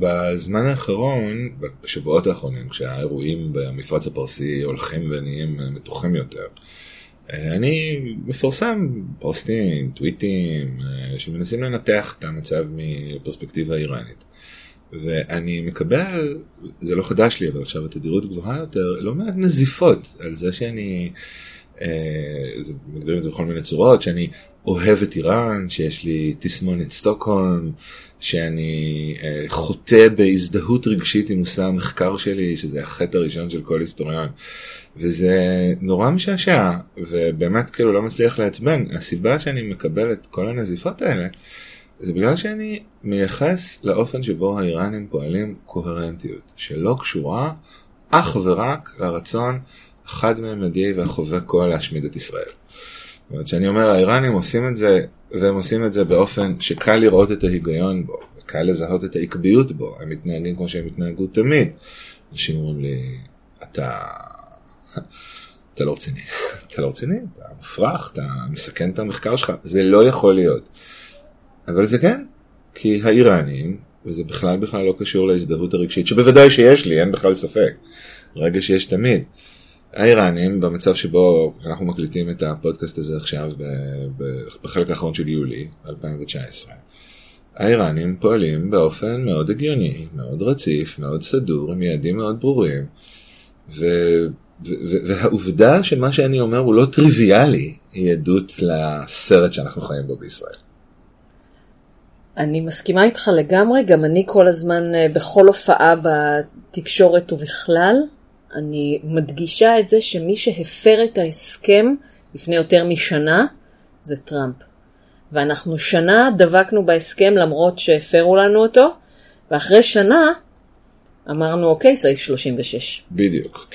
בזמן האחרון, בשבועות האחרונים, כשהאירועים במפרץ הפרסי הולכים ונהיים מתוחים יותר, אני מפרסם פוסטים, טוויטים, שמנסים לנתח את המצב מפרספקטיבה איראנית. ואני מקבל, זה לא חדש לי, אבל עכשיו התדירות גבוהה יותר, לא מעט נזיפות על זה שאני, אה, מגדירים את זה בכל מיני צורות, שאני אוהב את איראן, שיש לי תסמונת סטוקהולם, שאני אה, חוטא בהזדהות רגשית עם מושא המחקר שלי, שזה החטא הראשון של כל היסטוריון. וזה נורא משעשע, ובאמת כאילו לא מצליח לעצבן. הסיבה שאני מקבל את כל הנזיפות האלה, זה בגלל שאני מייחס לאופן שבו האיראנים פועלים קוהרנטיות, שלא קשורה אך ורק לרצון החד-ממדי והחובק כל להשמיד את ישראל. זאת אומרת שאני אומר האיראנים עושים את זה והם עושים את זה באופן שקל לראות את ההיגיון בו וקל לזהות את העקביות בו הם מתנהגים כמו שהם התנהגו תמיד. אנשים אומרים לי אתה אתה לא רציני אתה לא רציני אתה מופרך אתה מסכן את המחקר שלך זה לא יכול להיות. אבל זה כן כי האיראנים וזה בכלל בכלל לא קשור להזדהות הרגשית שבוודאי שיש לי אין בכלל ספק רגע שיש תמיד. האיראנים במצב שבו אנחנו מקליטים את הפודקאסט הזה עכשיו בחלק האחרון של יולי 2019 האיראנים פועלים באופן מאוד הגיוני, מאוד רציף, מאוד סדור, עם יעדים מאוד ברורים ו... והעובדה שמה שאני אומר הוא לא טריוויאלי היא עדות לסרט שאנחנו חיים בו בישראל. אני מסכימה איתך לגמרי, גם אני כל הזמן אה, בכל הופעה בתקשורת ובכלל אני מדגישה את זה שמי שהפר את ההסכם לפני יותר משנה זה טראמפ. ואנחנו שנה דבקנו בהסכם למרות שהפרו לנו אותו, ואחרי שנה אמרנו אוקיי, סעיף 36. בדיוק,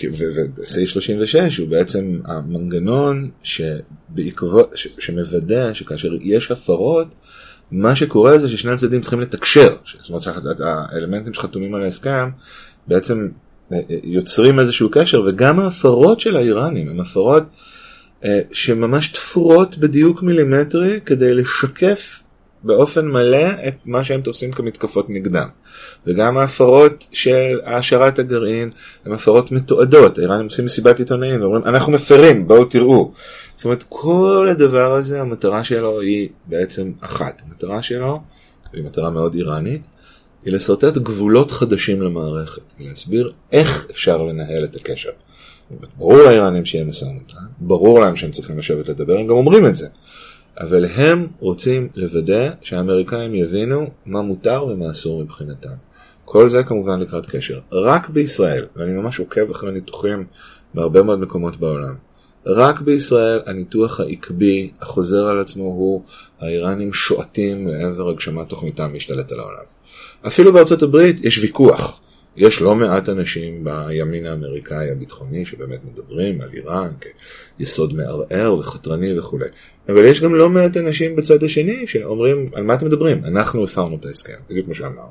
וסעיף 36 הוא בעצם המנגנון שבעקבות, שמוודא שכאשר יש הפרות, מה שקורה זה ששני הצדדים צריכים לתקשר, זאת אומרת האלמנטים שחתומים על ההסכם בעצם יוצרים איזשהו קשר וגם ההפרות של האיראנים הן הפרות אה, שממש תפורות בדיוק מילימטרי כדי לשקף באופן מלא את מה שהם תופסים כמתקפות נגדם. וגם ההפרות של העשרת הגרעין הן הפרות מתועדות. האיראנים עושים מסיבת עיתונאים ואומרים אנחנו מפרים בואו תראו. זאת אומרת כל הדבר הזה המטרה שלו היא בעצם אחת. המטרה שלו היא מטרה מאוד איראנית היא לשרטט גבולות חדשים למערכת, להסביר איך אפשר לנהל את הקשר. ברור לאיראנים שיהיה משא ומתן, ברור להם שהם צריכים לשבת לדבר, הם גם אומרים את זה. אבל הם רוצים לוודא שהאמריקאים יבינו מה מותר ומה אסור מבחינתם. כל זה כמובן לקראת קשר. רק בישראל, ואני ממש עוקב אחרי ניתוחים בהרבה מאוד מקומות בעולם, רק בישראל הניתוח העקבי החוזר על עצמו הוא האיראנים שועטים לעבר הגשמת תוכניתם להשתלט על העולם. אפילו בארצות הברית יש ויכוח. יש לא מעט אנשים בימין האמריקאי הביטחוני שבאמת מדברים על איראן כיסוד מערער וחתרני וכולי. אבל יש גם לא מעט אנשים בצד השני שאומרים על מה אתם מדברים? אנחנו הפרנו את ההסכם, בדיוק כמו שאמר.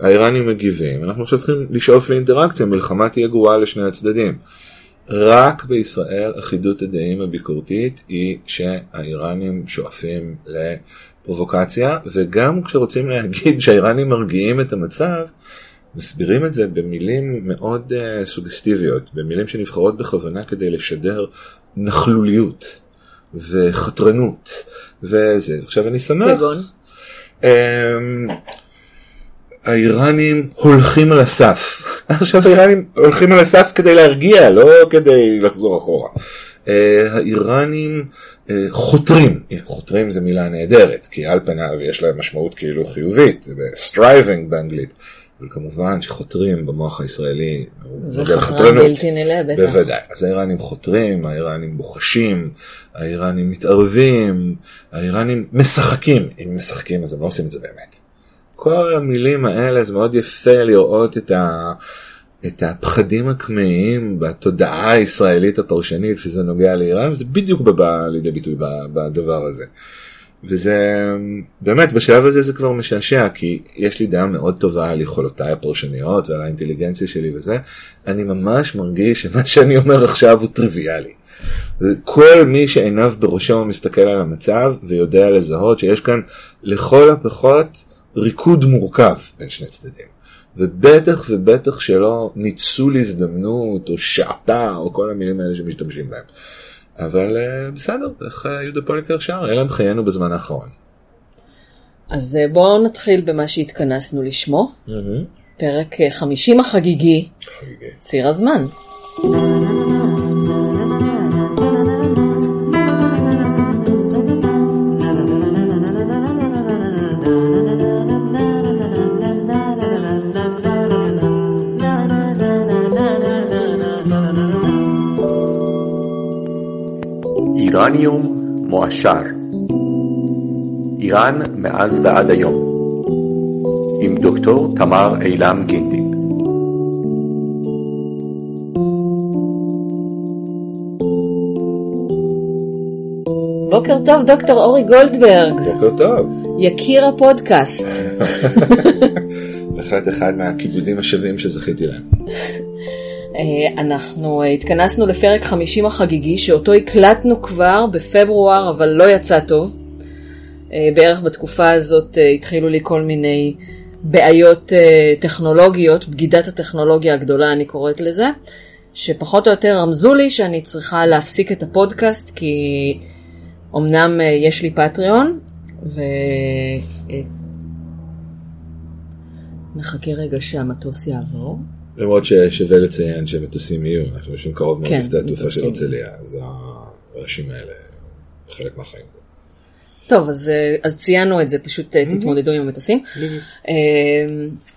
האיראנים מגיבים, אנחנו עכשיו צריכים לשאוף לאינטראקציה, מלחמה תהיה גרועה לשני הצדדים. רק בישראל אחידות הדעים הביקורתית היא שהאיראנים שואפים פרובוקציה, וגם כשרוצים להגיד שהאיראנים מרגיעים את המצב, מסבירים את זה במילים מאוד uh, סוגסטיביות, במילים שנבחרות בכוונה כדי לשדר נכלוליות וחתרנות וזה. עכשיו אני שמח. כגון? Um, האיראנים הולכים על הסף. עכשיו האיראנים הולכים על הסף כדי להרגיע, לא כדי לחזור אחורה. האיראנים אה, חותרים, חותרים זה מילה נהדרת, כי על פניו יש להם משמעות כאילו חיובית, striving באנגלית, אבל כמובן שחותרים במוח הישראלי, זה חתרה בלתי נלאה בטח. בוודאי, אז האיראנים חותרים, האיראנים בוחשים, האיראנים מתערבים, האיראנים משחקים, אם משחקים אז הם לא עושים את זה באמת. כל המילים האלה זה מאוד יפה לראות את ה... את הפחדים הכמהים בתודעה הישראלית הפרשנית שזה נוגע לאיראן וזה בדיוק בא לידי ביטוי בדבר הזה. וזה באמת בשלב הזה זה כבר משעשע כי יש לי דעה מאוד טובה על יכולותיי הפרשניות ועל האינטליגנציה שלי וזה אני ממש מרגיש שמה שאני אומר עכשיו הוא טריוויאלי. כל מי שעיניו בראשו מסתכל על המצב ויודע לזהות שיש כאן לכל הפחות ריקוד מורכב בין שני צדדים. ובטח ובטח שלא ניצול הזדמנות או שעתה או כל המילים האלה שמשתמשים בהם. אבל אה, בסדר, איך אה, יהודה פוליקר שר? אלה הם חיינו בזמן האחרון. אז אה, בואו נתחיל במה שהתכנסנו לשמו. פרק אה, 50 החגיגי, ציר הזמן. איראניום מועשר איראן מאז ועד היום עם דוקטור תמר אילם גינדין בוקר טוב, דוקטור אורי גולדברג, בוקר טוב. יקיר הפודקאסט. בהחלט אחד מהכיבודים השווים שזכיתי להם. אה, אנחנו אה, התכנסנו לפרק 50 החגיגי, שאותו הקלטנו כבר בפברואר, אבל לא יצא טוב. אה, בערך בתקופה הזאת התחילו לי כל מיני בעיות טכנולוגיות, בגידת הטכנולוגיה הגדולה אני קוראת לזה, שפחות או יותר רמזו לי שאני צריכה להפסיק את הפודקאסט, כי אמנם יש לי פטריון, ו... נחכה רגע שהמטוס יעבור. למרות ששווה לציין שמטוסים יהיו, אנחנו יושבים קרוב מאוד כן, לשדה התעופה של. הרצליה, אז האנשים האלה חלק מהחיים. טוב, אז, אה, אז ציינו את זה, פשוט אה, תתמודדו עם המטוסים. אה,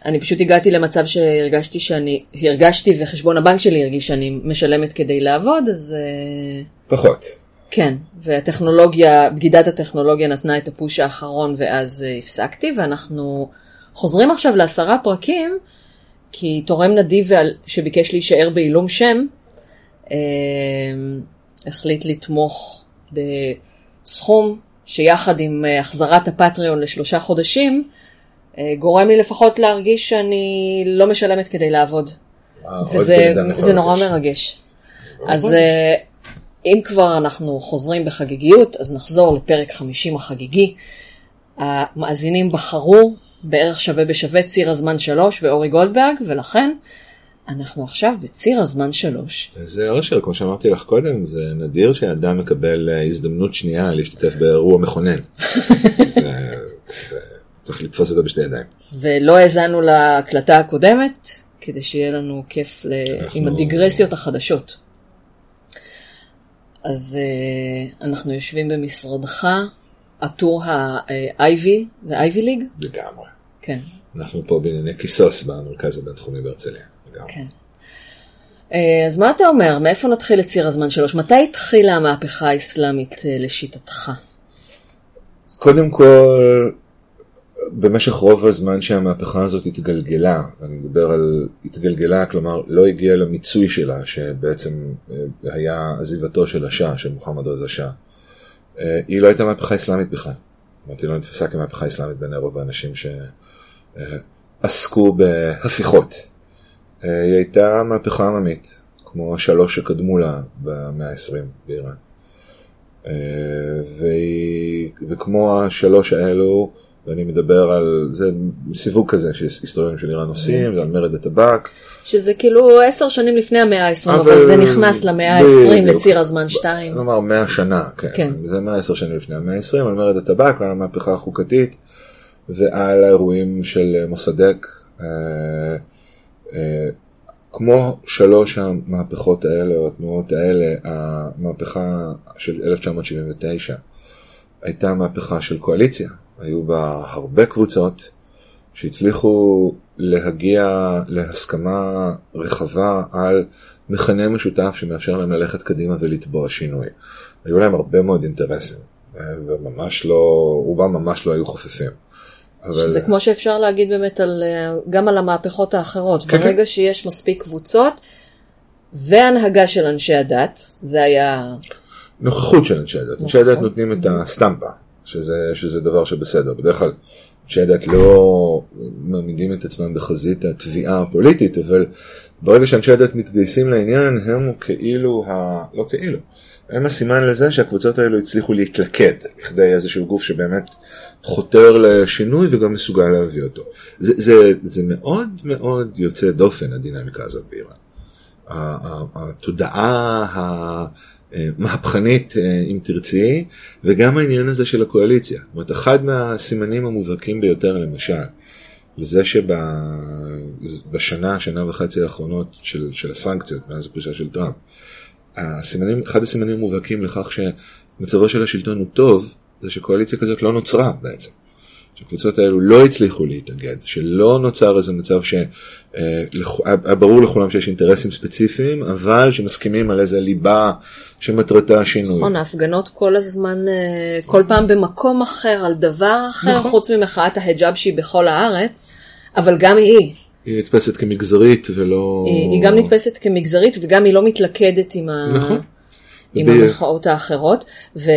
אני פשוט הגעתי למצב שהרגשתי שאני, הרגשתי וחשבון הבנק שלי הרגיש שאני משלמת כדי לעבוד, אז אה, פחות. כן, והטכנולוגיה, בגידת הטכנולוגיה נתנה את הפוש האחרון ואז הפסקתי, ואנחנו חוזרים עכשיו לעשרה פרקים, כי תורם נדיב שביקש להישאר בעילום שם, אה, החליט לתמוך בסכום שיחד עם אה, החזרת הפטריון לשלושה חודשים, אה, גורם לי לפחות להרגיש שאני לא משלמת כדי לעבוד. וזה נורא. מרגש. אז אם כבר אנחנו חוזרים בחגיגיות, אז נחזור לפרק 50 החגיגי. המאזינים בחרו בערך שווה בשווה ציר הזמן 3 ואורי גולדברג, ולכן אנחנו עכשיו בציר הזמן 3. זה אושר, כמו שאמרתי לך קודם, זה נדיר שאדם מקבל אה, הזדמנות שנייה להשתתף באירוע מכונן. זה- זה- צריך לתפוס אותו בשתי ידיים. ולא האזנו להקלטה הקודמת, כדי שיהיה לנו כיף ל... אנחנו- עם הדיגרסיות החדשות. אז uh, אנחנו יושבים במשרדך, הטור ה-IV, זה IV ליג? לגמרי. כן, אנחנו פה בענייני כיסוס במרכז הבינתחומי בהרצליה. כן. Uh, אז מה אתה אומר? מאיפה נתחיל את ציר הזמן שלוש? מתי התחילה המהפכה האסלאמית uh, לשיטתך? קודם כל, במשך רוב הזמן שהמהפכה הזאת התגלגלה, אני מדבר על התגלגלה, כלומר לא הגיעה למיצוי שלה, שבעצם אה, היה עזיבתו של השאה, של מוחמד עוז השאה. אה, היא לא הייתה מהפכה אסלאמית בכלל. זאת אומרת, היא לא נתפסה כמהפכה אסלאמית בעיני רוב האנשים שעסקו בהפיכות. אה, היא הייתה מהפכה עממית, כמו השלוש שקדמו לה במאה ה-20 באיראן. אה, וכמו השלוש האלו, ואני מדבר על, זה סיווג כזה שהיסטוריונים של איראן עושים, זה על מרד הטבק. שזה כאילו עשר שנים לפני המאה ה-20, אבל, זה נכנס למאה ה-20, בדיוק. לציר הזמן 2. כלומר 100 שנה, כן. כן. זה 110 שנים לפני המאה ה-20, על מרד הטבק ועל המהפכה החוקתית ועל האירועים של מוסדק. אה, אה, כמו שלוש המהפכות האלה או התנועות האלה, המהפכה של 1979 הייתה מהפכה של קואליציה. היו בה הרבה קבוצות שהצליחו להגיע להסכמה רחבה על מכנה משותף שמאפשר להם ללכת קדימה ולתבוע שינוי. היו להם הרבה מאוד אינטרסים, וממש לא, רובם ממש לא היו חופפים. אבל... שזה כמו שאפשר להגיד באמת על, גם על המהפכות האחרות. כן, ברגע שיש מספיק קבוצות והנהגה של אנשי הדת, זה היה... נוכחות של אנשי הדת. אנשי. הדת נותנים את הסטמפה, שזה, שזה דבר שבסדר. בדרך כלל אנשי הדת לא מעמידים את עצמם בחזית התביעה הפוליטית, אבל ברגע שאנשי הדת מתגייסים לעניין, הם כאילו, ה... לא כאילו, הם הסימן לזה שהקבוצות האלו הצליחו להתלכד לכדי איזשהו גוף שבאמת חותר לשינוי וגם מסוגל להביא אותו. זה, זה, זה מאוד מאוד יוצא דופן הדינמיקה הזאת באיראן. התודעה המהפכנית, אם תרצי, וגם העניין הזה של הקואליציה. זאת אומרת, אחד מהסימנים המובהקים ביותר, למשל, לזה שבשנה, שנה וחצי האחרונות של, של הסנקציות, מאז הפרישה של טראמפ, הסימנים, אחד הסימנים המובהקים לכך שמצבו של השלטון הוא טוב, זה שקואליציה כזאת לא נוצרה בעצם. שהקבוצות האלו לא הצליחו להתאגד, שלא נוצר איזה מצב שהיה אה, ברור לכולם שיש אינטרסים ספציפיים, אבל שמסכימים על איזה ליבה שמטרתה השינוי. נכון, ההפגנות כל הזמן, אה, כל פעם במקום אחר, על דבר אחר, נכון. חוץ ממחאת ההיג'אב שהיא בכל הארץ, אבל גם היא. היא נתפסת כמגזרית ולא... היא, היא גם נתפסת כמגזרית וגם היא לא מתלכדת עם, ה... נכון. עם ב... המחאות האחרות. ו...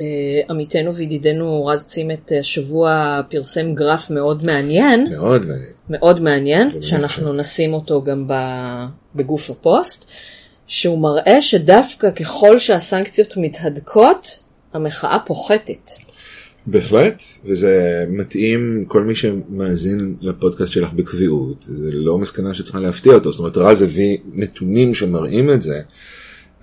אה, עמיתנו וידידנו רז צימת השבוע פרסם גרף מאוד מעניין. מאוד מעניין. מאוד מעניין, שאנחנו נשים אותו גם בגוף הפוסט, שהוא מראה שדווקא ככל שהסנקציות מתהדקות, המחאה פוחתת. בהחלט, וזה מתאים כל מי שמאזין לפודקאסט שלך בקביעות, זה לא מסקנה שצריכה להפתיע אותו, זאת אומרת רז הביא נתונים שמראים את זה.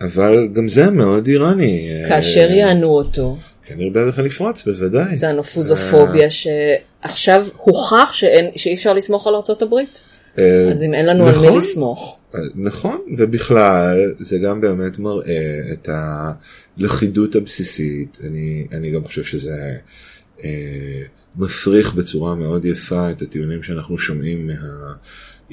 אבל גם זה מאוד איראני. כאשר יענו אותו. כן ירבה לך לפרוץ, בוודאי. זה הנופוזופוביה שעכשיו הוכח שאי אפשר לסמוך על ארה"ב. אה, אז אם אין לנו על מי נכון. לסמוך. אה, נכון, ובכלל זה גם באמת מראה את הלכידות הבסיסית. אני, אני גם חושב שזה אה, מפריך בצורה מאוד יפה את הטיעונים שאנחנו שומעים מה...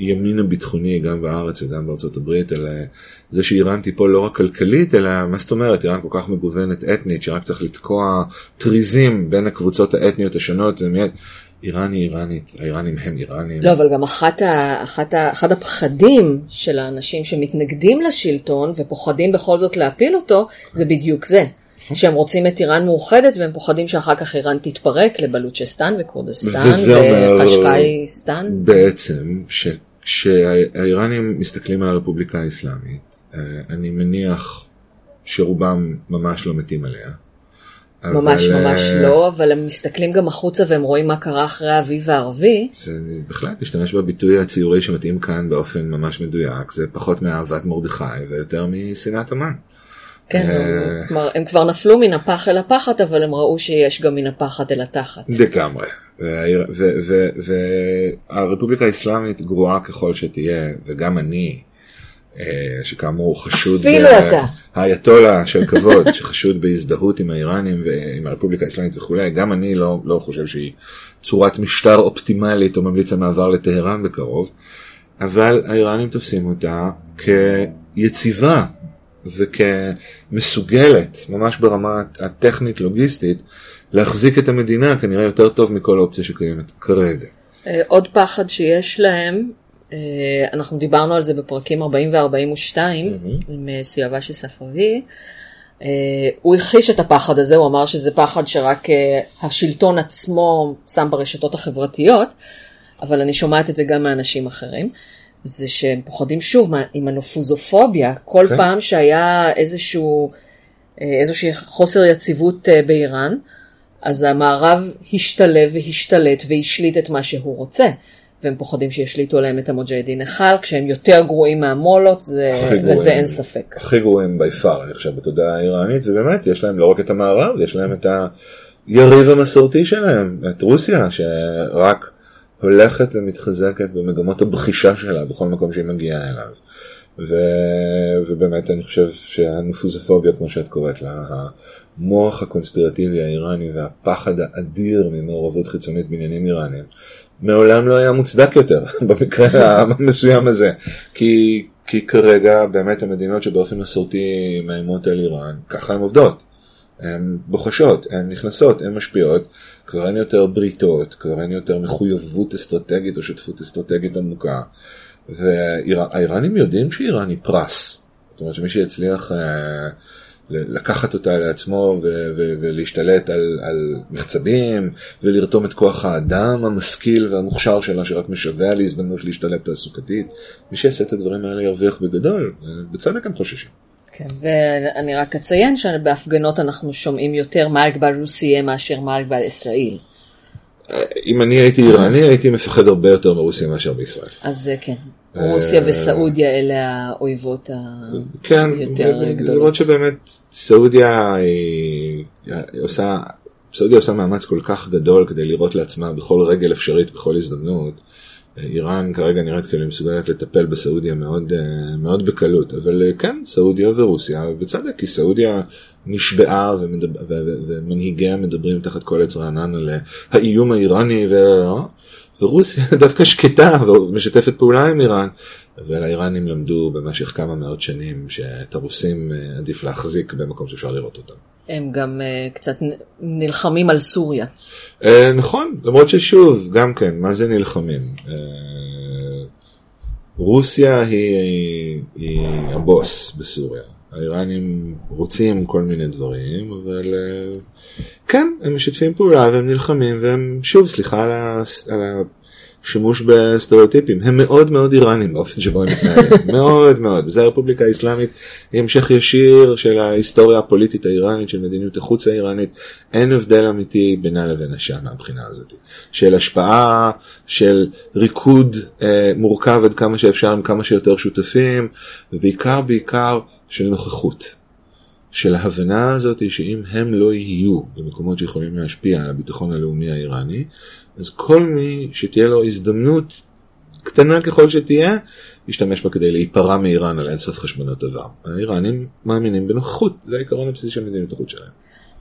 הימין הביטחוני גם בארץ וגם בארצות הברית על אה, זה שאיראן תיפול לא רק כלכלית אלא מה זאת אומרת איראן כל כך מגוונת אתנית שרק צריך לתקוע טריזים בין הקבוצות האתניות השונות. ומיד, איראן היא איראנית, האיראנים הם איראנים. לא, אבל גם אחת ה, אחת ה, אחד הפחדים של האנשים שמתנגדים לשלטון ופוחדים בכל זאת להפיל אותו, זה בדיוק זה. שהם רוצים את איראן מאוחדת והם פוחדים שאחר כך איראן תתפרק לבלוצ'סטן וכורדסטן וקשקאיסטן. בעצם, כשהאיראנים מסתכלים על הרפובליקה האסלאמית, אה, אני מניח שרובם ממש לא מתים עליה. ממש אבל... ממש אה, לא, אבל הם מסתכלים גם החוצה והם רואים מה קרה אחרי האביב הערבי. זה בכלל, להשתמש בביטוי הציורי שמתאים כאן באופן ממש מדויק, זה פחות מאהבת מרדכי ויותר משנאת המן. כן, אה, כלומר, הם כבר נפלו מן הפח אל הפחת, אבל הם ראו שיש גם מן הפחת אל התחת. לגמרי. והרפובליקה האסלאמית גרועה ככל שתהיה, וגם אני, אה, שכאמור חשוד, אפילו אתה, האייתולה של כבוד, שחשוד בהזדהות עם האיראנים ועם הרפובליקה האסלאמית וכולי, גם אני לא, לא חושב שהיא צורת משטר אופטימלית או ממליץ המעבר לטהרן בקרוב, אבל האיראנים תופסים אותה כיציבה וכמסוגלת, ממש ברמה הטכנית לוגיסטית, להחזיק את המדינה כנראה יותר טוב מכל אופציה שקיימת כרגע. אה, עוד פחד שיש להם, אה, אנחנו דיברנו על זה בפרקים 40 ו-42 mm-hmm. עם אה, סיאבה ספרבי, הוא הכחיש את הפחד הזה, הוא אמר שזה פחד שרק השלטון עצמו שם ברשתות החברתיות, אבל אני שומעת את זה גם מאנשים אחרים. זה שהם פוחדים שוב עם הנופוזופוביה, כל כן. פעם שהיה איזשהו, איזשהו חוסר יציבות באיראן, אז המערב השתלב והשתלט והשליט את מה שהוא רוצה. והם פוחדים שישליטו עליהם את המוג'הדין אחד, כשהם יותר גרועים מהמולות, זה, לזה אין ספק. הכי גרועים בי פאר, אני חושב, בתודעה האיראנית, ובאמת, יש להם לא רק את המערב, יש להם את היריב המסורתי שלהם, את רוסיה, שרק הולכת ומתחזקת במגמות הבחישה שלה בכל מקום שהיא מגיעה אליו. ו... ובאמת אני חושב שהנפוזופוביה, כמו שאת קוראת לה, המוח הקונספירטיבי האיראני והפחד האדיר ממעורבות חיצונית בעניינים איראנים, מעולם לא היה מוצדק יותר במקרה המסוים הזה. כי, כי כרגע באמת המדינות שבאופן מסורתי מאיימות על איראן, ככה הן עובדות. הן בוחשות, הן נכנסות, הן משפיעות, כבר אין יותר בריתות, כבר אין יותר מחויבות אסטרטגית או שותפות אסטרטגית עמוקה. והאיראנים יודעים שאיראן היא פרס. זאת אומרת שמי שיצליח אה, לקחת אותה לעצמו ו- ו- ולהשתלט על, על מחצבים ולרתום את כוח האדם המשכיל והמוכשר שלה שרק משווע להזדמנות להשתלט תעסוקתית. מי שיעשה את הדברים האלה ירוויח בגדול, בצדק הם חוששים. כן, ואני רק אציין שבהפגנות אנחנו שומעים יותר מרק ברוסיה מאשר מרק בר ישראל. אם אני הייתי איראני הייתי מפחד הרבה יותר מרוסיה מאשר בישראל. אז אה, כן, רוסיה וסעודיה אלה האויבות כן, היותר גדולות. לראות שבאמת סעודיה היא עושה, סעודיה עושה מאמץ כל כך גדול כדי לראות לעצמה בכל רגל אפשרית, בכל הזדמנות. איראן כרגע נראית כאילו מסוגלת לטפל בסעודיה מאוד, אה, מאוד בקלות, אבל אה, כן, סעודיה ורוסיה, בצדק, כי סעודיה נשבעה ומדבר, ומנהיגיה מדברים תחת כל עץ רענן על אה, האיום האיראני, ו- ורוסיה דווקא שקטה ומשתפת פעולה עם איראן, אבל האיראנים למדו במשך כמה מאות שנים שאת הרוסים עדיף להחזיק במקום שאפשר לראות אותם. הם גם uh, קצת נלחמים על סוריה. Uh, נכון, למרות ששוב, גם כן, מה זה נלחמים? Uh, רוסיה היא, היא, היא הבוס בסוריה. האיראנים רוצים כל מיני דברים, אבל uh, כן, הם משתפים פעולה והם נלחמים, והם, שוב, סליחה על, ה, על השימוש בסטריאוטיפים, הם מאוד מאוד איראנים באופן שבו הם מתנהלים, מאוד מאוד. וזה הרפובליקה האסלאמית, המשך ישיר של ההיסטוריה הפוליטית האיראנית, של מדיניות החוץ האיראנית, אין הבדל אמיתי בינה לבין השעה מהבחינה הזאת. של השפעה, של ריקוד אה, מורכב עד כמה שאפשר עם כמה שיותר שותפים, ובעיקר בעיקר של נוכחות. של ההבנה הזאת שאם הם לא יהיו במקומות שיכולים להשפיע על הביטחון הלאומי האיראני, אז כל מי שתהיה לו הזדמנות קטנה ככל שתהיה, ישתמש בה כדי להיפרע מאיראן על אינסוף חשבונות עבר. האיראנים מאמינים בנוכחות, זה העיקרון הבסיסי של מדיניות החוץ שלהם.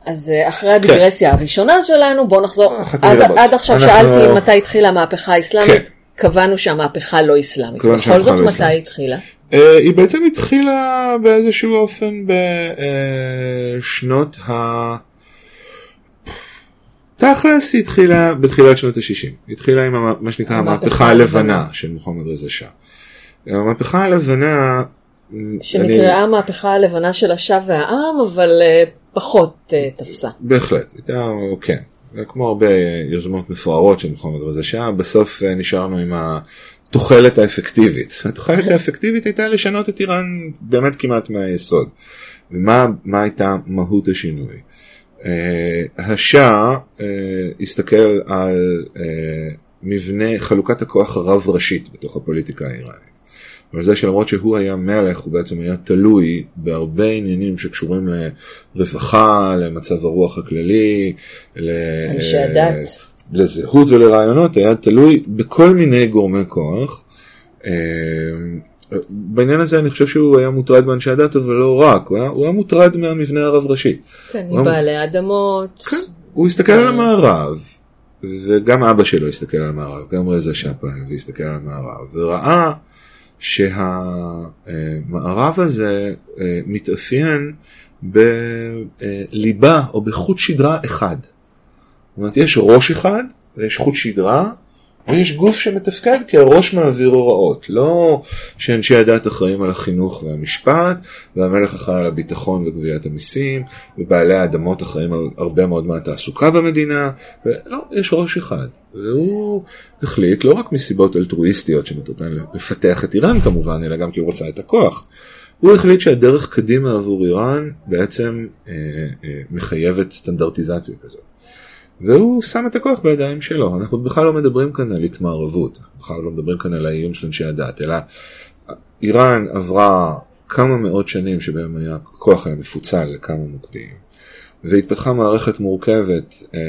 אז אה, אחרי הדיגרסיה הראשונה שלנו, בואו נחזור. אה, עד. עד עכשיו אנחנו- שאלתי מתי התחילה המהפכה האסלאמית, כן. קבענו שהמהפכה לא אסלאמית. בכל זאת, לא מתי. היא התחילה? אה, היא בעצם התחילה באיזשהו אופן בשנות ה... תכלס היא התחילה בתחילת שנות ה-60. היא התחילה עם מה שנקרא המהפכה הלבנה. של מוחמד רזה שאה. המהפכה הלבנה... שנקראה המהפכה הלבנה של השאה והעם, אבל אה, פחות אה, תפסה. בהחלט, הייתה, כן, כמו הרבה יוזמות מפוארות של מוחמד רזה שאה, בסוף אה, נשארנו עם התוחלת האפקטיבית. התוחלת האפקטיבית הייתה לשנות את איראן באמת כמעט מהיסוד. ומה מה הייתה מהות השינוי? אה, השאה אה, הסתכל על אה, מבנה חלוקת הכוח הרב ראשית בתוך הפוליטיקה האיראנית. אבל זה שלמרות שהוא היה מלך הוא בעצם היה תלוי בהרבה עניינים שקשורים לרווחה, למצב הרוח הכללי, אנשי הדת. לזהות ולרעיונות, היה תלוי בכל מיני גורמי כוח. אה, בעניין הזה אני חושב שהוא היה מוטרד באנשי הדת אבל לא רק, הוא היה, הוא היה מוטרד מהמבנה הרב ראשי. כן, הוא- מבעלי אדמות. כן, הוא הסתכל על המערב, וגם אבא שלו הסתכל על המערב, גם רזה שפן והסתכל על המערב, וראה שהמערב הזה אה, מתאפיין בליבה או בחוט שדרה אחד. זאת אומרת, יש ראש אחד ויש חוט שדרה ויש גוף שמתפקד כי הראש מעביר הוראות. לא שאנשי הדת אחראים על החינוך והמשפט, והמלך אחראי על הביטחון וגביית המיסים, ובעלי האדמות אחראים על הרבה מאוד מהתעסוקה במדינה, ולא, יש ראש אחד. והוא החליט, לא רק מסיבות אלטרואיסטיות שמטרתן לפתח את איראן כמובן, אלא גם כי הוא רצה את הכוח. הוא החליט שהדרך קדימה עבור איראן בעצם אה, אה, מחייבת סטנדרטיזציה כזאת. והוא שם את הכוח בידיים שלו. אנחנו בכלל לא מדברים כאן על התמערבות, אנחנו בכלל לא מדברים כאן על האיום של אנשי הדת, אלא איראן עברה כמה מאות שנים שבהם היה הכוח היה מפוצל לכמה מוקדים, והתפתחה מערכת מורכבת אה,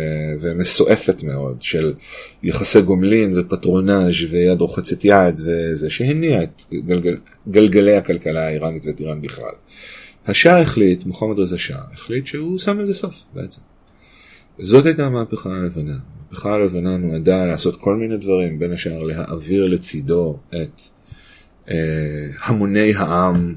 ומסועפת מאוד של יחסי גומלין ופטרונאז' ויד רוחצת יד וזה שהניע את גלגל, גלגלי הכלכלה האיראנית ואת איראן בכלל. השאה החליט, מוחמד רזה שאה, החליט שהוא שם לזה סוף בעצם. זאת הייתה המהפכה הלבנה. המהפכה הלבנה נועדה לעשות כל מיני דברים, בין השאר להעביר לצידו את אה, המוני העם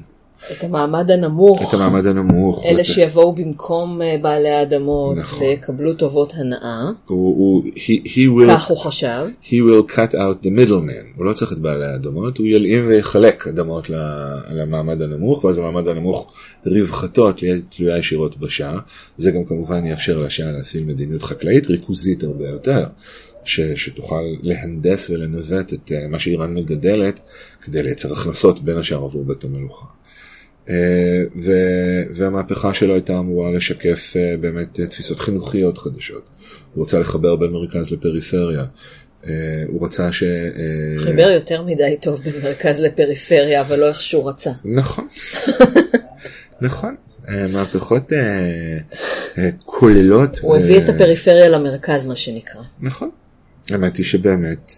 את המעמד הנמוך, את המעמד הנמוך. אלה ואת- שיבואו במקום אה, בעלי האדמות נכון. ויקבלו טובות הנאה, הוא, הוא, he, he will כך הוא חשב. he will cut out the middleman, הוא לא צריך את בעלי האדמות, הוא ילאים ויחלק אדמות למעמד הנמוך, ואז המעמד הנמוך רווחתו תהיה תלויה ישירות בשעה, זה גם כמובן יאפשר לשעה להפעיל מדיניות חקלאית ריכוזית הרבה יותר, ש, שתוכל להנדס ולנווט את אה, מה שאיראן מגדלת, כדי לייצר הכנסות בין השאר עבור בית המלוכה. אה, ו- והמהפכה שלו הייתה אמורה לשקף אה, באמת אה, תפיסות חינוכיות חדשות. הוא רצה לחבר בין מרכז לפריפריה. הוא רצה ש... חיבר יותר מדי טוב בין מרכז לפריפריה, אבל לא איך שהוא רצה. נכון. נכון. מהפכות כוללות. הוא הביא את הפריפריה למרכז, מה שנקרא. נכון. האמת היא שבאמת,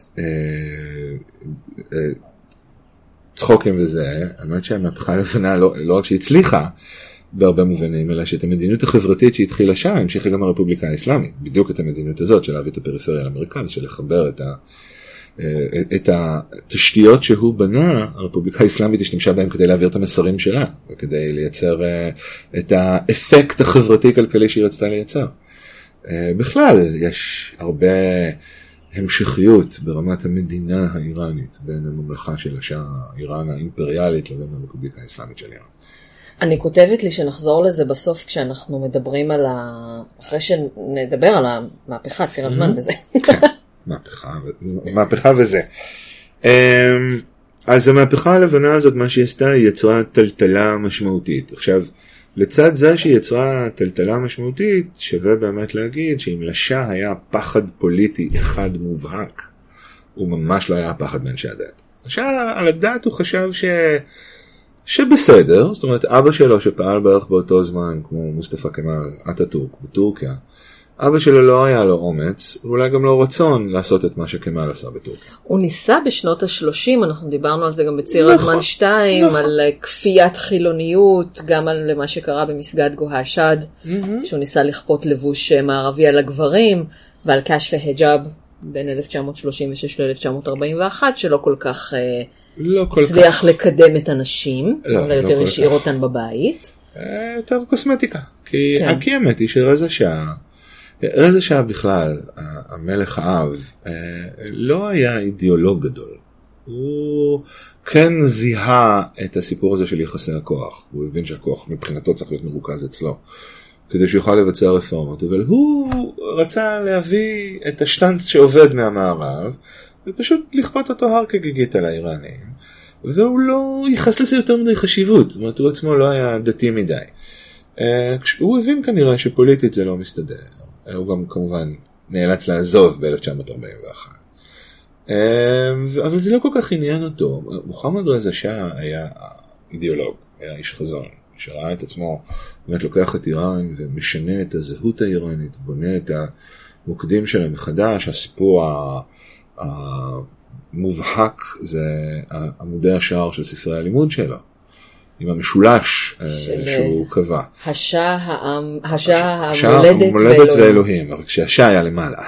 צחוקים וזה, האמת שהמהפכה הלבנה לא, לא רק שהצליחה בהרבה מובנים, אלא שאת המדיניות החברתית שהתחילה שם, המשיכה גם הרפובליקה האסלאמית, בדיוק את המדיניות הזאת של להביא את הפריפריה למרכז, של לחבר את, ה, אה, את התשתיות שהוא בנה, הרפובליקה האסלאמית השתמשה בהם כדי להעביר את המסרים שלה, וכדי לייצר אה, את האפקט החברתי-כלכלי שהיא רצתה לייצר. אה, בכלל, יש הרבה המשכיות ברמת המדינה האיראנית בין הממלכה של השאה איראן האימפריאלית לבין הרפובליקה האסלאמית של איראן. אני כותבת לי שנחזור לזה בסוף כשאנחנו מדברים על ה... אחרי שנדבר על המהפכה, ציר הזמן וזה. מהפכה, ו- מהפכה וזה. אמ, אז המהפכה הלבנה הזאת, מה שהיא עשתה, היא יצרה טלטלה משמעותית. עכשיו, לצד זה שהיא יצרה טלטלה משמעותית, שווה באמת להגיד שאם לשאה היה פחד פוליטי אחד מובהק, הוא ממש לא היה פחד מאנשי הדת. השאה על הדת הוא חשב ש... שבסדר, זאת אומרת אבא שלו שפעל בערך באותו זמן כמו מוסטפא כמאל אטאטורק בטורקיה, אבא שלו לא היה לו אומץ, ואולי גם לא רצון לעשות את מה שכמאל עשה בטורקיה. הוא ניסה בשנות ה-30, אנחנו דיברנו על זה גם בציר נכון, הזמן 2, נכון. על אה, כפיית חילוניות, גם על מה שקרה במסגד גוהה שד, שהוא ניסה לכפות לבוש אה, מערבי על הגברים, ועל קש והיג'אב בין 1936 ל-1941, שלא כל כך אה, לא כל כך, הצליח לקדם את הנשים, לא, אלא לא יותר כל השאיר כך. אותן בבית. אה, יותר קוסמטיקה. כי כן. כי האמת היא שרזה שעה, רזה שעה בכלל, המלך האב, אה, לא היה אידיאולוג גדול. הוא כן זיהה את הסיפור הזה של יחסי הכוח. הוא הבין שהכוח מבחינתו צריך להיות מרוכז אצלו. כדי שיוכל לבצע רפורמות, אבל הוא רצה להביא את השטנץ שעובד מהמערב, ופשוט לכפות אותו הר כגיגית על האיראנים, והוא לא ייחס לזה יותר מדי חשיבות, זאת אומרת הוא עצמו לא היה דתי מדי. אה, הוא הבין כנראה שפוליטית זה לא מסתדר, הוא גם כמובן נאלץ לעזוב ב-1941. אה, ו- אבל זה לא כל כך עניין אותו, מוחמד רזה שאה היה אידיאולוג, היה איש חזון, שראה את עצמו באמת לוקח את איראן ומשנה את הזהות האיראנית, בונה את המוקדים שלה מחדש, הסיפור המובהק זה עמודי השער של ספרי הלימוד שלו, עם המשולש אה, של- שהוא קבע. השאה העם, המולדת המולדת ואלוהים. רק שהשעה היה למעלה.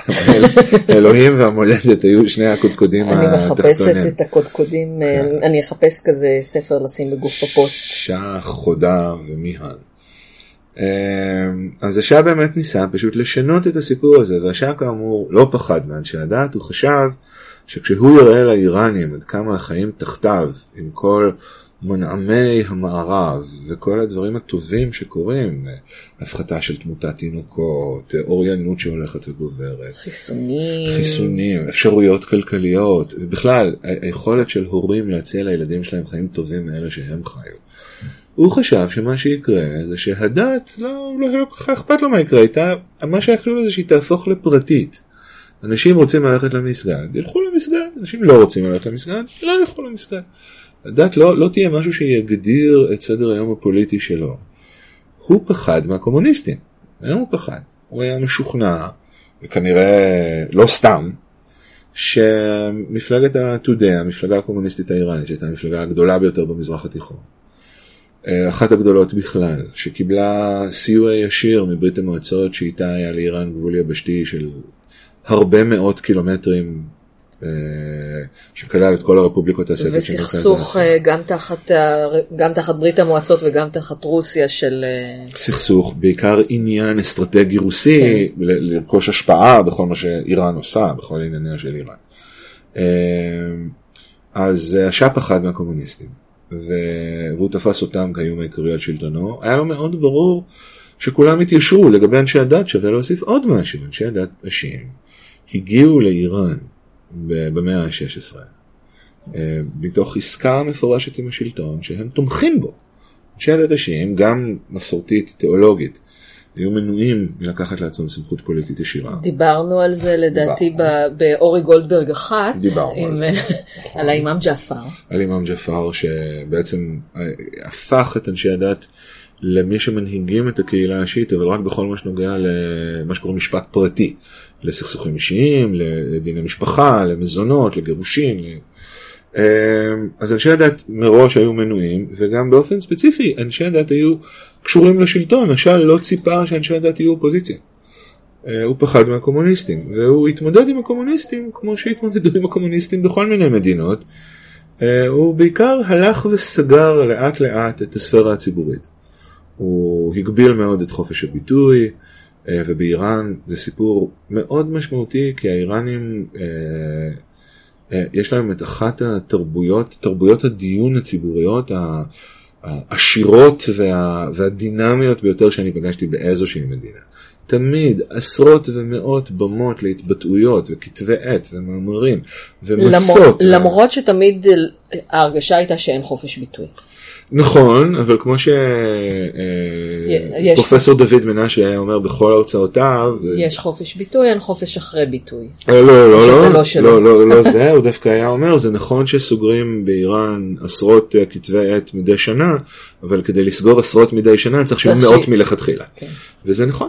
אלוהים והמולדת היו שני הקודקודים אני מחפשת התחתונים. את הקודקודים, אה, כן. אני אחפש כזה ספר לשים בגוף הפוסט. שעה, חודה ומיהן. אז השעה באמת ניסה פשוט לשנות את הסיפור הזה, והשעה כאמור לא פחד מאנשי הדת, הוא חשב שכשהוא יראה לאיראנים עד כמה החיים תחתיו, עם כל מנעמי המערב וכל הדברים הטובים שקורים, הפחתה של תמותת תינוקות, אוריינות שהולכת וגוברת, חיסונים. חיסונים, אפשרויות כלכליות, ובכלל, היכולת של הורים להציע לילדים שלהם חיים טובים מאלה שהם חיו. הוא חשב שמה שיקרה זה שהדת, לא, לא, לא כל כך אכפת לו מה יקרה איתה, מה שיכלו לו זה שהיא תהפוך לפרטית. אנשים רוצים ללכת למסגד, ילכו למסגד, אנשים לא רוצים ללכת למסגד, לא ילכו למסגד. הדת לא, לא תהיה משהו שיגדיר את סדר היום הפוליטי שלו. הוא פחד מהקומוניסטים, היום הוא פחד. הוא היה משוכנע, וכנראה לא סתם, שמפלגת ה-Today, המפלגה הקומוניסטית האיראנית, שהייתה המפלגה הגדולה ביותר במזרח התיכון, אה, אחת הגדולות בכלל, שקיבלה סיוע ישיר מברית המועצות שאיתה היה לאיראן גבול יבשתי של הרבה מאות קילומטרים שכלל את כל הרפובליקות מלחמת וסכסוך. אה, גם תחת, גם תחת ברית המועצות וגם תחת רוסיה של... אה, סכסוך, בעיקר עניין אסטרטגי רוסי, כן. לרכוש השפעה בכל מה שאיראן עושה, בכל ענייניה של איראן. אה, אז אה, השאה פחד מהקומוניסטים, והוא תפס אותם כאיום העיקרי על שלטונו. היה לו מאוד ברור שכולם התיישרו לגבי אנשי הדת, שווה להוסיף עוד משהו, אנשי הדת השיעים הגיעו לאיראן במאה ה-16, אה, מתוך עסקה מפורשת עם השלטון, שהם תומכים בו. אנשי השיעים, גם מסורתית, תיאולוגית, היו מנועים מלקחת לעצמם סמכות פוליטית ישירה. דיברנו על זה לדעתי באורי גולדברג אחת, דיברנו על האימאם ג'עפר. על אימאם ג'פר שבעצם אה, הפך את אנשי הדת למי שמנהיגים את הקהילה השיעית אבל רק בכל מה שנוגע למה שקוראים משפט פרטי לסכסוכים אישיים, לדיני משפחה, למזונות, לגירושים. אה, אז אנשי הדת מראש היו מנועים וגם באופן ספציפי אנשי הדת היו קשורים לשלטון, השאה לא ציפה שאנשי הדת יהיו אופוזיציה. אה, הוא פחד מהקומוניסטים והוא התמודד עם הקומוניסטים כמו שהתמודדו עם הקומוניסטים בכל מיני מדינות. אה, הוא בעיקר הלך וסגר לאט לאט את הספירה הציבורית. הוא הגביל מאוד את חופש הביטוי, ובאיראן זה סיפור מאוד משמעותי, כי האיראנים, אה, אה, יש להם את אחת התרבויות, תרבויות הדיון הציבוריות העשירות וה, והדינמיות ביותר שאני פגשתי באיזושהי מדינה. תמיד עשרות ומאות במות להתבטאויות וכתבי עת ומאמרים ומסות. למרות, למרות שתמיד אה, ההרגשה הייתה שאין חופש ביטוי. נכון, אבל כמו שפרופסור דוד מנשה היה אומר בכל הרצאותיו, יש חופש ביטוי, אין חופש אחרי ביטוי. אה, לא, לא, לא, לא שלו. לא, לא, לא זה, הוא דווקא היה אומר, זה נכון שסוגרים באיראן עשרות אה, כתבי עת מדי שנה, אבל כדי לסגור עשרות מדי שנה צריך שיהיו מאות מלכתחילה. כן. וזה נכון.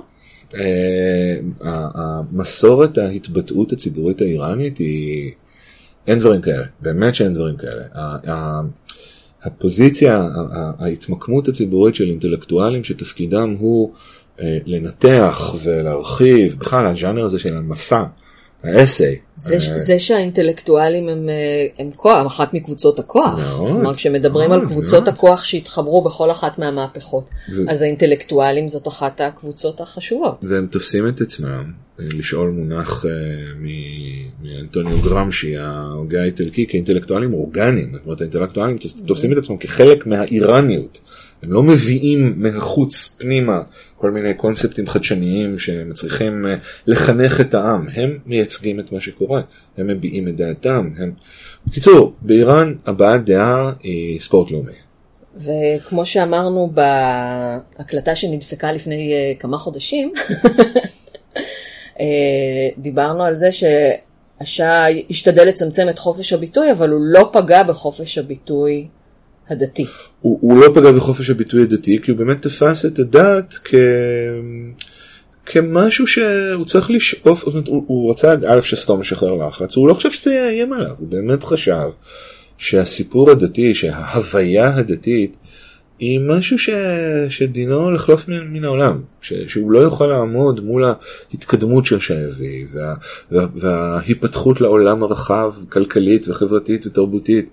אה, המסורת ההתבטאות הציבורית האיראנית היא, אין דברים כאלה, באמת שאין דברים כאלה. הפוזיציה, ההתמקמות הציבורית של אינטלקטואלים שתפקידם הוא אה, לנתח ולהרחיב, בכלל הז'אנר הזה של המסע, האסיי. זה, אה, זה שהאינטלקטואלים הם, אה, הם כוח, אחת מקבוצות הכוח. מאוד, כלומר, כשמדברים על מאוד, קבוצות מאוד. הכוח שהתחברו בכל אחת מהמהפכות, ו- אז האינטלקטואלים זאת אחת הקבוצות החשובות. והם תופסים את עצמם, אה, לשאול מונח מ- מאנטוניו גרמשי, ההוגה האיטלקי, כאינטלקטואלים אורגניים. זאת אומרת, האינטלקטואלים תופ- תופסים את עצמם כחלק מהאיראניות. הם לא מביאים מהחוץ פנימה כל מיני קונספטים חדשניים שמצריכים אה, לחנך את העם. הם מייצגים את מה שקורה, הם מביעים את דעתם. הם... בקיצור, באיראן הבעת דעה היא ספורט לאומי. וכמו שאמרנו בהקלטה שנדפקה לפני אה, כמה חודשים, אה, דיברנו על זה שהשעה השתדל לצמצם את חופש הביטוי, אבל הוא לא פגע בחופש הביטוי הדתי. הוא, הוא לא פגע בחופש הביטוי הדתי, כי הוא באמת תפס את הדת כ... כמשהו שהוא צריך לשאוף, זאת אומרת, הוא, הוא רצה א' שסתום משחרר לחץ, הוא לא חושב שזה יאיים עליו, הוא באמת חשב שהסיפור הדתי, שההוויה הדתית, היא משהו ש... שדינו לחלוף מן, מן העולם, ש... שהוא לא יכול לעמוד מול ההתקדמות של שהביא, וה... וה... וההיפתחות לעולם הרחב, כלכלית וחברתית ותרבותית,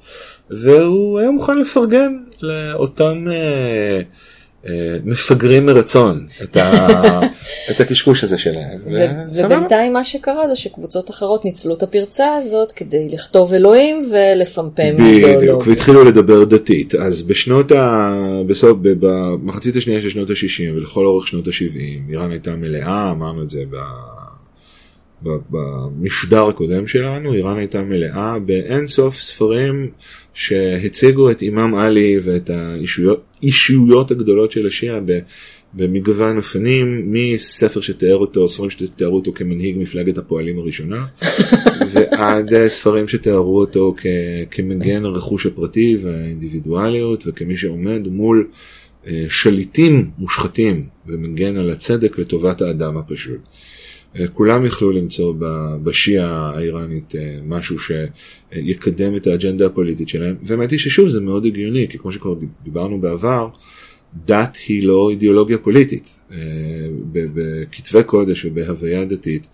והוא היה מוכן לפרגן לאותם אה, אה, מפגרים מרצון את, ה... את הקשקוש הזה שלהם. ו-. ובינתיים מה שקרה זה שקבוצות אחרות ניצלו את הפרצה הזאת כדי לכתוב אלוהים ולפמפם בדיוק. והתחילו לדבר דתית. אז בשנות ה... בסוף, במחצית השנייה של שנות ה-60 ולכל אורך שנות ה-70, איראן הייתה מלאה, אמרנו את זה ב... ב- במשדר הקודם שלנו, איראן הייתה מלאה באין סוף ספרים שהציגו את אימאם עלי ואת האישויות אישויות הגדולות של השיעה במגוון אופנים, מספר שתיאר אותו, ספרים שתיארו אותו כמנהיג מפלגת הפועלים הראשונה, ועד ספרים שתיארו אותו כ- כמגן הרכוש הפרטי והאינדיבידואליות, וכמי שעומד מול אה, שליטים מושחתים ומגן על הצדק לטובת האדם הפשוט. כולם יכלו למצוא בשיעה האיראנית אה, משהו שיקדם את האג'נדה הפוליטית שלהם, והאמת היא ששוב זה מאוד הגיוני, כי כמו שכבר דיברנו בעבר, דת היא לא אידיאולוגיה פוליטית. אה, בכתבי קודש ובהוויה דתית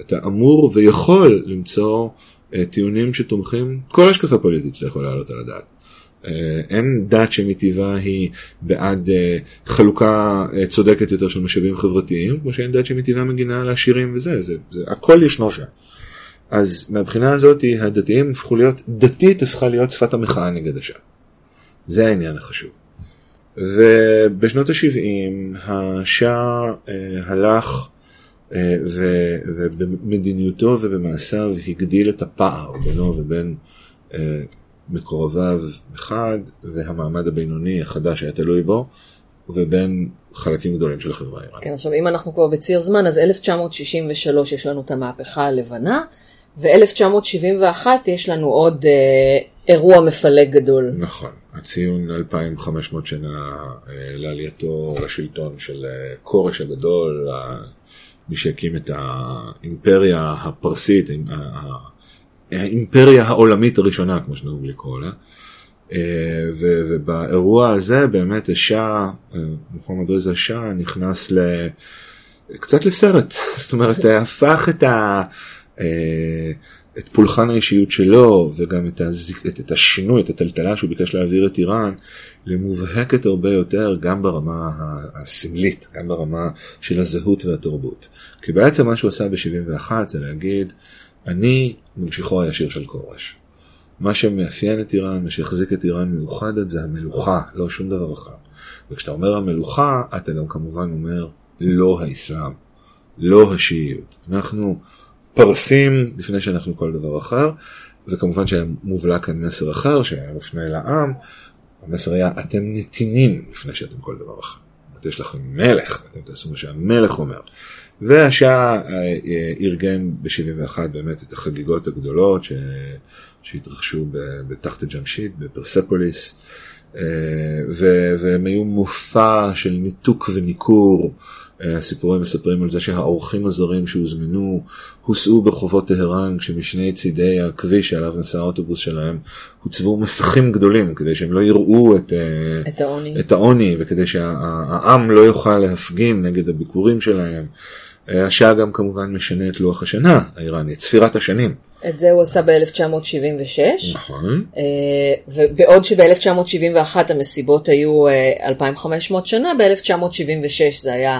אתה אמור ויכול למצוא אה, טיעונים שתומכים כל השקפה פוליטית שאתה יכול להעלות על הדעת. אה, אין דת שמטבעה היא בעד אה, חלוקה אה, צודקת יותר של משאבים חברתיים, כמו שאין דת שמטבעה מגינה על העשירים וזה, זה, זה, הכל ישנו שם. אז מהבחינה הזאת הדתיים הפכו להיות, דתית הפכה להיות שפת המחאה נגד השעה. זה העניין החשוב. ובשנות ה-70 השאה אה, הלך ו- ובמדיניותו ובמעשיו הגדיל את הפער בינו ובין מקורביו מחד והמעמד הבינוני החדש היה תלוי בו ובין חלקים גדולים של החברה האיראנית. כן, עכשיו אם אנחנו כבר בציר זמן, אז 1963 יש לנו את המהפכה הלבנה, ו-1971 יש לנו עוד אה, אירוע מפלג גדול. נכון, הציון 2500 שנה אה, לעלייתו לשלטון של אה, כורש הגדול, מי שהקים את האימפריה הפרסית, האימ- ה- האימפריה העולמית הראשונה, כמו שנהוג לקרוא לה. אה, ובאירוע הזה באמת השאה, אה, מוחמד רזה שאה נכנס ל... קצת לסרט, זאת אומרת הפך את, ה, אה, את פולחן האישיות שלו וגם את, הזיק, את, את השינוי, את הטלטלה שהוא ביקש להעביר את איראן למובהקת הרבה יותר גם ברמה הסמלית, גם ברמה של הזהות והתרבות. כי בעצם מה שהוא עשה ב-71 זה להגיד, אני ממשיכו הישיר של כורש. מה שמאפיין את איראן, מה שהחזיק את איראן מאוחדת זה המלוכה, לא שום דבר אחר. וכשאתה אומר המלוכה, אתה גם כמובן אומר לא האסלאם, לא השיעיות. אנחנו פרסים לפני שאנחנו כל דבר אחר, וכמובן שהיה מובלע כאן מסר אחר שהיה מופנה לעם, המסר היה אתם נתינים לפני שאתם כל דבר אחר. יש לכם מלך, אתם תעשו מה שהמלך אומר. והשעה אה, אה, ארגן ב-71 באמת את החגיגות הגדולות ש... שהתרחשו בתחת ג'משיד, בפרספוליס, אה, ו- והם היו מופע של ניתוק וניכור. הסיפורים מספרים על זה שהאורחים הזרים שהוזמנו הוסעו ברחובות טהרן כשמשני צידי הכביש שעליו נסע האוטובוס שלהם הוצבו מסכים גדולים כדי שהם לא יראו את, את העוני. את העוני וכדי שהעם לא יוכל להפגין נגד הביקורים שלהם. אה, השעה גם כמובן משנה את לוח השנה האיראני, את ספירת השנים. את זה הוא עשה ב-1976. נכון. אה, ובעוד שב-1971 המסיבות היו אה, 2,500 שנה, ב-1976 זה היה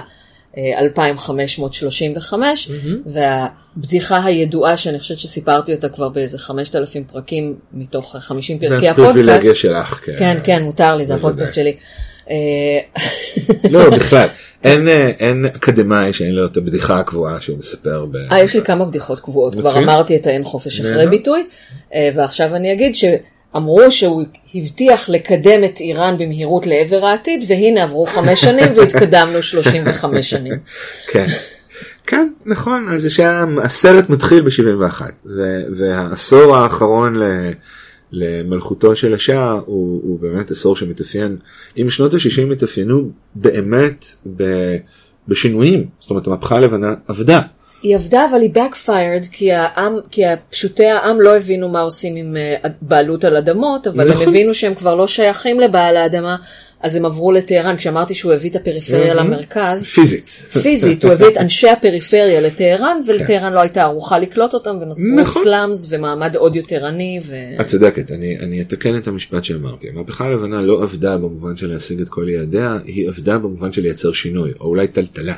אה, 2,535, והבדיחה הידועה שאני חושבת שסיפרתי אותה כבר באיזה 5,000 פרקים מתוך 50 זה פרקי הפריבילגיה הפודקאסט. שלך. כן, כן, מותר לי, זה. הפודקאסט שלי. אה, לא, בכלל. אין, אה, אין אקדמאי שאין לו את הבדיחה הקבועה שהוא מספר ב... אה, יש לי כמה בדיחות קבועות, כבר. אמרתי את האין חופש אחרי. ביטוי, אה, ועכשיו אני אגיד שאמרו שהוא הבטיח לקדם את איראן במהירות לעבר העתיד, והנה עברו חמש שנים והתקדמנו 35 שנים. כן. כן, נכון, אז שהיה, הסרט מתחיל ב-71, והעשור האחרון ל, למלכותו של השאה הוא, הוא באמת עשור שמתאפיין, אם שנות ה-60 התאפיינו באמת ב, בשינויים, זאת אומרת המהפכה הלבנה עבדה. היא עבדה אבל היא backfired כי העם, כי פשוטי העם לא הבינו מה עושים עם אה, בעלות על אדמות, אבל נכון. הם הבינו שהם כבר לא שייכים לבעל האדמה, אז הם עברו לטהרן, כשאמרתי שהוא הביא את הפריפריה מהמם. למרכז. פיזית. פיזית, הוא הביא את אנשי הפריפריה לטהרן, ולטהרן לא הייתה ערוכה לקלוט אותם, ונוצרו נכון. סלאמס ומעמד עוד יותר עני. ו... את צודקת, אני, אני אתקן את המשפט שאמרתי. המהפכה הלבנה לא עבדה במובן של להשיג את כל יעדיה, היא עבדה במובן של לייצר שינוי, או אולי טלטלה.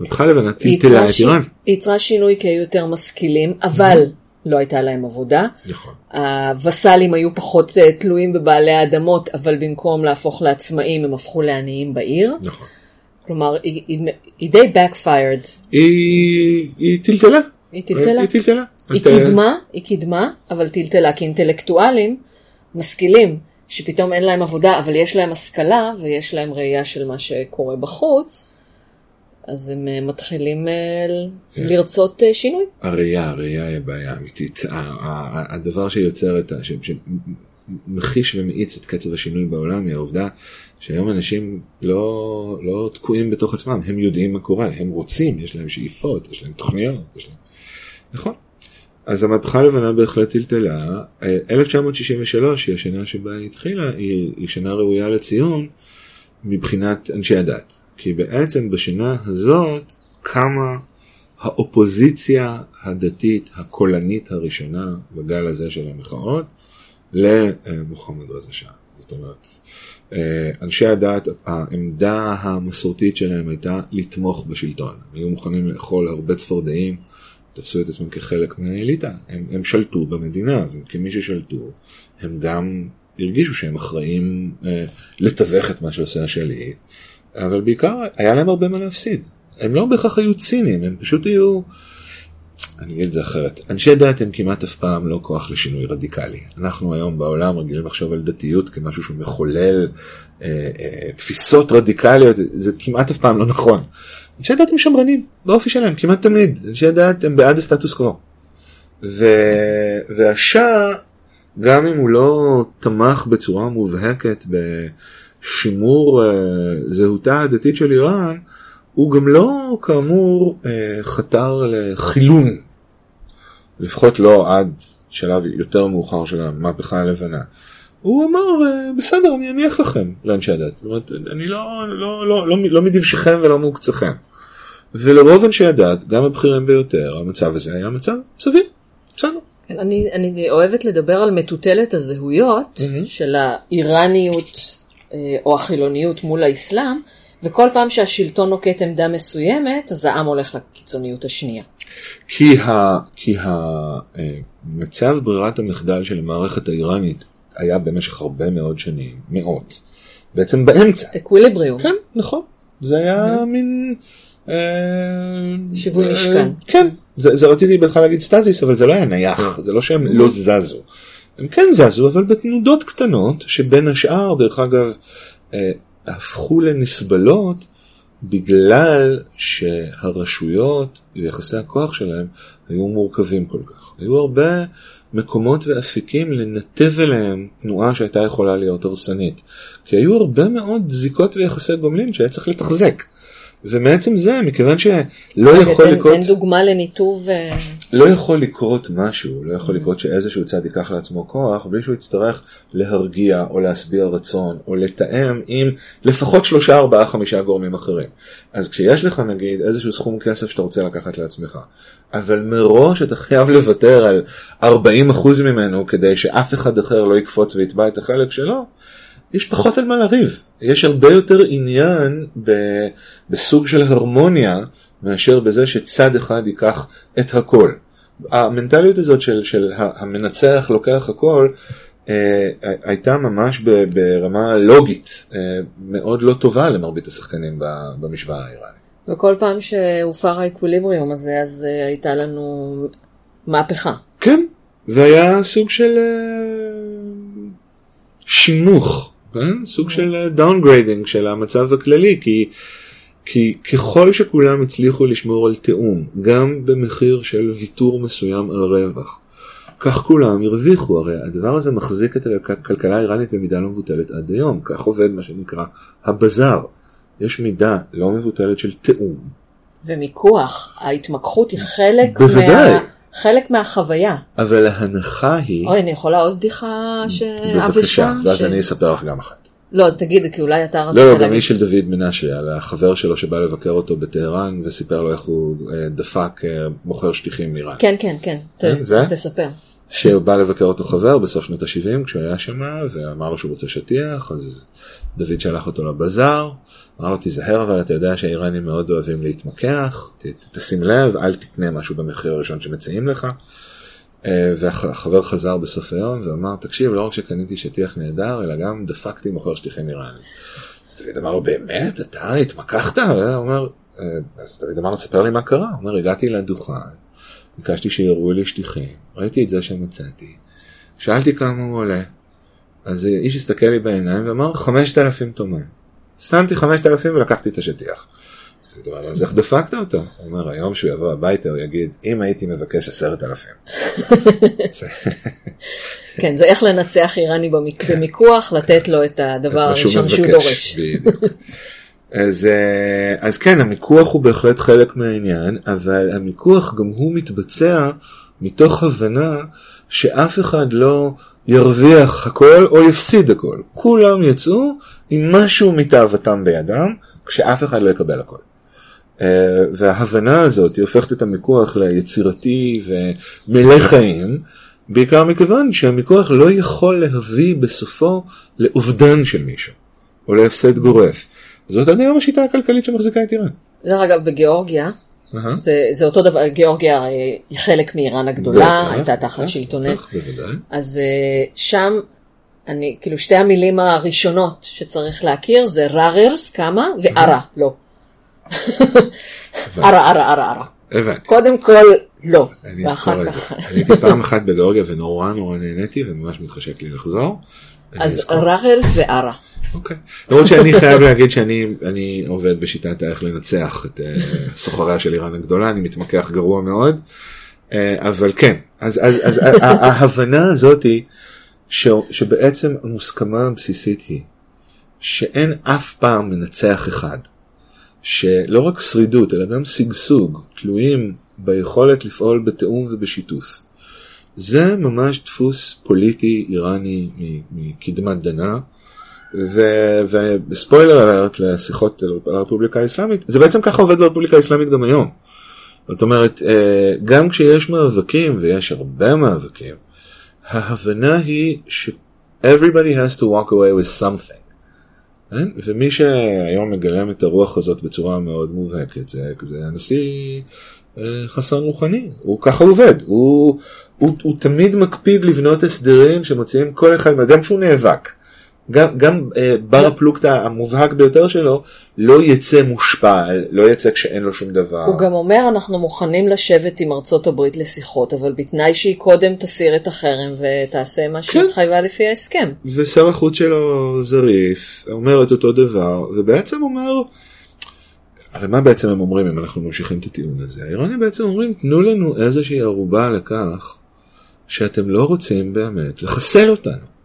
המהפכה הלבנה טלטלה את איראן. היא יצרה שינוי כי היו יותר משכילים, אבל לא הייתה להם עבודה. נכון. הווסלים היו פחות אה, תלויים בבעלי האדמות, אבל במקום להפוך לעצמאים הם הפכו לעניים בעיר. נכון. כלומר, היא, היא, היא די backfired. היא, היא טלטלה. היא טלטלה. היא טלטלה. היא את- קידמה, היא קידמה, אבל טלטלה, כי אינטלקטואלים משכילים, שפתאום אין להם עבודה, אבל יש להם השכלה ויש להם ראייה של מה שקורה בחוץ, אז הם אה, מתחילים אה, כן. לרצות אה, שינוי. הראייה, הראייה היא הבעיה האמיתית. הדבר שיוצר את ה... שמחיש ומאיץ את קצב השינוי בעולם היא העובדה שהיום אנשים לא, לא תקועים בתוך עצמם, הם יודעים מה קורה, הם רוצים, יש להם שאיפות, יש להם תוכניות, יש להם... נכון. אז המהפכה הלבנה בהחלט טלטלה. אה, 1963 היא השנה שבה היא התחילה, היא, היא שנה ראויה לציון מבחינת אנשי הדת. כי בעצם בשנה הזאת קמה האופוזיציה הדתית הקולנית הראשונה בגל הזה של המחאות למוחמד רזה שעה. זאת אומרת, אה, אנשי הדת, העמדה המסורתית שלהם הייתה לתמוך בשלטון. הם היו מוכנים לאכול הרבה צפרדעים, תפסו את עצמם כחלק מהאליטה. הם, הם שלטו במדינה, וכמי ששלטו, הם גם הרגישו שהם אחראים אה, לתווך את מה שעושה השליט, אבל בעיקר היה להם הרבה מה להפסיד. הם לא בהכרח היו ציניים, הם פשוט היו... אני אגיד את זה אחרת. אנשי דת הם כמעט אף פעם לא כוח לשינוי רדיקלי. אנחנו היום בעולם רגילים לחשוב על דתיות כמשהו שהוא מחולל אה, אה, תפיסות רדיקליות, זה כמעט אף פעם לא נכון. אנשי דת הם שמרנים, באופי שלהם, כמעט תמיד. אנשי דת הם בעד הסטטוס קוו. ו... והשאה, גם אם הוא לא תמך בצורה מובהקת בשימור אה, זהותה הדתית של איראן, הוא גם לא כאמור אה, חתר לחילון, לפחות לא עד שלב יותר מאוחר של המהפכה הלבנה. הוא אמר אה, בסדר אני אניח לכם לאנשי הדת, זאת אומרת אני לא, לא, לא, לא, לא מדבשכם ולא מעוקצכם. ולרוב אנשי הדת, גם הבכירים ביותר, המצב הזה היה מצב סביר, בסדר. כן, אני, אני אוהבת לדבר על מטוטלת הזהויות mm-hmm. של האיראניות או החילוניות מול האסלאם, וכל פעם שהשלטון נוקט עמדה מסוימת, אז העם הולך לקיצוניות השנייה. כי, ה, כי המצב אה, ברירת המחדל של המערכת האיראנית היה במשך הרבה מאוד שנים, מאות, בעצם באמצע. אקוויליבריום. כן, נכון. זה היה מין... אה, שיווי אה, משקל. כן, זה, זה רציתי בכלל להגיד סטזיס, אבל זה לא היה נייח, זה לא שהם לא זזו. הם כן זזו, אבל בתנודות קטנות, שבין השאר, דרך אגב, הפכו לנסבלות בגלל שהרשויות ויחסי הכוח שלהם היו מורכבים כל כך. היו הרבה מקומות ואפיקים לנתב אליהם תנועה שהייתה יכולה להיות הרסנית. כי היו הרבה מאוד זיקות ויחסי גומלין שהיה צריך לתחזק. ומעצם זה, מכיוון שלא יכול לקרות... תן דוגמה לניתוב... לא יכול לקרות משהו, לא יכול לקרות שאיזשהו צד ייקח לעצמו כוח, בלי שהוא יצטרך להרגיע או להשביע רצון, או לתאם עם לפחות שלושה, ארבעה, חמישה גורמים אחרים. אז כשיש לך נגיד איזשהו סכום כסף שאתה רוצה לקחת לעצמך, אבל מראש אתה חייב לוותר על 40% ממנו כדי שאף אחד אחר לא יקפוץ ויתבע את החלק שלו, יש פחות על מה לריב. יש הרבה יותר עניין ב, בסוג של הרמוניה מאשר בזה שצד אחד ייקח את הכל. המנטליות הזאת של, של המנצח לוקח הכל אה, הייתה ממש ב, ברמה לוגית אה, מאוד לא טובה למרבית השחקנים במשוואה האיראנית. וכל פעם שהופר האקוויליבריום הזה אז אה, הייתה לנו מהפכה. כן, והיה סוג של אה, שנמוך כן? סוג של downgrading של המצב הכללי, כי, כי ככל שכולם הצליחו לשמור על תיאום, גם במחיר של ויתור מסוים על רווח, כך כולם הרוויחו, הרי הדבר הזה מחזיק את הכלכלה האיראנית במידה לא מבוטלת עד היום, כך עובד מה שנקרא הבזאר. יש מידה לא מבוטלת של תיאום. ומיקוח, ההתמקחות היא חלק בוודאי. מה... חלק מהחוויה. אבל ההנחה היא... אוי, אני יכולה עוד בדיחה שעבשה? בבקשה, ואז ש... אני אספר לך גם אחת. לא, אז תגיד, כי אולי אתה רצית לא, לא, גם היא של דוד מנשה, על החבר שלו שבא לבקר אותו בטהרן, וסיפר לו איך הוא אה, דפק אה, מוכר שטיחים מאיראן. כן, כן, כן, זה? תספר. שהוא בא לבקר אותו חבר בסוף שנות ה-70 כשהוא היה שם, ואמר לו שהוא רוצה שטיח, אז דוד שלח אותו לבזאר, אמר לו תיזהר אבל אתה יודע שהאיראנים מאוד אוהבים להתמקח, ת, תשים לב, אל תקנה משהו במחיר הראשון שמציעים לך. והחבר חזר בסוף היום ואמר תקשיב לא רק שקניתי שטיח נהדר אלא גם דפקתי מוכר שטיחים איראני. אז דוד אמר לו באמת אתה התמקחת? הוא אומר אה, אז דוד אמר לו תספר לי מה קרה. הוא אומר הגעתי לדוכן ביקשתי שיראו לי שטיחים ראיתי את זה שמצאתי שאלתי כמה הוא עולה אז איש הסתכל לי בעיניים ואמר 5,000 תומן. שמתי 5,000 ולקחתי את השטיח. אז איך דפקת אותו? הוא אומר, היום שהוא יבוא הביתה הוא יגיד, אם הייתי מבקש עשרת אלפים. כן, זה איך לנצח איראני במיקוח, לתת לו את הדבר הראשון שהוא דורש. אז, אה, אז כן, המיקוח הוא בהחלט חלק מהעניין, אבל המיקוח גם הוא מתבצע מתוך הבנה שאף אחד לא ירוויח הכל או יפסיד הכל. כולם יצאו עם משהו מתאוותם בידם, כשאף אחד לא יקבל הכל. אה, וההבנה הזאת היא הופכת את המיקוח ליצירתי ומלא חיים, בעיקר מכיוון שהמיקוח לא יכול להביא בסופו לאובדן של מישהו, או להפסד גורף. זאת עד היום השיטה הכלכלית שמחזיקה את איראן. דרך אגב, בגיאורגיה. זה, זה אותו דבר, גיאורגיה הרי היא חלק מאיראן הגדולה, בטח, הייתה תחת בטח. אז אה, שם, אני, כאילו שתי המילים הראשונות שצריך להכיר זה ראררס, כמה, וערה, לא. ערה, ערה, ערה, ערה. הבנתי. קודם כל, לא. אני אזכור את. זה. אני הייתי פעם אחת בגיאורגיה ונורא נורא נהניתי וממש מתחשק לי לחזור. אז אזכור. ראררס וערה. אוקיי. למרות שאני חייב להגיד שאני אני עובד בשיטת איך לנצח את אה, סוחריה של איראן הגדולה, אני מתמקח גרוע מאוד. אה, אבל כן, אז, ההבנה הזאת היא שבעצם המוסכמה הבסיסית היא שאין אף פעם מנצח אחד. שלא רק שרידות אלא גם שגשוג תלויים ביכולת לפעול בתיאום ובשיתוף. זה ממש דפוס פוליטי איראני מקדמת דנא. ו- וספוילר אלרט לשיחות על הרפובליקה האסלאמית, זה בעצם ככה עובד ברפובליקה האסלאמית גם היום. זאת אומרת, אה, גם כשיש מאבקים, ויש הרבה מאבקים, ההבנה היא ש- everybody has to walk away with something. כן? ומי שהיום מגלם את הרוח הזאת בצורה מאוד מובהקת, זה, זה הנשיא אה, חסן רוחני, הוא ככה עובד, הוא, הוא, הוא תמיד מקפיד לבנות הסדרים שמוציאים כל אחד, גם כשהוא נאבק. גם, גם אה, בר הפלוגתא המובהק ביותר שלו לא יצא מושפל, לא יצא כשאין לו שום דבר. הוא גם אומר, אנחנו מוכנים לשבת עם ארצות הברית לשיחות, אבל בתנאי שהיא קודם תסיר את החרם ותעשה מה שהיא כן. התחייבה לפי ההסכם. ושר החוץ שלו זריף, אומר את אותו דבר, ובעצם אומר, הרי מה בעצם הם אומרים אם אנחנו ממשיכים את הטיעון הזה? האיראנים בעצם אומרים, תנו לנו איזושהי ערובה לכך שאתם לא רוצים באמת לחסל אותנו.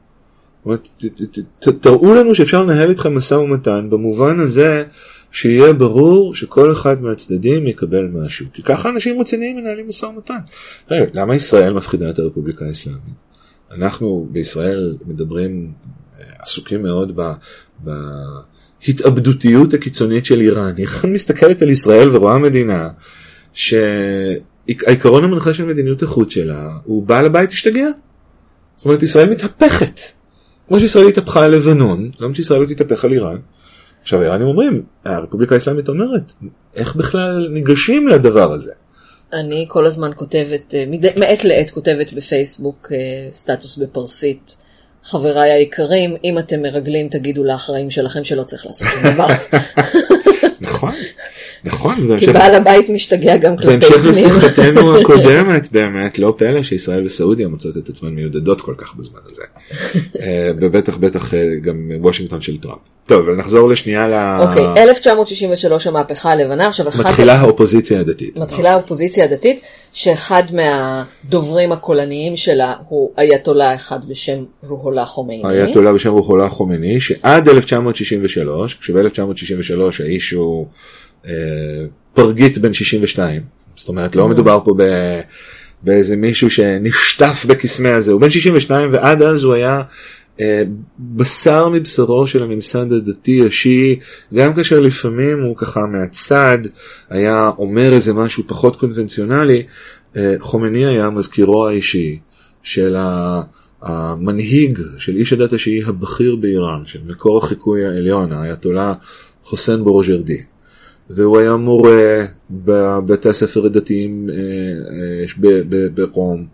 תראו לנו שאפשר לנהל איתכם משא ומתן במובן הזה שיהיה ברור שכל אחד מהצדדים יקבל משהו. כי ככה אנשים רציניים מנהלים משא ומתן. למה ישראל מפחידה את הרפובליקה האסלאמית? אנחנו בישראל מדברים, אה, עסוקים מאוד ב... בהתאבדותיות הקיצונית של איראן. איראן מסתכלת על ישראל ורואה מדינה שהעיקרון המנחה של מדיניות החוץ שלה הוא בעל הבית השתגע. זאת אומרת ישראל מתהפכת. כמו שישראל התהפכה על לבנון, למה שישראל לא תתהפך על איראן? עכשיו האיראנים אומרים, הרפובליקה האסלאמית אומרת, איך בכלל ניגשים לדבר הזה? אני כל הזמן כותבת, אה, מעת לעת כותבת בפייסבוק אה, סטטוס בפרסית. חבריי היקרים, אם אתם מרגלים תגידו לאחראים שלכם שלא צריך לעשות שום דבר. נכון, נכון. כי בעל הבית משתגע גם כלפי בהמשך פנים. לשיחתנו הקודמת באמת לא פלא שישראל וסעודיה מוצאות את עצמן מיודדות כל כך בזמן הזה. אה, ובטח בטח אה, גם וושינגטון של טראמפ. טוב נחזור לשנייה ל... אוקיי, 1963 המהפכה הלבנה, עכשיו אחד... מתחילה האופוזיציה הדתית. מתחילה האופוזיציה הדתית, שאחד מהדוברים הקולניים שלה הוא אייתולה אחד בשם רוהולה חומייני. האייתולה בשם רוחולה חומני שעד 1963 כשב-1963 האיש הוא אה, פרגית בן 62 זאת אומרת לא מדובר פה ב... באיזה מישהו שנשטף בקסמי הזה. הוא בן 62 ועד אז הוא היה אה, בשר מבשרו של הממסד הדתי השיעי גם כאשר לפעמים הוא ככה מהצד היה אומר איזה משהו פחות קונבנציונלי אה, חומני היה מזכירו האישי של ה... המנהיג של איש הדת השיעי הבכיר באיראן, של מקור החיקוי העליון, האייתולה חוסיין בורג'רדי. והוא היה מורה בבתי הספר הדתיים אה, אה, ברום,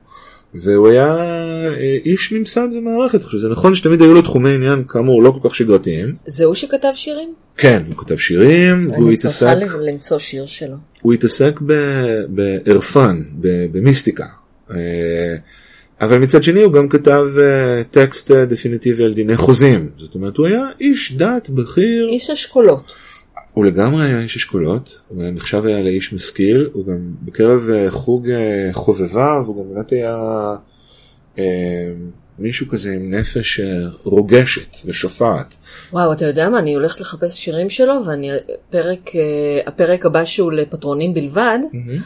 והוא היה אה, איש ממסד ומערכת. עכשיו זה נכון שתמיד היו לו תחומי עניין כאמור לא כל כך שגרתיים. זה הוא שכתב שירים? כן, הוא כותב שירים, והוא אני צריכה התעסק, למצוא שיר שלו. הוא התעסק בערפן, במיסטיקה. אבל מצד שני הוא גם כתב אה, טקסט אה, דפיניטיבי על דיני חוזים. זאת אומרת, הוא היה איש דת בכיר. איש אשכולות. הוא לגמרי היה איש אשכולות, הוא היה נחשב היה לאיש משכיל, הוא גם בקרב אה, חוג אה, חובביו, הוא גם באמת היה אה, מישהו כזה עם נפש אה, רוגשת ושופעת. וואו, אתה יודע מה, אני הולכת לחפש שירים שלו, ואני, פרק, אה, הפרק הבא שהוא לפטרונים בלבד,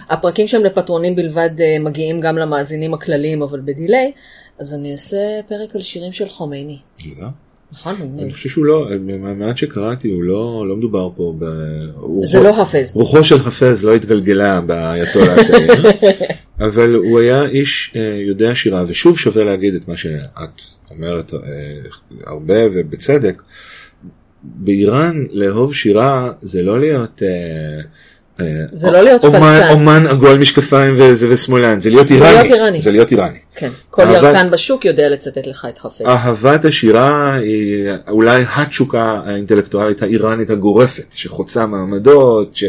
הפרקים שהם לפטרונים בלבד אה, מגיעים גם למאזינים הכלליים, אבל בדיליי, אז אני אעשה פרק על שירים של חומייני. תודה. נכון, אני. חושב שהוא לא, מהמעט שקראתי הוא לא, לא מדובר פה ב... זה לא הפז. רוחו של חפז לא התגלגלה באייתולה הצעיר, אבל הוא היה איש אה, יודע שירה, ושוב שווה להגיד את מה שאת אומרת אה, הרבה ובצדק. באיראן לאהוב שירה זה לא להיות... אה, זה לא להיות אומן, פלצן. אומן עגול משקפיים וזה ושמאלן, זה להיות להיות איראני. איראני. זה להיות איראני. כן, כל ירקן בשוק יודע לצטט לך את חפז. אהבת השירה היא אולי התשוקה האינטלקטואלית האיראנית הגורפת, שחוצה מעמדות, ש...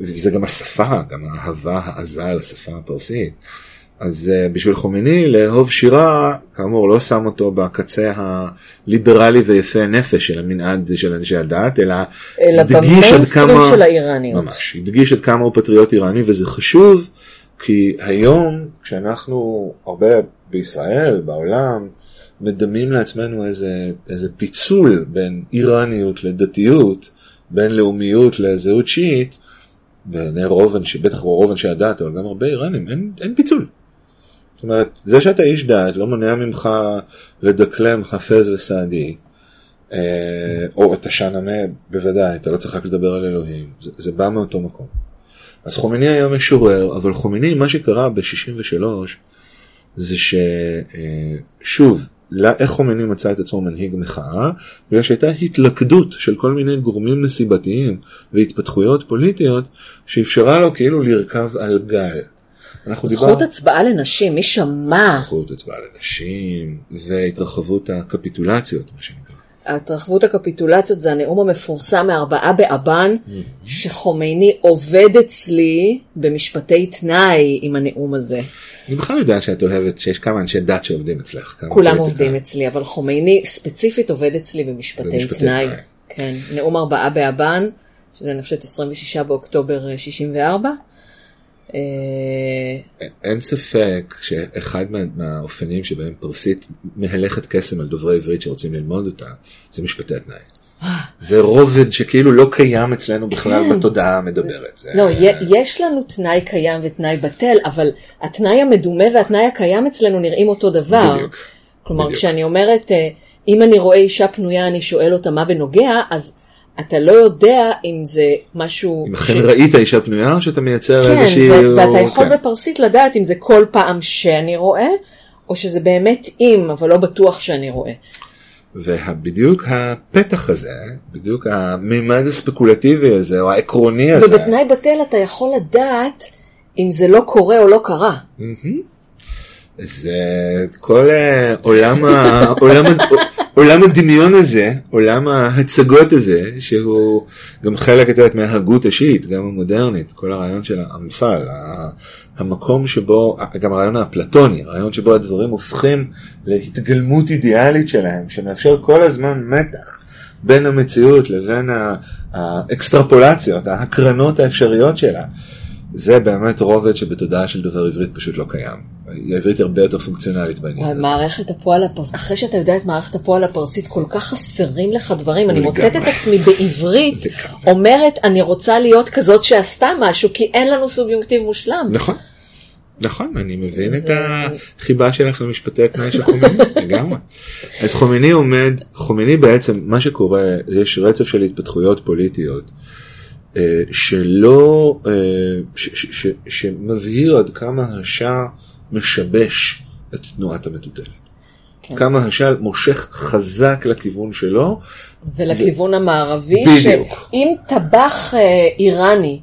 וזה גם השפה, גם האהבה העזה לשפה הפרסית. אז uh, בשביל חומייני לאהוב שירה, כאמור לא שם אותו בקצה הליברלי ויפה נפש של המנעד של אנשי הדת, אלא אלא הדגיש עד כמה... של האיראניות. ממש, הדגיש עד כמה הוא פטריוט איראני וזה חשוב כי היום כשאנחנו הרבה בישראל, בעולם, מדמים לעצמנו איזה, איזה פיצול בין איראניות לדתיות, בין לאומיות לזהות שיעית, בעיני רוב אנשי, בטח רוב אנשי הדת, אבל גם הרבה איראנים, אין, אין פיצול. זאת אומרת, זה שאתה איש דת לא מונע ממך לדקלם חפז וסעדי, אה, או את השאנמה בוודאי, אתה לא צריך רק לדבר על אלוהים, זה, זה בא מאותו מקום. אז חומייני היה משורר, אבל חומייני, מה שקרה ב-63, זה ששוב, איך חומייני מצא את עצמו מנהיג מחאה? בגלל שהייתה התלכדות של כל מיני גורמים נסיבתיים והתפתחויות פוליטיות שאפשרה לו כאילו לרכב על גל. אנחנו זכות דיברנו- הצבעה לנשים, מי שמע? זכות הצבעה לנשים והתרחבות הקפיטולציות, מה שנקרא. התרחבות הקפיטולציות זה הנאום המפורסם מארבעה באבן, שחומייני עובד אצלי במשפטי תנאי עם הנאום הזה. אני בכלל יודע שאת אוהבת שיש כמה אנשי דת שעובדים אצלך. כולם. עובדים אצלי, אבל חומייני ספציפית עובד אצלי במשפטי במשפטי תנאי. תנאי. כן, נאום ארבעה באבן, שזה אני חושבת 26 באוקטובר אה, 64. אה, אין ספק שאחד מה- מהאופנים שבהם פרסית מהלכת קסם על דוברי עברית שרוצים ללמוד אותה, זה משפטי התנאי. זה רובד שכאילו לא קיים אצלנו בכלל כן. בתודעה המדברת. לא, יש לנו תנאי קיים ותנאי בטל, אבל התנאי המדומה והתנאי הקיים אצלנו נראים אותו דבר. בדיוק. כלומר, בדיוק. כשאני אומרת, אה, אם אני רואה אישה פנויה, אני שואל אותה מה בנוגע, אז אתה לא יודע אם זה משהו... אם אכן ראית אישה פנויה או שאתה מייצר כן, איזושהי... ו- ואתה יכול כן. בפרסית לדעת אם זה כל פעם שאני רואה, או שזה באמת אם, אבל לא בטוח שאני רואה. ובדיוק הפתח הזה, בדיוק הממד הספקולטיבי הזה, או העקרוני הזה, ובתנאי בטל אתה יכול לדעת אם זה לא קורה או לא קרה. מהמם. זה כל אה, עולם, ה... עולם, ה... עולם הדמיון הזה, עולם ההצגות הזה, שהוא גם חלק, את יודעת, מההגות השיעית, גם המודרנית, כל הרעיון של האמסל, המקום שבו, גם הרעיון האפלטוני, הרעיון שבו הדברים הופכים להתגלמות אידיאלית שלהם, שמאפשר כל הזמן מתח בין המציאות לבין האקסטרפולציות, ההקרנות האפשריות שלה. זה באמת רובד שבתודעה של דובר עברית פשוט לא קיים. העברית הרבה יותר פונקציונלית בעניין הזה. מערכת הפועל הפרסית, אחרי שאתה יודע את מערכת הפועל הפרסית, כל כך חסרים לך דברים. אני. מוצאת את עצמי בעברית. אומרת, אני רוצה להיות כזאת שעשתה משהו, כי אין לנו סוביונקטיב מושלם. נכון, נכון, אני מבין את החיבה שלך למשפטי התנאי של חומייני, לגמרי. אז חומייני עומד, חומייני בעצם, מה שקורה, יש רצף של התפתחויות פוליטיות, אה, שלא, אה, ש- ש- ש- שמבהיר עד כמה השאה משבש את תנועת המטוטלת. כן. כמה השאה מושך חזק לכיוון שלו, ולכיוון המערבי, בדיוק. שאם טבח אה, איראני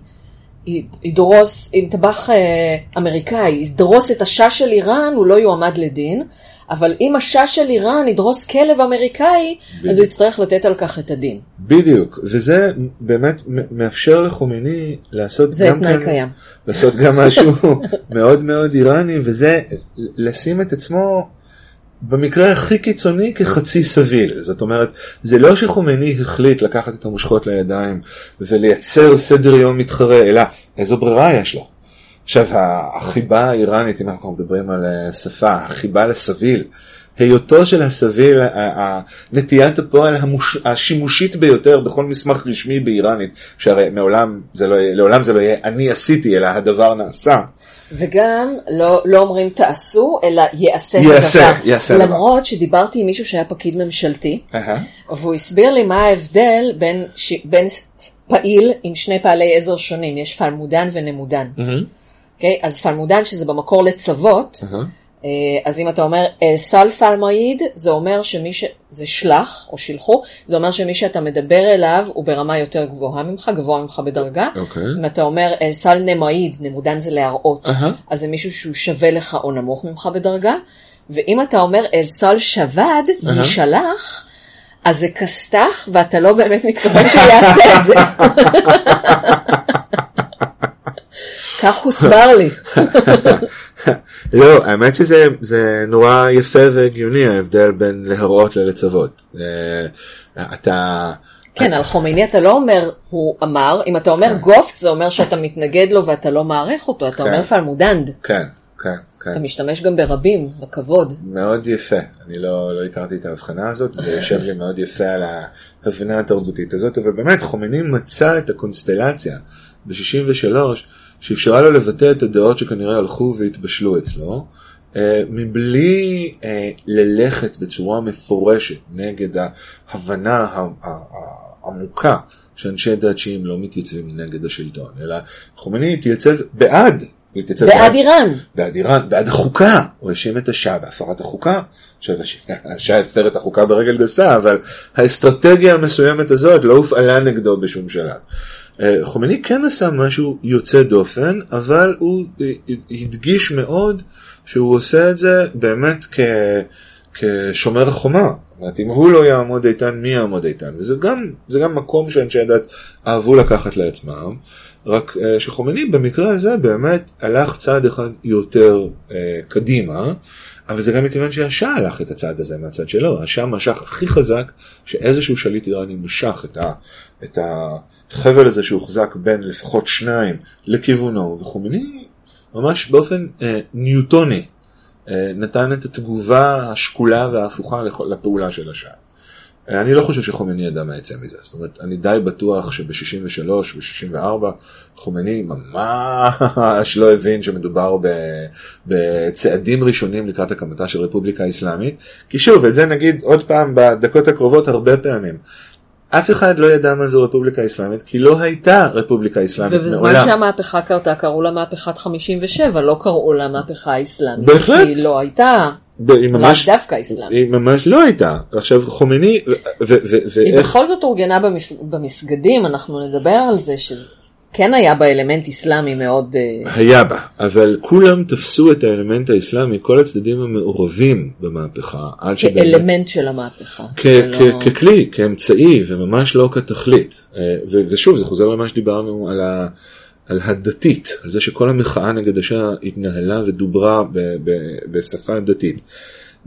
ידרוס, אם טבח אה, אמריקאי ידרוס את השאה של איראן, הוא לא יועמד לדין, אבל אם השאה של איראן ידרוס כלב אמריקאי, אז הוא יצטרך לתת על כך את הדין. בדיוק, וזה באמת מאפשר לחומייני לעשות זה גם תנאי כאן, קיים. לעשות גם משהו מאוד מאוד איראני, וזה לשים את עצמו במקרה הכי קיצוני כחצי סביל. זאת אומרת, זה לא שחומייני החליט לקחת את המושכות לידיים ולייצר סדר יום מתחרה, אלא איזו ברירה יש לו. עכשיו, החיבה האיראנית, אם אנחנו מדברים על אה, שפה, החיבה לסביל, היותו של הסביל, נטיית הפועל המוש, השימושית ביותר בכל מסמך רשמי באיראנית, שהרי מעולם זה לא לעולם זה לא יהיה אני עשיתי, אלא הדבר נעשה. וגם לא, לא אומרים תעשו, אלא יעשה יעשה, הדבר. יעשה. למרות שדיברתי עם מישהו שהיה פקיד ממשלתי, אהה. והוא הסביר לי מה ההבדל בין, ש... בין פעיל עם שני פעלי עזר שונים, יש פלמודן ונמודן. אוקיי? אז פלמודן שזה במקור לצוות. אה, אז אם אתה אומר אל סל פלמעיד, זה אומר שמי ש... זה שלח או שילחו, זה אומר שמי שאתה מדבר אליו הוא ברמה יותר גבוהה ממך, גבוה ממך בדרגה. אוקיי. אם אתה אומר אל סל נמעיד, נמודן זה להראות, אהה. אז זה מישהו שהוא שווה לך או נמוך ממך בדרגה. ואם אתה אומר אל סל שבד, אהה. יישלח, אז זה כסת"ח ואתה לא באמת מתכוון שהוא יעשה את זה. כך הוסבר לי. לא, האמת שזה זה נורא יפה והגיוני ההבדל בין להראות ללצוות. אה, אתה... כן, על חומייני אתה לא אומר הוא אמר, אם אתה אומר גופט זה אומר שאתה מתנגד לו ואתה לא מעריך אותו, אתה כן. אומר פלמודנד. כן, כן, אתה כן. משתמש גם ברבים, בכבוד. מאוד יפה. אני לא, לא הכרתי את ההבחנה הזאת, זה יושב לי מאוד יפה על ההבנה התרבותית הזאת, אבל באמת חומייני מצא את הקונסטלציה ב-63, שאפשרה לו לבטא את הדעות שכנראה הלכו והתבשלו אצלו, אה, מבלי אה, ללכת בצורה מפורשת נגד ההבנה העמוקה שאנשי דת שיעים לא מתייצבים נגד השלטון, אלא חומייני התייצב בעד. הוא התייצב בעד איראן. בעד איראן, בעד החוקה, הוא האשים את השאה בהפרת החוקה. עכשיו הש- השאה הפר את החוקה ברגל גסה, אבל האסטרטגיה המסוימת הזאת לא הופעלה נגדו בשום שלב. אה, חומייני כן עשה משהו יוצא דופן, אבל הוא אה, הדגיש מאוד שהוא עושה את זה באמת כ... כשומר החומה. זאת אומרת, אם הוא לא יעמוד איתן, מי יעמוד איתן? וזה גם, גם מקום שאנשי הדת אהבו לקחת לעצמם. רק אה, שחומייני במקרה הזה באמת הלך צעד אחד יותר אה, קדימה, אבל זה גם מכיוון שהשאה הלך את הצעד הזה מהצד שלו, השאה משך הכי חזק שאיזשהו שליט איראני משך את, ה, את החבל הזה שהוחזק בין לפחות שניים לכיוונו, וחומייני ממש באופן אה, ניוטוני אה, נתן את התגובה השקולה וההפוכה לפעולה של השאה. אה, אני לא חושב שחומייני ידע מה יצא מזה, זאת אומרת, אני די בטוח שב-63 ו-64 חומייני ממש לא הבין שמדובר בצעדים ראשונים לקראת הקמתה של רפובליקה אסלאמית, כי שוב, את זה נגיד עוד פעם בדקות הקרובות הרבה פעמים. אף אחד לא ידע מה זו רפובליקה אסלאמית, כי לא הייתה רפובליקה אסלאמית ובזמן מעולם. שהמהפכה קרתה קראו לה מהפכת 57, לא קראו לה מהפכה האסלאמית. בהחלט. היא לא הייתה, היא ממש, דווקא אסלאמית. היא ממש לא הייתה. עכשיו חומייני, ו- ו- ו- היא ואיך בכל זאת אורגנה. במסגדים, אנחנו נדבר על זה שכן היה בה אלמנט אסלאמי מאוד... אה, היה בה, אבל כולם תפסו את האלמנט האסלאמי, כל הצדדים המעורבים במהפכה, עד שבאמת, כאלמנט של המהפכה. כ- זה לא- כ- ככלי, כאמצעי, וממש לא כתכלית. אה, ושוב, זה חוזר למה שדיברנו על, ה- על הדתית, על זה שכל המחאה נגד השאה התנהלה ודוברה ב- ב- בשפה דתית.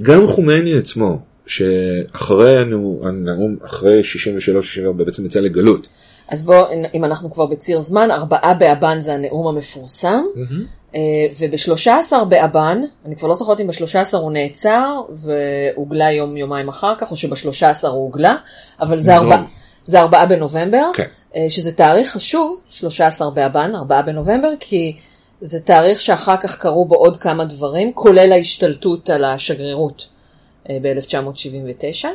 גם חומייני עצמו, שאחרי הנאום, אחרי 63-64 בעצם יצא לגלות. אז בואו, אם אנחנו כבר בציר זמן, ארבעה באבן זה הנאום המפורסם, אה, וב-13 באבן, אני כבר לא זוכרת אם ב-13 הוא נעצר והוגלה יום יומיים אחר כך, או שב-13 הוא הוגלה, אבל זה. ארבעה. זה ארבעה בנובמבר, כן. אה, שזה תאריך חשוב, 13 באבן, ארבעה בנובמבר, כי זה תאריך שאחר כך קרו בו עוד כמה דברים, כולל ההשתלטות על השגרירות ב-1979,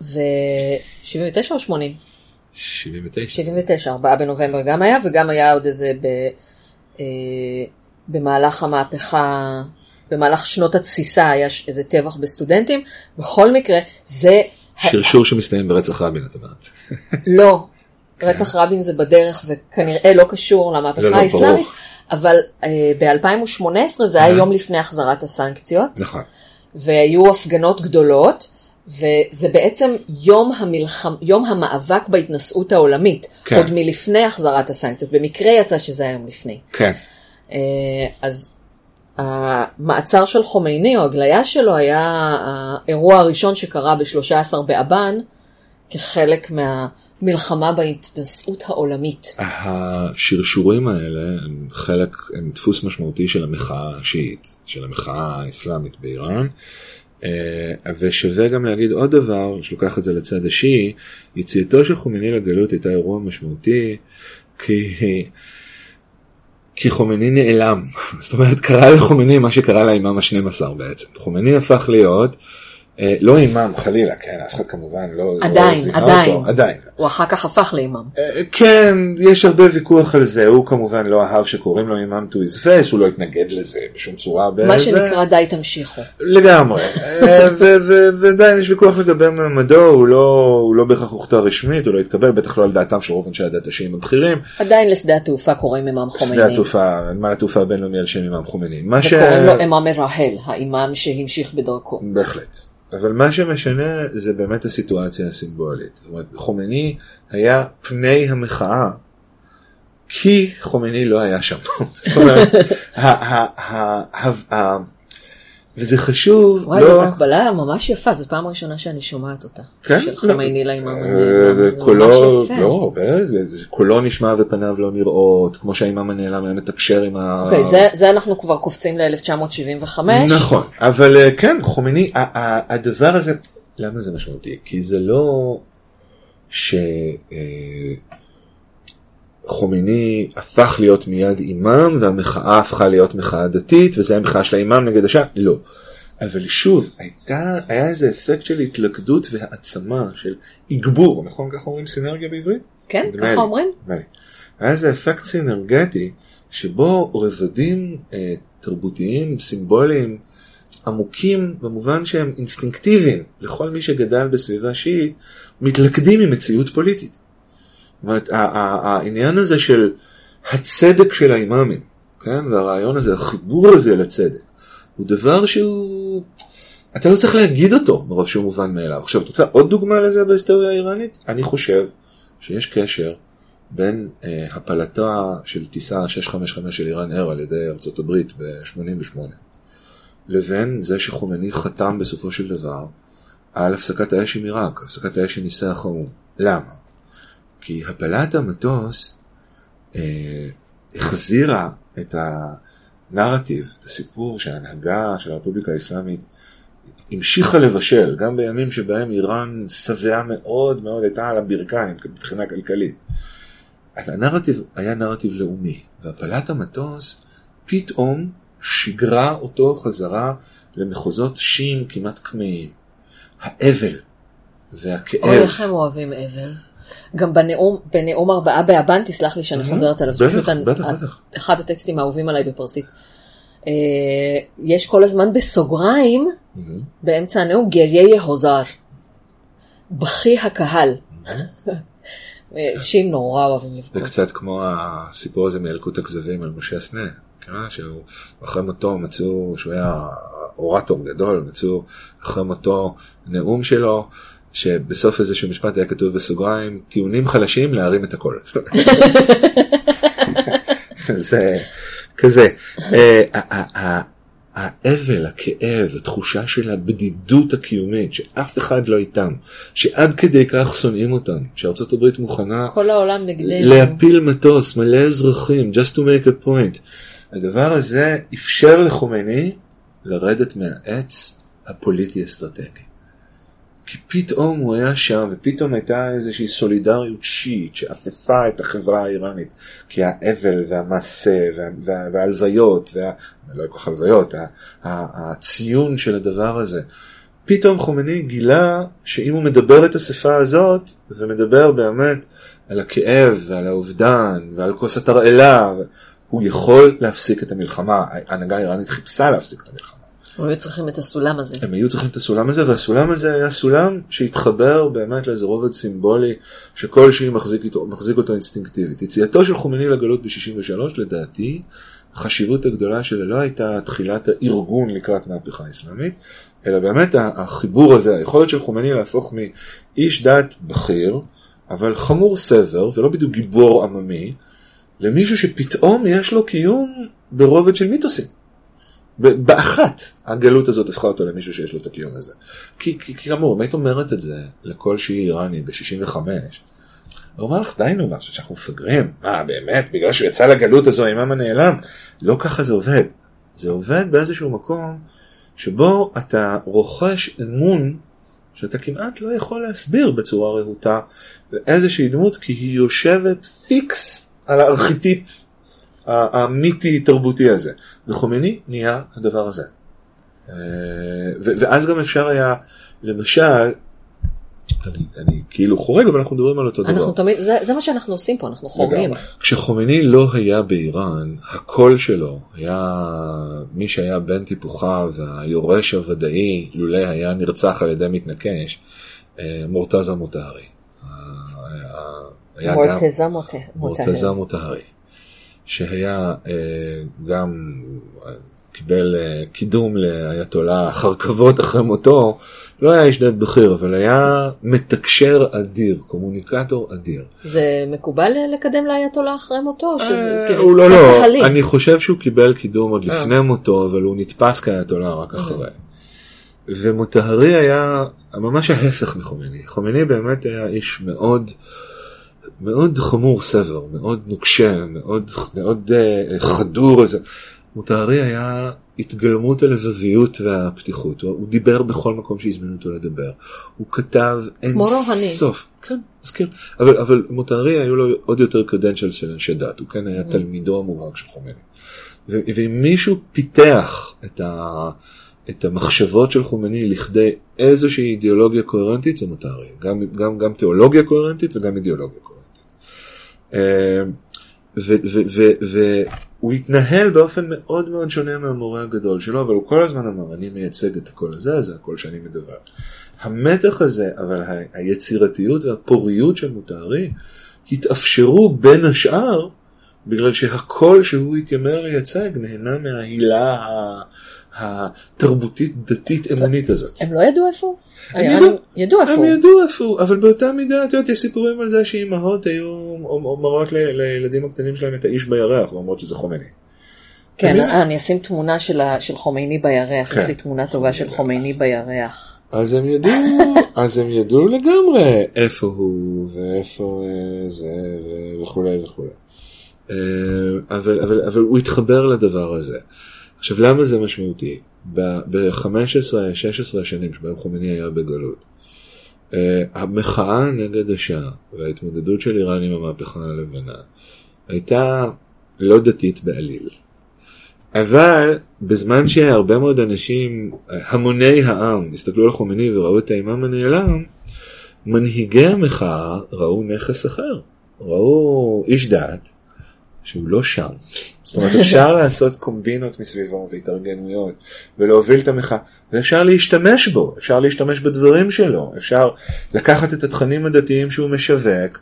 ו-79 או 80? 79. 79, 4 בנובמבר גם היה, וגם היה עוד איזה ב, אה, במהלך המהפכה, במהלך שנות התסיסה היה איזה טבח בסטודנטים. בכל מקרה, זה שרשור שמסתיים ברצח רבין, את אומרת. לא, רצח רבין זה בדרך וכנראה לא קשור למהפכה לא, לא, האסלאמית. אבל אה, ב-2018 זה היה. יום לפני החזרת הסנקציות. נכון. והיו הפגנות גדולות, וזה בעצם יום, המלחם, יום המאבק בהתנשאות העולמית, כן. עוד מלפני החזרת הסנקציות, במקרה יצא שזה היום לפני. כן. אה, אז המעצר של חומייני או הגליה שלו היה האירוע הראשון שקרה ב-13 באבן, כחלק מהמלחמה בהתנשאות העולמית. השרשורים האלה הם חלק, הם דפוס משמעותי של המחאה השיעית, של המחאה האסלאמית באיראן. אה, ושווה גם להגיד עוד דבר, שלוקח את זה לצד השיעי, יציאתו של חומייני לגלות הייתה אירוע משמעותי, כי, כי חומייני נעלם. זאת אומרת, קרה לחומייני מה שקרה לאימאם ה-12 בעצם. חומייני הפך להיות לא אימאם חלילה, כן, אף אחד כמובן לא... לא עדיין, זיהה עדיין. אותו, עדיין. הוא אחר כך הפך לאימאם. אה, כן, יש הרבה ויכוח על זה, הוא כמובן לא אהב שקוראים לו אימאם to his face, הוא לא התנגד לזה בשום צורה. מה. שנקרא די תמשיכו. לגמרי, אה, ועדיין יש ויכוח לגבי מעמדו, הוא לא, הוא לא בהכרח הוכתר רשמית, הוא לא התקבל, בטח לא על דעתם של רוב אנשי הדת השיעים הבכירים. עדיין לשדה התעופה קוראים אימאם שדה חומייני. התעופה, נמל התעופה הבינלאומי על שם אימאם חומייני. מה ש... וקוראים לו אימאם מרהל, האימאם שהמשיך בדרכו. בהחלט. אבל מה שמשנה זה באמת הסיטואציה הסימבולית. זאת אומרת, חומייני היה פני המחאה, כי חומייני לא היה שם. זאת אומרת, וזה חשוב, וואי, לא... זאת הקבלה ממש יפה, זו פעם ראשונה שאני שומעת אותה. כן? של חומייני לאימאם. אה, זה קולו, ממש יפה. לא, קולו נשמע ופניו לא נראות, כמו שהאימאם הנעלם היה מתקשר עם ה... אוקיי, זה- זה אנחנו כבר קופצים ל-1975. נכון, אבל אה, כן, חומייני, ה- ה- הדבר הזה, למה זה משמעותי? כי זה לא שחומייני הפך להיות מיד אימאם והמחאה הפכה להיות מחאה דתית וזה המחאה של האימאם נגד השעה, לא. אבל שוב, הייתה, היה איזה אפקט של התלכדות והעצמה, של אגבור, נכון ככה אומרים סינרגיה בעברית? כן, ככה לי, אומרים? לי. היה איזה אפקט סינרגטי שבו רבדים אה, תרבותיים, סימבוליים, עמוקים במובן שהם אינסטינקטיביים לכל מי שגדל בסביבה שיעית, מתלכדים עם מציאות פוליטית. אומרת, העניין הזה של הצדק של האימאמים, כן, והרעיון הזה, החיבור הזה לצדק, הוא דבר שהוא... אתה לא צריך להגיד אותו מרוב שהוא מובן מאליו. עכשיו, את רוצה עוד דוגמה לזה בהיסטוריה האיראנית? אני חושב שיש קשר בין אה, הפלתה של טיסה 655 של איראן אר על ידי ארצות הברית ב-88 לבין זה שחומני חתם בסופו של דבר על הפסקת האש עם עיראק, הפסקת האש עם ניסח האו"ם. למה? כי הפלת המטוס אה, החזירה את הנרטיב, את הסיפור שההנהגה של הרפובליקה האסלאמית המשיכה לבשל, גם בימים שבהם איראן שבעה מאוד מאוד הייתה על הברכיים מבחינה כלכלית. אז הנרטיב היה נרטיב לאומי, והפלת המטוס פתאום שיגרה אותו חזרה למחוזות שיעים כמעט כמהים. האבל והכאב. אוי, איך הם אוהבים אבל. גם בנאום, בנאום ארבעה באבן, תסלח לי שאני חוזרת עליו, זה פשוט בטח, ה- בטח. אחד הטקסטים האהובים עליי בפרסית. אה, יש כל הזמן בסוגריים, מהמם. באמצע הנאום, גריה יהוזר. בכי הקהל. אה, שיעים נורא אוהבים זה לבכות. קצת כמו הסיפור הזה מילקוט הכזבים על משה סנה, כן? שהוא אחרי מותו מצאו, שהוא היה אורטור גדול, מצאו אחרי מותו נאום שלו, שבסוף איזשהו משפט היה כתוב בסוגריים, טיעונים חלשים להרים את הכל. זה כזה. אה, האבל, הכאב, התחושה של הבדידות הקיומית, שאף אחד לא איתם, שעד כדי כך שונאים אותם, שארצות הברית מוכנה כל העולם נגדנו. להפיל מטוס מלא אזרחים, just to make a point. הדבר הזה אפשר לחומייני לרדת מהעץ הפוליטי-אסטרטגי. כי פתאום הוא היה שם, ופתאום הייתה איזושהי סולידריות שיעית שאפפה את החברה האיראנית. כי האבל והמעשה וה, וה, וההלוויות, וה, לא כל כך הלוויות, ה- ה- הציון של הדבר הזה. פתאום חומייני גילה שאם הוא מדבר את השפה הזאת, ומדבר באמת על הכאב ועל האובדן ועל כוס התרעלה, הוא יכול להפסיק את המלחמה. ההנהגה האיראנית חיפשה להפסיק את המלחמה. הם היו צריכים את הסולם הזה. הם היו צריכים את הסולם הזה, והסולם הזה היה סולם שהתחבר באמת לאיזה רובד סימבולי שכלשהי מחזיק, מחזיק אותו אינסטינקטיבית. יציאתו של חומייני לגלות ב-63 לדעתי, החשיבות הגדולה שלה לא הייתה תחילת הארגון לקראת מהפכה אסלאמית, אלא באמת החיבור הזה, היכולת של חומייני להפוך מאיש דת בכיר, אבל חמור סבר ולא בדיוק גיבור עממי, למישהו שפתאום יש לו קיום ברובד של מיתוסים. באחת הגלות הזאת הפכה אותו למישהו שיש לו את הקיום הזה. כי, כי, כי כאמור, אם היית אומרת את זה לכל שיעי איראני ב-65, הוא אמר לך די נו, מה, שאנחנו מפגרים? מה באמת, בגלל שהוא יצא לגלות הזו האימאם הנעלם? לא ככה זה עובד. זה עובד באיזשהו מקום שבו אתה רוכש אמון שאתה כמעט לא יכול להסביר בצורה רהוטה לאיזושהי דמות, כי היא יושבת פיקס על הארכיטיפ המיתי תרבותי הזה. וחומייני נהיה הדבר הזה. אה, ואז גם אפשר היה, למשל, אני, אני כאילו חורג, אבל אנחנו מדברים על אותו אנחנו דבר. תמיד, זה, זה מה שאנחנו עושים פה, אנחנו חורגים. כשחומייני לא היה באיראן, הקול שלו היה מי שהיה בן טיפוחיו, היורש הוודאי, לולא היה נרצח על ידי מתנקש, אה, מורתזה מוטהרי. מורתזה מוטהרי. מורתזה מוטהרי. שהיה אה, גם אה, קיבל קידום לאייתולה אחר כבוד אחרי מותו, לא היה איש דת בכיר, אבל היה מתקשר אדיר, קומוניקטור אדיר. זה מקובל לקדם לאייתולה אחרי מותו? אה, הוא לא, לא, אני חושב שהוא קיבל קידום עוד אה. לפני מותו, אבל הוא נתפס כאייתולה רק אה. אחרי. ומוטהרי היה ממש ההפך מחומייני. חומייני באמת היה איש מאוד... מאוד חמור סבר, מאוד נוקשה, מאוד, מאוד uh, חדור. מוטהרי היה התגלמות הלבביות והפתיחות. הוא, הוא דיבר בכל מקום שהזמינו אותו לדבר. הוא כתב אין סוף. כן, מזכיר. אבל, אבל מוטהרי היו לו עוד יותר קדנצ'ל של אנשי דת. הוא כן היה mm. תלמידו המובהק של חומני. ואם מישהו פיתח את, ה, את המחשבות של חומני לכדי איזושהי אידיאולוגיה קוהרנטית זה מוטהרי. גם, גם, גם תיאולוגיה קוהרנטית וגם אידיאולוגיה קוהרנטית. אה, הוא התנהל באופן מאוד מאוד שונה מהמורה הגדול שלו, אבל הוא כל הזמן אמר, אני מייצג את הקול הזה, זה הקול שאני מדבר. המתח הזה, אבל היצירתיות והפוריות של מוטהרי, התאפשרו בין השאר, בגלל שהקול שהוא התיימר לייצג נהנה מההילה התרבותית דתית אמונית הזאת. הם לא ידעו איפה הוא? הם ידעו, ידעו איפה הוא. הם ידעו איפה הוא, אבל באותה מידה, את יודעת, יש סיפורים על זה שאימהות היו אומרות לילדים הקטנים שלהם את האיש בירח, ואומרות שזה חומני. כן, אני אשים תמונה של חומייני בירח, יש כן. לי תמונה טובה של חומייני בירח. אז הם ידעו, אז הם ידעו לגמרי איפה הוא ואיפה אה, זה וכולי וכולי. אה, אבל, אבל, אבל הוא התחבר לדבר הזה. עכשיו למה זה משמעותי? ב-15-16 השנים שבהם חומני היה בגלות, uh, המחאה נגד השעה וההתמודדות של איראן עם המהפכה הלבנה הייתה לא דתית בעליל. אבל בזמן שהרבה מאוד אנשים, המוני העם, הסתכלו על חומני וראו את האימאם הנעלם, מנהיגי המחאה ראו נכס אחר. ראו איש דת שהוא לא שם. זאת אומרת, אפשר לעשות קומבינות מסביבו והתארגנויות ולהוביל את המחאה, ואפשר להשתמש בו, אפשר להשתמש בדברים שלו, אפשר לקחת את התכנים הדתיים שהוא משווק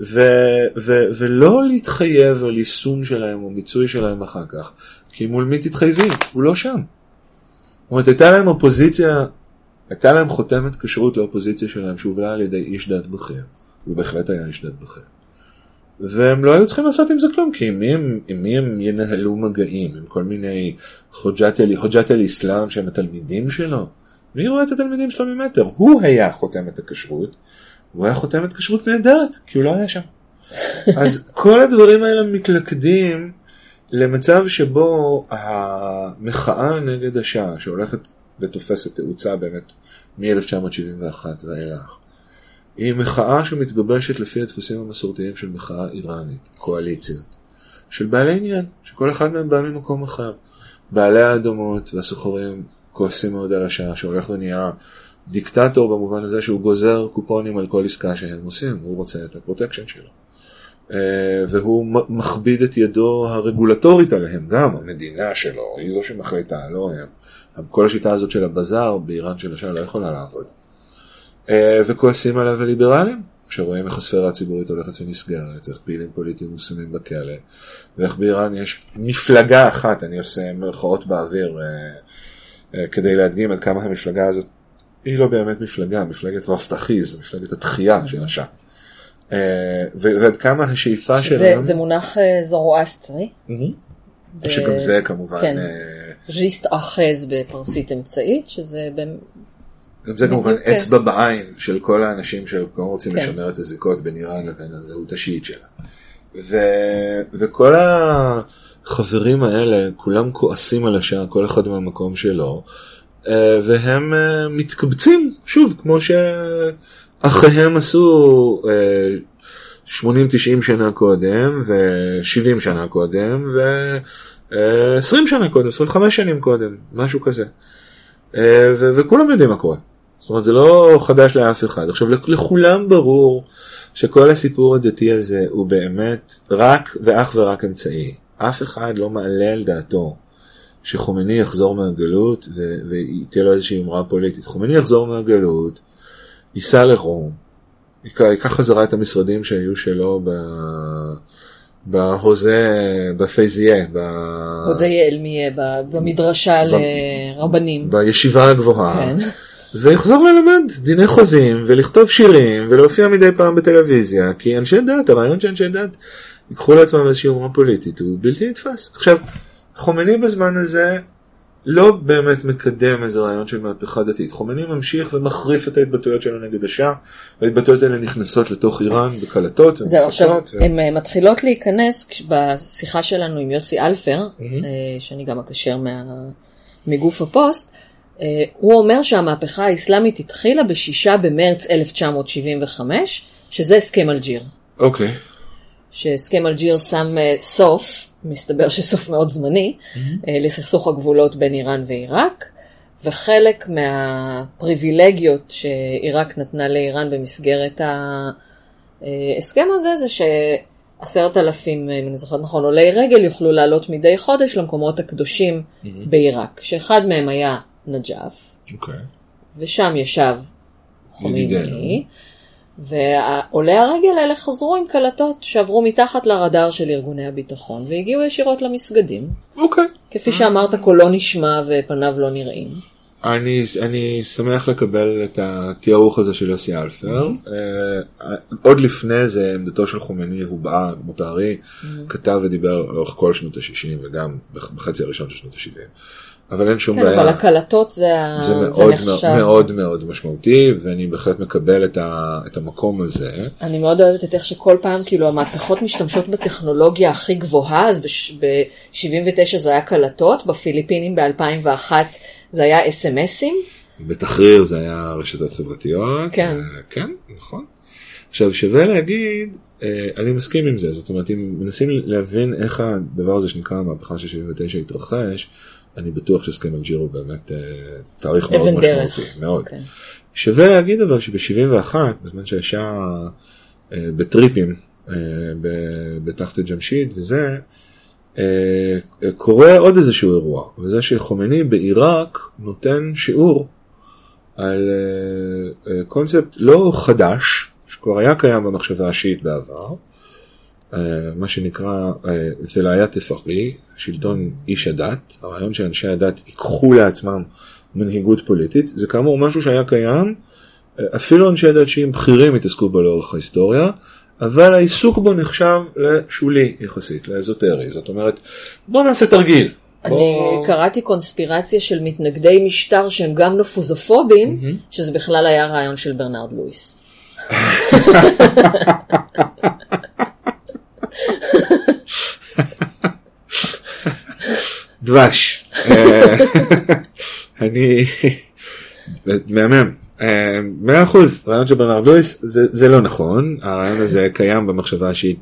ו- ו- ולא להתחייב על יישום שלהם או מיצוי שלהם אחר כך, כי מול מי תתחייבי? הוא לא שם. זאת אומרת, הייתה להם אופוזיציה, הייתה להם חותמת כשרות לאופוזיציה שלהם שהובלה על ידי איש דת בכיר, הוא בהחלט היה איש דת בכיר. והם לא היו צריכים לעשות עם זה כלום, כי עם מי הם, עם מי הם ינהלו מגעים? עם כל מיני חוג'ת אל-אסלאם שהם התלמידים שלו? מי רואה את התלמידים שלו ממטר? הוא היה חותם את הכשרות, הוא היה חותם את כשרות נהדרת, כי הוא לא היה שם. אז כל הדברים האלה מתלכדים למצב שבו המחאה נגד השעה, שהולכת ותופסת תאוצה באמת מ-1971 ואילך, היא מחאה שמתגבשת לפי הדפוסים המסורתיים של מחאה איראנית, קואליציות, של בעלי עניין, שכל אחד מהם בא ממקום אחר. בעלי האדמות והסוחרים כועסים מאוד על השאה שהולך ונהיה דיקטטור במובן הזה שהוא גוזר קופונים על כל עסקה שהם עושים, הוא רוצה את הפרוטקשן שלו. אה, והוא מכביד את ידו הרגולטורית עליהם, גם המדינה שלו, היא זו שמחליטה, לא הם. כל השיטה הזאת של הבזאר באיראן של השאה לא יכולה לעבוד. אה, וכועסים עליו הליברלים, שרואים איך הספירה הציבורית הולכת ונסגרת, איך פעילים פוליטיים מושמים בכלא, ואיך באיראן יש מפלגה אחת, אני עושה מרכאות באוויר אה, אה, כדי להדגים עד כמה המפלגה הזאת היא לא באמת מפלגה, מפלגת רוסטחיז, מפלגת התחייה של השעה. ועד כמה השאיפה שלהם... זה מונח זורואסטרי. שגם זה כמובן... כן. ז'יסט אחז בפרסית אמצעית, שזה גם זה כמובן כן. אצבע בעין של כל האנשים שגם רוצים כן. לשמר את הזיקות בין איראן לבין הזהות השיעית שלה. ו... וכל החברים האלה, כולם כועסים על השעה, כל אחד מהמקום שלו, אה, והם אה, מתקבצים, שוב, כמו שאחיהם עשו אה, 80-90 שנה קודם, ו-70 שנה קודם, ו-20 שנה קודם, 25 שנים קודם, משהו כזה. אה, ו- וכולם יודעים מה קורה. זאת אומרת, זה לא חדש לאף אחד. עכשיו, לכ- לכולם ברור שכל הסיפור הדתי הזה הוא באמת רק ואך ורק אמצעי. אף אחד לא מעלה על דעתו שחומני יחזור מהגלות ו- ותהיה לו איזושהי אמרה פוליטית. חומני יחזור מהגלות, ייסע לרום, ייקח חזרה את המשרדים שהיו שלו ב... בהוזה, בפייזיה, ב... הוזה יעל מיה ב- במדרשה לרבנים. בישיבה הגבוהה, כן. ויחזור ללמד דיני חוזים ולכתוב שירים ולהופיע מדי פעם בטלוויזיה כי אנשי דת, הרעיון שאנשי דת ייקחו לעצמם איזושהי אומרה פוליטית הוא בלתי נתפס. עכשיו, חומני בזמן הזה לא באמת מקדם איזה רעיון של מהפכה דתית. חומני ממשיך ומחריף את ההתבטאויות שלו נגד השאה, וההתבטאויות האלה נכנסות לתוך איראן בקלטות זהו, עכשיו, ומופצות. ו... הן אה, מתחילות להיכנס בשיחה שלנו עם יוסי אלפר. אה, שאני גם אקשר מה- מגוף הפוסט, הוא אומר שהמהפכה האסלאמית התחילה בשישה במרץ 1975, שזה הסכם אלג'יר. אוקיי. שהסכם אלג'יר שם אה, סוף, מסתבר שסוף מאוד זמני, אה, לסכסוך הגבולות בין איראן ועיראק, וחלק מהפריבילגיות שעיראק נתנה לאיראן במסגרת ההסכם הזה, זה שעשרת אלפים, אם אני זוכרת נכון, עולי רגל יוכלו לעלות מדי חודש למקומות הקדושים בעיראק, שאחד מהם היה נג'אף, אוקיי. ושם ישב. חומייני, ועולי הרגל האלה חזרו עם קלטות שעברו מתחת לרדאר של ארגוני הביטחון, והגיעו ישירות למסגדים. אוקיי. כפי שאמרת, קולו נשמע ופניו לא נראים. אני, אני שמח לקבל את התיארוך הזה של יוסי אלפר. אה, עוד לפני זה עמדתו של חומני הובעה, מותר לי, כתב ודיבר לאורך כל שנות ה-60 וגם בח- בחצי הראשון של שנות ה-70. אבל אין שום כן, בעיה. אבל הקלטות זה, זה זה מאוד נחשב. מאוד מאוד מאוד משמעותי ואני בהחלט מקבל את, ה, את המקום הזה. אני מאוד אוהבת את איך שכל פעם, כאילו, המהפכות משתמשות בטכנולוגיה הכי גבוהה, אז ב-79 זה היה קלטות, בפיליפינים ב-2001 זה היה אס.אם.אסים. בתחריר זה היה רשתות חברתיות. כן. אה, כן, נכון. עכשיו שווה להגיד, אה, אני מסכים עם זה, זאת אומרת אם מנסים להבין איך הדבר הזה שנקרא המהפכה של 79 התרחש, אני בטוח שהסכם אלג'יר הוא באמת אה, תאריך מאוד. משמעותי, מאוד. כן. שווה להגיד אבל שב-71, בזמן שהאישה אה, בטריפים ב- בתחת ג'משיד וזה, אה, קורה עוד איזשהו אירוע, וזה שחומני בעיראק נותן שיעור על אה, קונספט לא חדש, שכבר היה קיים במחשבה השיעית בעבר, מה שנקרא אה, ולאיה תפרי, שלטון איש הדת, הרעיון שאנשי הדת ייקחו לעצמם מנהיגות פוליטית, זה כאמור משהו שהיה קיים, אה, אפילו אנשי דת שיעים בכירים התעסקו בו לאורך ההיסטוריה, אבל העיסוק בו נחשב לשולי יחסית, לאזוטרי, זאת אומרת, בוא נעשה תרגיל. אני בוא- קראתי קונספירציה של מתנגדי משטר שהם גם נפוזופובים, שזה בכלל היה רעיון של ברנרד לואיס. דבש. אה, אני מהמם. אה, מאה אחוז, רעיון של ברנרד לואיס זה, לא נכון, הרעיון הזה קיים במחשבה השיעית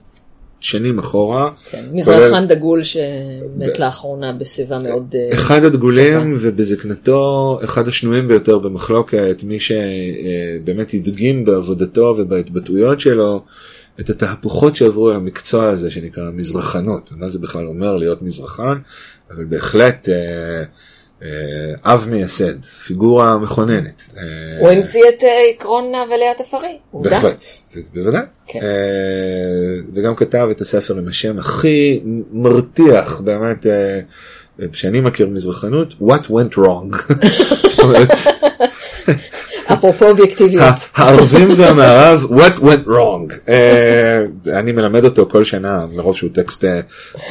שנים אחורה. כן, מזרחן דגול שמת לאחרונה בשיבה מאוד... אה, אחד הדגולים ובזקנתו אחד השנויים ביותר במחלוקת, מי שבאמת הדגים בעבודתו ובהתבטאויות שלו את התהפוכות שעברו על המקצוע הזה שנקרא מזרחנות, מה זה בכלל אומר להיות מזרחן, אבל בהחלט אה, אה, אב מייסד, פיגורה מכוננת. אה, הוא המציא את אה, עקרון נאוולי התפרי, עובדה. בהחלט, בוודאי. כן. אה, וגם כתב את הספר עם השם הכי מרתיח באמת אה, שאני מכיר מזרחנות, What went wrong. זאת אומרת, אפרופו אובייקטיביות. הערבים והמערב, What went wrong. אה, אני מלמד אותו כל שנה מרוב שהוא טקסט אה,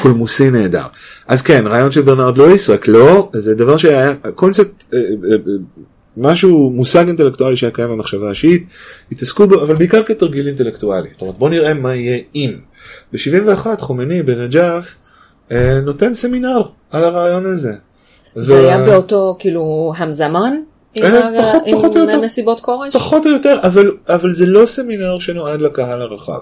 קולמוסי נהדר. אז כן, רעיון של ברנרד לואיס, רק לא, זה דבר שהיה, קונספט, אה, משהו, מושג אינטלקטואלי שהיה קיים במחשבה השיעית, התעסקו בו, אבל בעיקר כתרגיל אינטלקטואלי. זאת אומרת, בוא נראה מה יהיה אם. ב-71 חומני בנג'אף נותן סמינר על הרעיון הזה. זה היה באותו, כאילו, המזמן? עם אה. מסיבות כורש? פחות או יותר, אבל, אבל זה לא סמינר שנועד לקהל הרחב.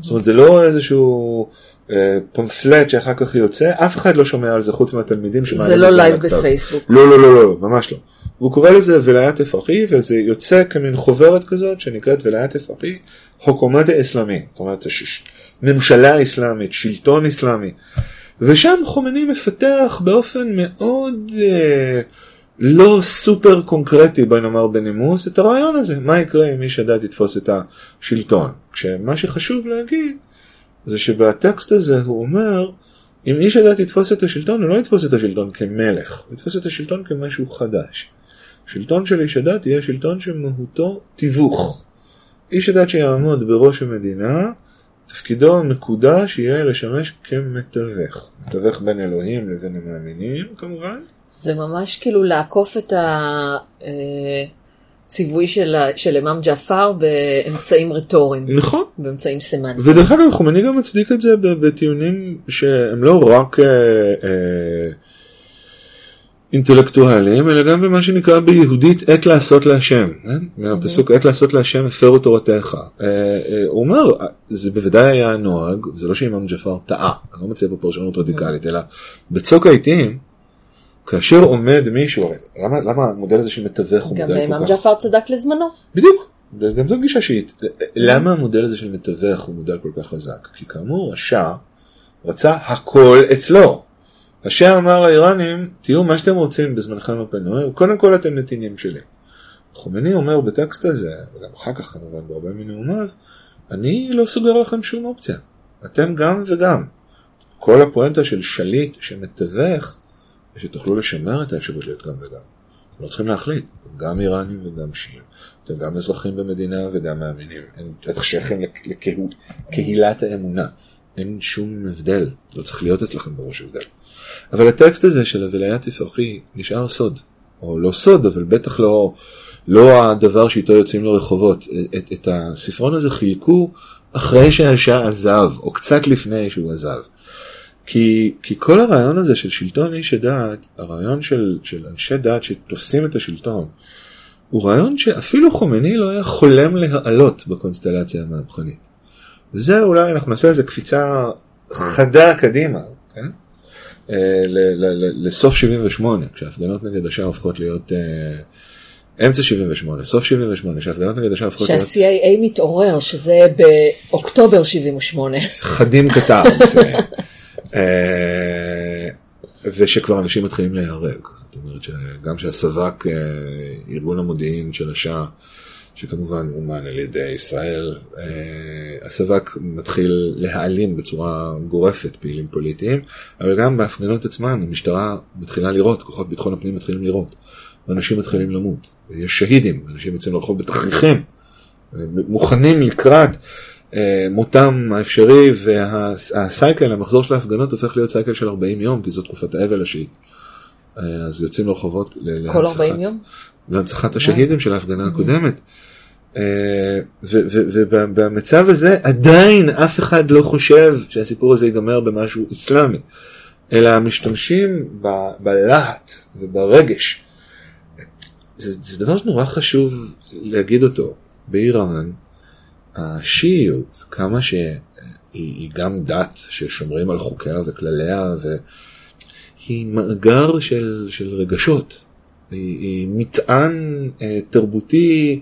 זאת אומרת, זה לא איזשהו אה, פמפלט שאחר כך יוצא, אף אחד לא שומע על זה חוץ מהתלמידים זה לא live. בפייסבוק. לא, לא, לא, לא, ממש לא. הוא קורא לזה ولایت فقیه, וזה יוצא כמין חוברת כזאת שנקראת ولایت فقیه, حکومت اسلامی. זאת אומרת, ש- ש- ממשלה אסלאמית, שלטון אסלאמי. ושם חומייני מפתח באופן מאוד אה, לא סופר קונקרטי, בואי נאמר בנימוס, את הרעיון הזה. מה יקרה אם איש הדת יתפוס את השלטון? כשמה שחשוב להגיד זה שבטקסט הזה הוא אומר, אם איש הדת יתפוס את השלטון, הוא לא יתפוס את השלטון כמלך, הוא יתפוס את השלטון כמשהו חדש. שלטון של איש הדת יהיה שלטון שמהותו תיווך. איש הדת שיעמוד בראש המדינה, תפקידו המקודש יהיה לשמש כמתווך. מתווך בין אלוהים לבין המאמינים כמובן. זה ממש כאילו לעקוף את הציווי של, ה- של אימאם ג'עפר באמצעים רטוריים, נכון. באמצעים סמנטיים. ודרך אגב, חומני גם מצדיק את זה בטיעונים שהם לא רק אה, אה, אינטלקטואליים, אלא גם במה שנקרא ביהודית עת לעשות להשם. כן? מהפסוק עת לעשות להשם הפרו תורתך. אה, אה, הוא אומר, אה, זה בוודאי היה הנוהג, זה לא שאימאם ג'פר טעה, אני לא מציע פה פרשנות רדיקלית, אלא בצוק העיתים, כאשר עומד מישהו, הרי למה, למה המודל הזה של מתווך הוא גם מודל אימאם כל כך... ג'עפר צדק לזמנו. בדיוק, גם זו גישה שיעית. למה המודל הזה של מתווך הוא מודל כל כך חזק? כי כאמור, השאה רצה הכל אצלו. השאה אמר לאיראנים, תהיו מה שאתם רוצים בזמנכם הפנוי, קודם כל אתם נתינים שלי. חומני אומר בטקסט הזה, וגם אחר כך כמובן בהרבה מנאומיו, אני לא סוגר לכם שום אופציה. אתם גם וגם. כל הפואנטה של שליט שמתווך, שתוכלו לשמר את האפשרות להיות גם וגם. אתם לא צריכים להחליט, אתם גם איראנים וגם שיעים. אתם גם אזרחים במדינה וגם מאמינים. אין- אתם שייכים לק- לקהילת האמונה. אין שום הבדל, לא צריך להיות אצלכם בראש הבדל. אבל הטקסט הזה של הווליית תפרחי נשאר סוד. או לא סוד, אבל בטח לא, לא הדבר שאיתו יוצאים לרחובות. את, את הספרון הזה חילקו אחרי שהשאה עזב, או קצת לפני שהוא עזב. כי, כי כל הרעיון הזה של שלטון איש הדת, הרעיון של, של אנשי דת שתופסים את השלטון, הוא רעיון שאפילו חומני לא היה חולם להעלות בקונסטלציה המהפכנית. וזה אולי, אנחנו נעשה איזה קפיצה חדה קדימה, כן? אה, ל- ל- ל- לסוף 78, כשההפגנות נגד השעה הופכות להיות... אה, אמצע 78, סוף 78, שההפגנות נגד השעה הופכות שה-CIA מתעורר, שזה באוקטובר 78. חדים כתב. זה. אה, ושכבר אנשים מתחילים להיהרג. זאת אומרת שגם שהסב"כ, אה, ארגון המודיעין של השאה, שכמובן אומן על ידי ישראל, אה, הסב"כ מתחיל להעלים בצורה גורפת פעילים פוליטיים, אבל גם בהפגנות עצמן המשטרה מתחילה לראות, כוחות ביטחון הפנים מתחילים לראות, ואנשים מתחילים למות, יש שהידים, אנשים יוצאים לרחוב בתכריכים, מוכנים לקראת מותם האפשרי והסייקל, המחזור של ההפגנות הופך להיות סייקל של 40 יום, כי זו תקופת האבל השיעית. אה, אז יוצאים לרחובות כל להנצחת- 40 יום? להנצחת השהידים של ההפגנה הקודמת. אה, ובמצב הזה עדיין אף אחד לא חושב שהסיפור הזה ייגמר במשהו אסלאמי, אלא משתמשים בלהט וברגש. זה, זה דבר שנורא חשוב להגיד אותו. באיראן, השיעיות, כמה שהיא היא גם דת ששומרים על חוקיה וכלליה, והיא מאגר של, של רגשות. היא, היא מטען אה, תרבותי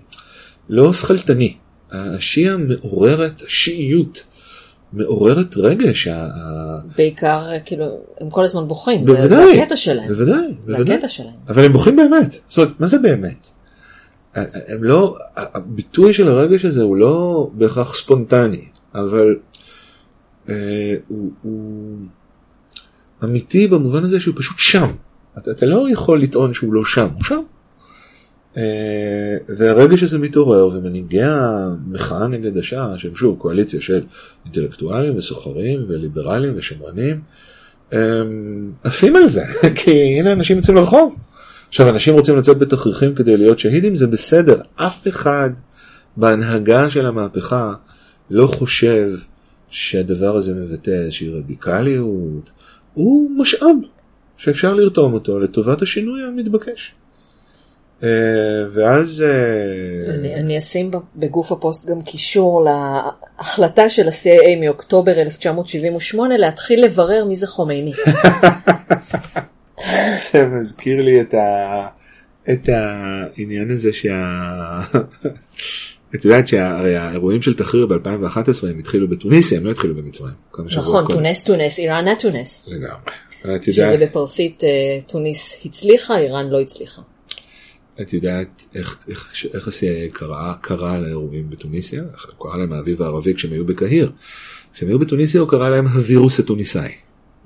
לא שכלתני. השיעה מעוררת, השיעיות מעוררת רגש. ה- בעיקר, כאילו, הם כל הזמן בוכים, זה- זה בוודאי, הקטע שלהם. בוודאי, זה בוודאי. הקטע שלהם. אבל הם בוכים באמת. זאת אומרת, מה זה באמת? הם לא, הביטוי של הרגש הזה הוא לא בהכרח ספונטני, אבל אה, הוא, הוא אמיתי במובן הזה שהוא פשוט שם. אתה, אתה לא יכול לטעון שהוא לא שם, הוא שם. אה, והרגש הזה מתעורר ומנהיגי המחאה נגד השעה, שהם שוב קואליציה של אינטלקטואלים וסוחרים וליברלים ושמרנים, עפים על זה, כי הנה אנשים יוצאים לרחוב. עכשיו אנשים רוצים לצאת בתכריכים כדי להיות שהידים, זה בסדר. אף אחד בהנהגה של המהפכה לא חושב שהדבר הזה מבטא איזושהי רדיקליות. הוא משאב שאפשר לרתום אותו לטובת השינוי המתבקש. אה, ואז... אה, אני, אני אשים בגוף הפוסט גם קישור להחלטה של ה-CIA מאוקטובר 1978 להתחיל לברר מי זה חומייני. זה מזכיר לי את, ה... את העניין הזה שה... את יודעת שהרי האירועים של תחריר ב-2011 הם התחילו בתוניסיה, הם לא התחילו במצרים. נכון. تونس تونست, ایران نتونست. לגמרי. שזה בפרסית אה, טוניס הצליחה, איראן לא הצליחה. את יודעת איך, איך, איך ה-CIA קרא, קרא לאירועים בתוניסיה? הוא קרא להם האביב הערבי כשהם היו בקהיר. כשהם היו בתוניסיה הוא קרא להם הווירוס התוניסאי.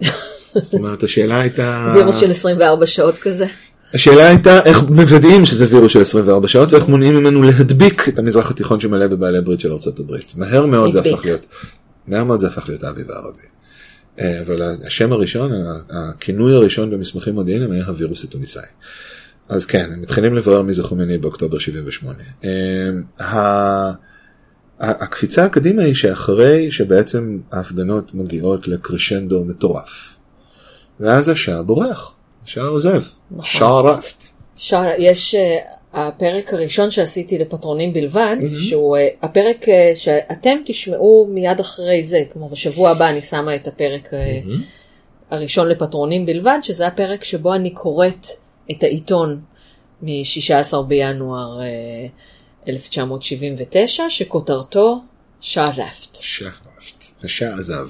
זאת אומרת השאלה הייתה... וירוס של 24 שעות כזה. השאלה הייתה איך מוודאים שזה וירוס של 24 שעות ואיך מונעים ממנו להדביק את המזרח התיכון שמלא בבעלי ברית של ארצות הברית. מהר מאוד זה. הפך להיות, מהר מאוד זה הפך להיות האביב הערבי. אה, אבל השם הראשון, הכינוי הראשון במסמכים מודיעיניים היה הווירוס התוניסאי. אז כן, הם מתחילים לברר מי זה חומייני באוקטובר 78. אה, הקפיצה הקדימה היא שאחרי שבעצם ההפגנות מגיעות לקרשנדו מטורף. ואז השאה בורח, השאה עוזב, נכון. שעה רפט. שר, יש uh, הפרק הראשון שעשיתי לפטרונים בלבד, שהוא uh, הפרק uh, שאתם תשמעו מיד אחרי זה, כמו בשבוע הבא אני שמה את הפרק uh, הראשון לפטרונים בלבד, שזה הפרק שבו אני קוראת את העיתון מ-16 בינואר uh, 1979, שכותרתו שעה רפט. שעה רפט, השאה עזב.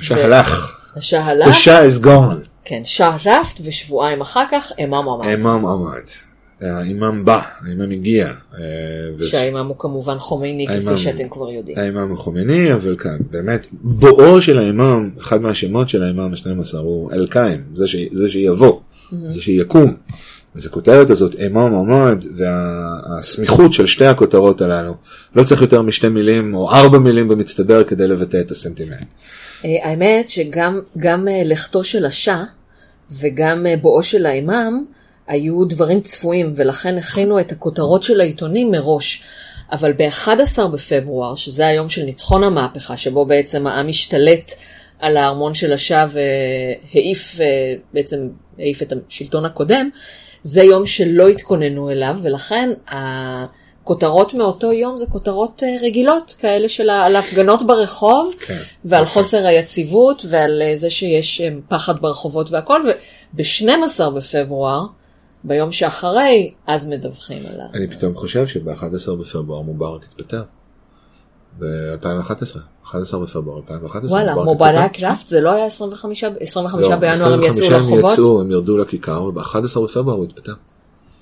השאה הלך, הלך, shah is gone, כן, שעה רפט, ושבועיים אחר כך אמם עמד. האימאם עמד, האימאם בא, האימאם הגיע, אה, שהאימאם הוא כמובן חומייני, כפי שאתם כבר יודעים. האימאם הוא חומייני, אבל כאן באמת בואו של האימאם, אחד מהשמות של האימאם ה-12 הוא אל-קיים. זה שיבוא, זה שיקום. אז הכותרת הזאת, אימאם עמד, והסמיכות של שתי הכותרות הללו, לא צריך יותר משתי מילים או ארבע מילים במצטבר כדי לבטא את הסנטימנט. אה, האמת שגם גם אה, לכתו של השאה וגם אה, בואו של האימאם היו דברים צפויים, ולכן הכינו את הכותרות של העיתונים מראש. אבל ב-11 בפברואר, שזה היום של ניצחון המהפכה, שבו בעצם העם השתלט על הארמון של השאה והעיף, בעצם העיף את השלטון הקודם, זה יום שלא התכוננו אליו, ולכן הכותרות מאותו יום זה כותרות אה, רגילות, כאלה של ה- על הפגנות ברחוב, כן. ועל יפה. חוסר היציבות, ועל אה, זה שיש אה, פחד ברחובות והכל, וב-12 בפברואר, ביום שאחרי, אז מדווחים עליו. אני פתאום חושב שב-11 בפברואר מובארק התפטר. ב-2011, 11 בפברואר 2011. וואלה, מובארק. רפט, זה לא היה 25, 25 לא, בינואר הם יצאו 25 הם לרחובות, יצאו, הם ירדו לכיכר, וב-11 בפברואר הוא התפטר.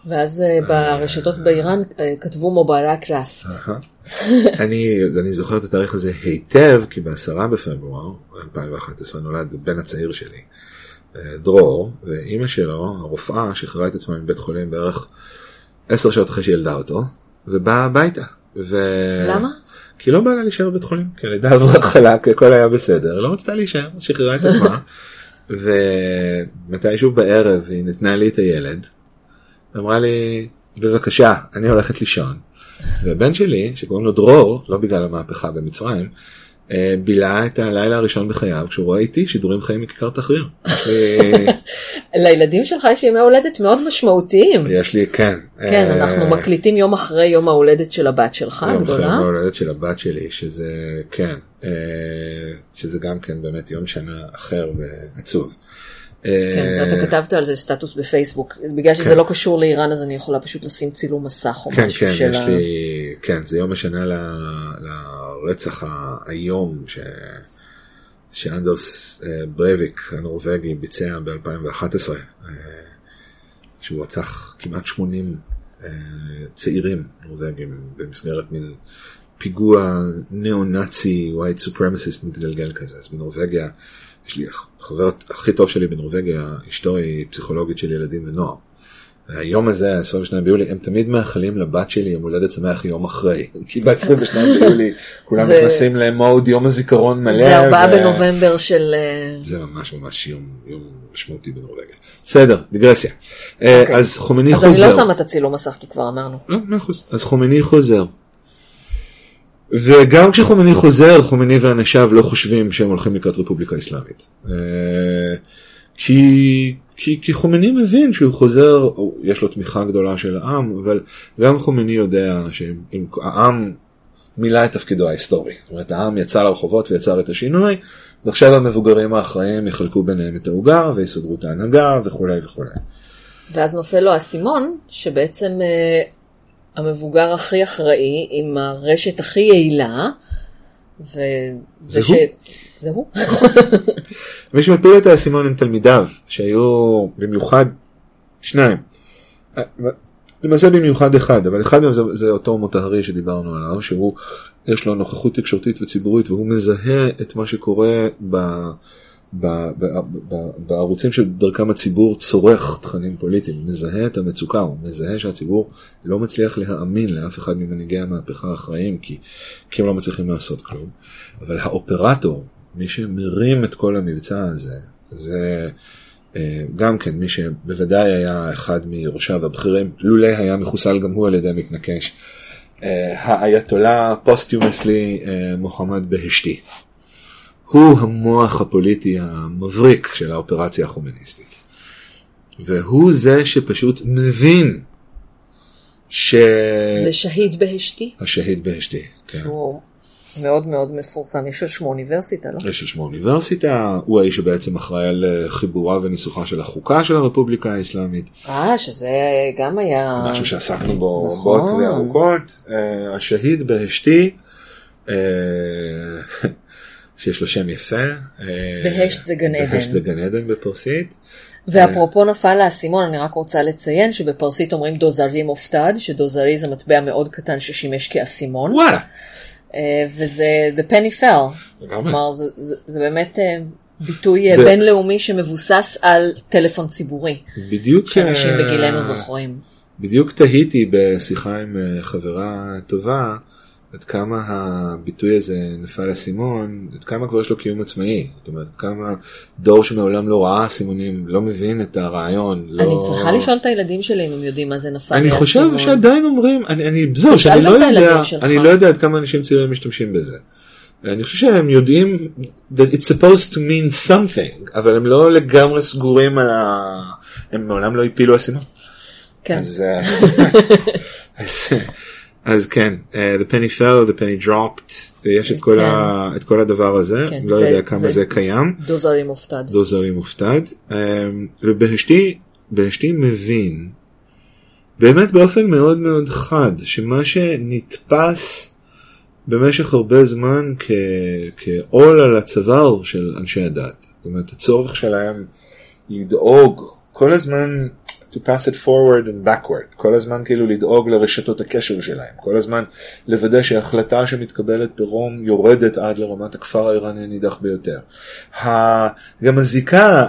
ואז אה, ברשתות באיראן אה, כתבו מובארק רפט. אני, אני זוכר את התאריך הזה היטב, כי ב-10 בפברואר 2011 נולד בן הצעיר שלי, אה, דרור, ואימא שלו, הרופאה, שחררה את עצמה מבית חולים בערך עשר שעות אחרי שילדה אותו, ובאה הביתה. ו... למה? כי לא בא לה להישאר בבית חולים, כי הלידה עברה חלק, הכל היה בסדר, לא רצתה להישאר, שחררה את עצמה, ומתישהו בערב היא נתנה לי את הילד, אמרה לי, בבקשה, אני הולכת לישון. והבן שלי, שקוראים לו דרור, לא בגלל המהפכה במצרים, אה, בילה את הלילה הראשון בחייו כשהוא רואה איתי שידורים חיים מכיכר תחריר. לילדים שלך יש ימי הולדת מאוד משמעותיים. יש לי, כן. כן, אה, אנחנו מקליטים יום אחרי יום ההולדת של הבת שלך יום אחרי הגדולה. יום ההולדת של הבת שלי, שזה, כן, אה, שזה גם כן באמת יום שנה אחר ועצוב. אה, כן, ואתה כתבת על זה סטטוס בפייסבוק. בגלל שזה כן. לא קשור לאיראן אז אני יכולה פשוט לשים צילום מסך או כן, משהו כן, של ה... כן, זה יום השנה לרצח האיום. שאנדרס אה, ברייביק הנורבגי ביצע ב-2011, שהוא רצח כמעט 80 אה, צעירים נורבגים במסגרת מין פיגוע ניאו-נאצי, white supremacist מתגלגל כזה. אז בנורבגיה, יש לי החבר הכי טוב שלי בנורבגיה, אשתו היא פסיכולוגית של ילדים ונוער. היום הזה, 22 ביולי, הם תמיד מאחלים לבת שלי יום הולדת שמח יום אחרי. כי ב-22 ביולי כולם זה- נכנסים למוד יום הזיכרון מלא. זה 4 ו- בנובמבר של... אה, זה ממש ממש יום, יום משמעותי בנורבגיה. בסדר, דיגרסיה. אה, אוקיי. אז חומני אז אני חוזר. לא שמה את הצילום מסך כי כבר אמרנו. לא, מאה אחוז. אז חומני חוזר. וגם כשחומני חוזר, חומני ואנשיו לא חושבים שהם הולכים לקראת רפובליקה אסלאמית. אה, כי, כי, כי חומני מבין שהוא חוזר, יש לו תמיכה גדולה של העם, אבל גם חומני יודע שאם העם מילא את תפקידו ההיסטורי. זאת אומרת, העם יצא לרחובות ויצר את השינוי, ועכשיו המבוגרים האחראים יחלקו ביניהם את העוגה ויסדרו את ההנהגה וכולי וכולי. ואז נופל לו האסימון, שבעצם אה, המבוגר הכי אחראי, עם הרשת הכי יעילה, וזה זה ש... הוא. זה הוא. מי שמפיל את האסימון הם תלמידיו, שהיו במיוחד שניים. למעשה במיוחד אחד, אבל אחד מהם זה, זה אותו מוטהרי שדיברנו עליו, שהוא, יש לו נוכחות תקשורתית וציבורית והוא מזהה את מה שקורה ב, בערוצים שדרכם הציבור צורך תכנים פוליטיים, מזהה את המצוקה, הוא מזהה שהציבור לא מצליח להאמין לאף אחד ממנהיגי המהפכה האחראיים, כי, כי הם לא מצליחים לעשות כלום. אבל האופרטור, מי שמרים את כל המבצע הזה, זה אה, גם כן מי שבוודאי היה אחד מראשיו הבכירים, לולא היה מחוסל גם הוא על ידי מתנקש, אה, האייתולה פוסטיומסלי אה, מוחמד בהשתי. הוא המוח הפוליטי המבריק של האופרציה החומניסטית. והוא זה שפשוט מבין ש... זה שהיד בהשתי, השהיד בהשתי, כן. שהוא מאוד מאוד מפורסם, יש על שמו אוניברסיטה, לא? יש על שמו אוניברסיטה, הוא האיש שבעצם אחראי על אה, חיבורה וניסוחה של החוקה של הרפובליקה האסלאמית, אה, שזה גם היה... משהו שעסקנו בו נכון. רבות וארוכות. אה, השהיד בהשתי, אה, שיש לו שם יפה. אה, בהשת זה גן עדן. בהשת זה גן עדן בפרסית. ואפרופו נפל האסימון, אני רק רוצה לציין שבפרסית אומרים דוזרי מופתד, שדוזרי זה מטבע מאוד קטן ששימש כאסימון, וואלה. אה, וזה the penny fell. כלומר, זה, זה, זה באמת אה, ביטוי ו- בינלאומי שמבוסס על טלפון ציבורי, בדיוק, שאנשים בגילנו זוכרים. בדיוק תהיתי בשיחה עם חברה טובה, עד כמה הביטוי הזה נפל אסימון, עד כמה כבר יש לו קיום עצמאי. זאת אומרת, עד כמה דור שמעולם לא ראה אסימונים, לא מבין את הרעיון. לא... אני צריכה לשאול את הילדים שלי אם הם יודעים מה זה נפל לי אני חושב. שעדיין אומרים, אני, אני, זהו, תשאל שאני לא יודע. אני לא יודע עד כמה אנשים צעירים משתמשים בזה. אני חושב שהם יודעים that it's supposed to mean something, אבל הם לא לגמרי סגורים על ה... הם מעולם לא הפילו אסימון. כן. אז, אה, אז, כן, uh, the penny fell, the penny dropped, יש את כל, כן. ה, את כל הדבר הזה, כן, לא ו- יודע כמה ו- זה קיים. דוזרי מופתד. דו זרים מופתד, אמ, ובהשתי בהשתי מבין, באמת באופן מאוד מאוד חד, שמה שנתפס במשך הרבה זמן כ- כעול על הצוואר של אנשי הדת, זאת אומרת הצורך שלהם לדאוג כל הזמן to pass it forward and backward, כל הזמן כאילו לדאוג לרשתות הקשר שלהם, כל הזמן לוודא שהחלטה שמתקבלת ברום יורדת עד לרמת הכפר האיראני הנידח ביותר. גם הזיקה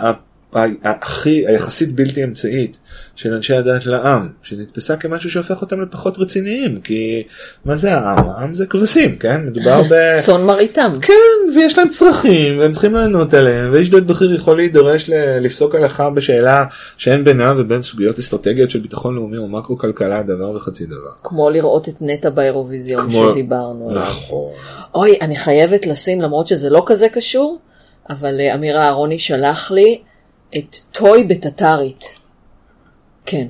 הכי, היחסית בלתי אמצעית של אנשי הדת לעם, שנתפסה כמשהו שהופך אותם לפחות רציניים, כי מה זה העם? העם זה כבשים, כן? מדובר ב... צאן מרעיתם. כן, ויש להם צרכים, והם צריכים לענות עליהם, ואיש דת בכיר יכול להידרש ל- לפסוק הלכה בשאלה שאין בינה ובין סוגיות אסטרטגיות של ביטחון לאומי או מקרו כלכלה דבר וחצי דבר. כמו לראות את נטע באירוויזיון כמו- שדיברנו עליו. נכון. אוי, אני חייבת לשים, למרות שזה לא כזה קשור, אבל אה, אמיר אהרוני שלח לי את Toy בטטרית. כן.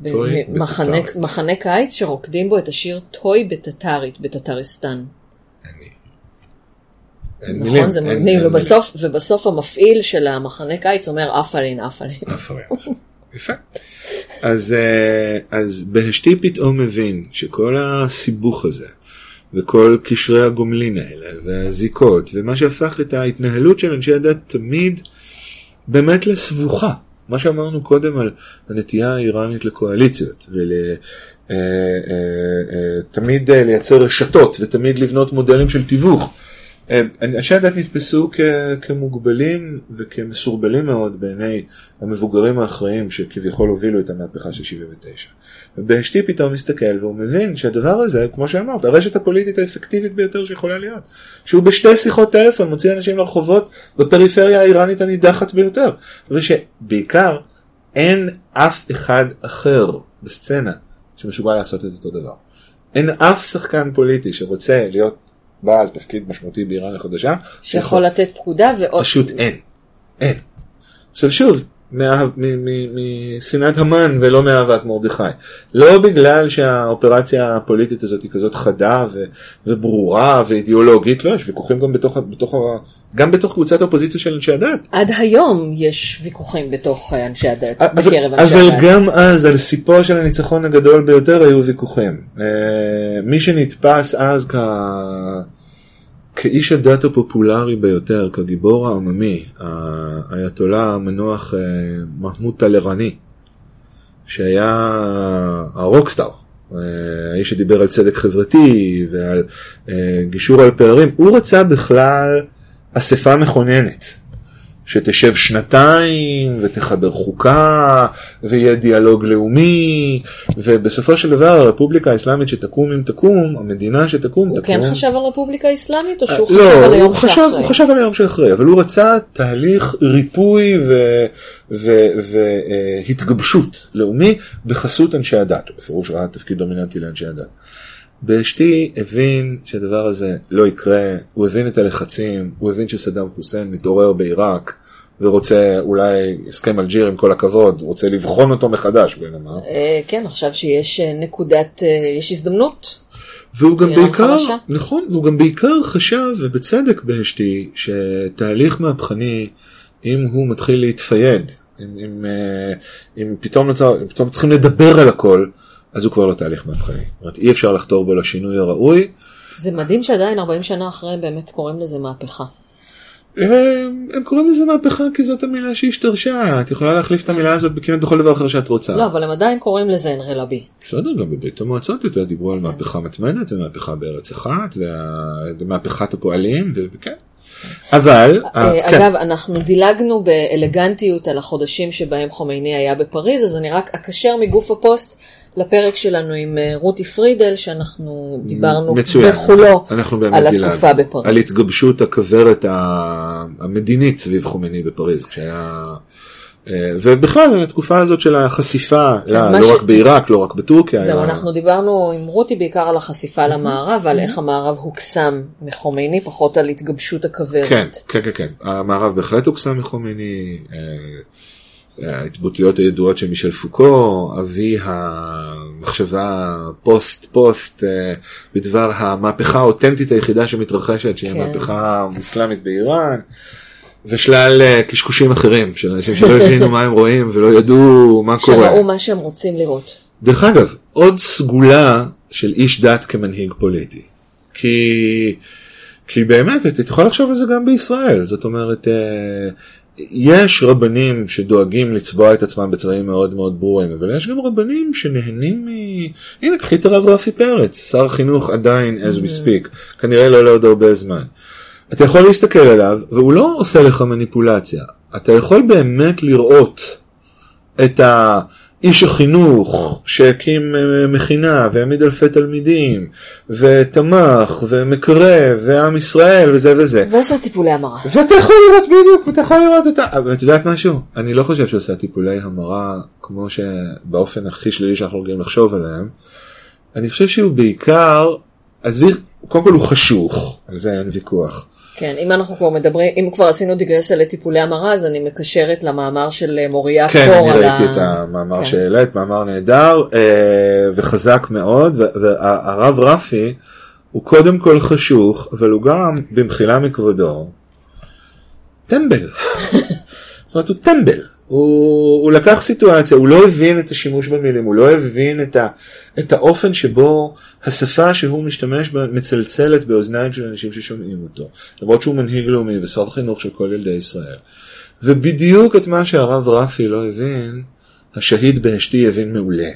במחנה-. מחנה קיץ שרוקדים בו את השיר Toy בטטרית בטטריסטן. מילים, נכון, זה מגניב, ובסוף, ובסוף המפעיל של המחנה קיץ אומר אפרין, אפרין. מילים. אפרין. יפה. אז, אה, אז בהשתי פתאום מבין שכל הסיבוך הזה וכל קשרי הגומלין האלה והזיקות ומה שהפך את ההתנהלות של אנשי הדת תמיד באמת לסבוכה. מה שאמרנו קודם על הנטייה האיראנית לקואליציות ול... אה, אה, אה, לייצר רשתות ותמיד לבנות מודלים של תיווך. אה, אנשי הדת נתפסו כ- כמוגבלים וכמסורבלים מאוד בעיני המבוגרים האחראים שכביכול הובילו את המהפכה של 79. ובהשתי פתאום מסתכל והוא מבין שהדבר הזה, כמו שאמרת, הרשת הפוליטית האפקטיבית ביותר שיכולה להיות. שהוא בשתי שיחות טלפון מוציא אנשים לרחובות בפריפריה האיראנית הנידחת ביותר. ושבעיקר אין אף אחד אחר בסצנה שמסוגל לעשות את אותו דבר. אין אף שחקן פוליטי שרוצה להיות בעל תפקיד משמעותי באיראן החדשה, שיכול לתת פקודה ועוד... פשוט אין. אין. עכשיו שוב, משנאת המן ולא מאהבת מרדכי. לא בגלל שהאופרציה הפוליטית הזאת היא כזאת חדה ו- וברורה ואידיאולוגית, לא, יש ויכוחים גם בתוך, בתוך, גם בתוך קבוצת האופוזיציה של אנשי הדת. עד היום יש ויכוחים בתוך אנשי הדת, אבל, בקרב אנשי אבל הדת. גם אז על סיפו של הניצחון הגדול ביותר היו ויכוחים. אה, מי שנתפס אז כ... כאיש הדת הפופולרי ביותר, כגיבור העממי, האייתולה המנוח אה, מחמוד טלרני, שהיה הרוקסטאר, אה, האיש שדיבר על צדק חברתי ועל אה, גישור על פערים, הוא רצה בכלל אספה מכוננת. שתשב שנתיים ותחבר חוקה ויהיה דיאלוג לאומי ובסופו של דבר הרפובליקה האסלאמית שתקום אם תקום, המדינה שתקום הוא תקום. כן חשב על רפובליקה אסלאמית, או שהוא לא, חשב על היום הוא חשב, שאחרי? הוא חשב על היום שאחרי, אבל הוא רצה תהליך ריפוי והתגבשות לאומי בחסות אנשי הדת, הוא בפירוש ראה תפקיד דומיננטי לאנשי הדת. באשתי הבין שהדבר הזה לא יקרה, הוא הבין את הלחצים, הוא הבין שסדאם חוסיין מתעורר בעיראק ורוצה אולי הסכם אלג'יר עם כל הכבוד, רוצה לבחון אותו מחדש, בוא נאמר. אה, כן, עכשיו שיש אה, נקודת, אה, יש הזדמנות. והוא גם בעיקר, חלשה. נכון, והוא גם בעיקר חשב, ובצדק באשתי, שתהליך מהפכני, אם הוא מתחיל להתפייד, אם, אם, אם פתאום נוצר, פתאום צריכים לדבר על הכל, אז הוא כבר לא תהליך מהפכני. זאת אומרת, אי אפשר לחתור בו לשינוי הראוי. זה מדהים שעדיין 40 שנה אחרי הם באמת קוראים לזה מהפכה. הם, הם קוראים לזה מהפכה כי זאת המילה שהשתרשה, את יכולה להחליף את המילה הזאת כמעט בכל דבר אחר שאת רוצה. לא, אבל הם עדיין קוראים לזה אנרלבי. בסדר, גם בברית המועצות יותר דיברו על מהפכה מתמדת ומהפכה בארץ אחת ומהפכת הפועלים וכן. אבל, אה, אה, כן. אגב, אנחנו דילגנו באלגנטיות על החודשים שבהם חומייני היה בפריז, אז אני רק אקשר מגוף הפוסט לפרק שלנו עם אה, רותי פרידל, שאנחנו דיברנו מצוין. בכולו אנחנו באמת על. התקופה בפריז. על התגבשות הכוורת המדינית סביב חומייני בפריז, כשהיה... אה, ובכלל על התקופה הזאת של החשיפה, לא, לא ש- רק בעיראק, לא רק בטורקיה. זהו, אלא- אנחנו דיברנו עם רותי בעיקר על החשיפה למערב, ועל איך המערב הוקסם מחומייני, פחות על התגבשות הכוורת. כן, כן, כן, כן. המערב בהחלט הוקסם מחומייני. אה, ההתבטאויות הידועות של מישל פוקו, אבי המחשבה פוסט פוסט אה, בדבר המהפכה האותנטית היחידה שמתרחשת, שהיא כן. המהפכה המוסלמית באיראן, ושלל אה, קשקושים אחרים של אנשים שלא הבינו מה הם רואים ולא ידעו מה קורה. שראו מה שהם רוצים לראות. דרך אגב, עוד סגולה של איש דת כמנהיג פוליטי. כי, כי באמת, את יכולה לחשוב על זה גם בישראל. זאת אומרת, אה, יש רבנים שדואגים לצבוע את עצמם בצבעים מאוד מאוד ברורים, אבל יש גם רבנים שנהנים מ... הנה, קחי את הרב רפי פרץ, שר החינוך עדיין as we speak, כנראה לא לעוד הרבה זמן. אתה יכול להסתכל עליו, והוא לא עושה לך מניפולציה. אתה יכול באמת לראות את האיש החינוך שהקים אה, מכינה והעמיד אלפי תלמידים ותמך ומקרב ועם ישראל וזה וזה. ועושה טיפולי המרה. ואתה יכול לראות בדיוק, ואתה יכול לראות את ה... אבל את יודעת משהו? אני לא חושב שהוא עושה טיפולי המרה כמו שבאופן הכי שלילי שאנחנו רגילים לחשוב עליהם. אני חושב שהוא בעיקר, עזבי, קודם כל הוא חשוך, על זה אין ויכוח. כן, אם אנחנו כבר מדברים, אם כבר עשינו דיגרסיה לטיפולי המרה, אז אני מקשרת למאמר של אה, מוריה כן, קור אני על ראיתי ה... את המאמר כן. שהעלית, מאמר נהדר אה, וחזק מאוד, והרב רפי הוא קודם כל חשוך, אבל הוא גם, במחילה מכבודו, טמבל. זאת אומרת, הוא טמבל. הוא, הוא לקח סיטואציה, הוא לא הבין את השימוש במילים, הוא לא הבין את, ה, את האופן שבו השפה שהוא משתמש בה מצלצלת באוזניים של אנשים ששומעים אותו, למרות שהוא מנהיג לאומי ושר חינוך של כל ילדי ישראל. ובדיוק את מה שהרב רפי לא הבין, השהיד באשתי הבין מעולה.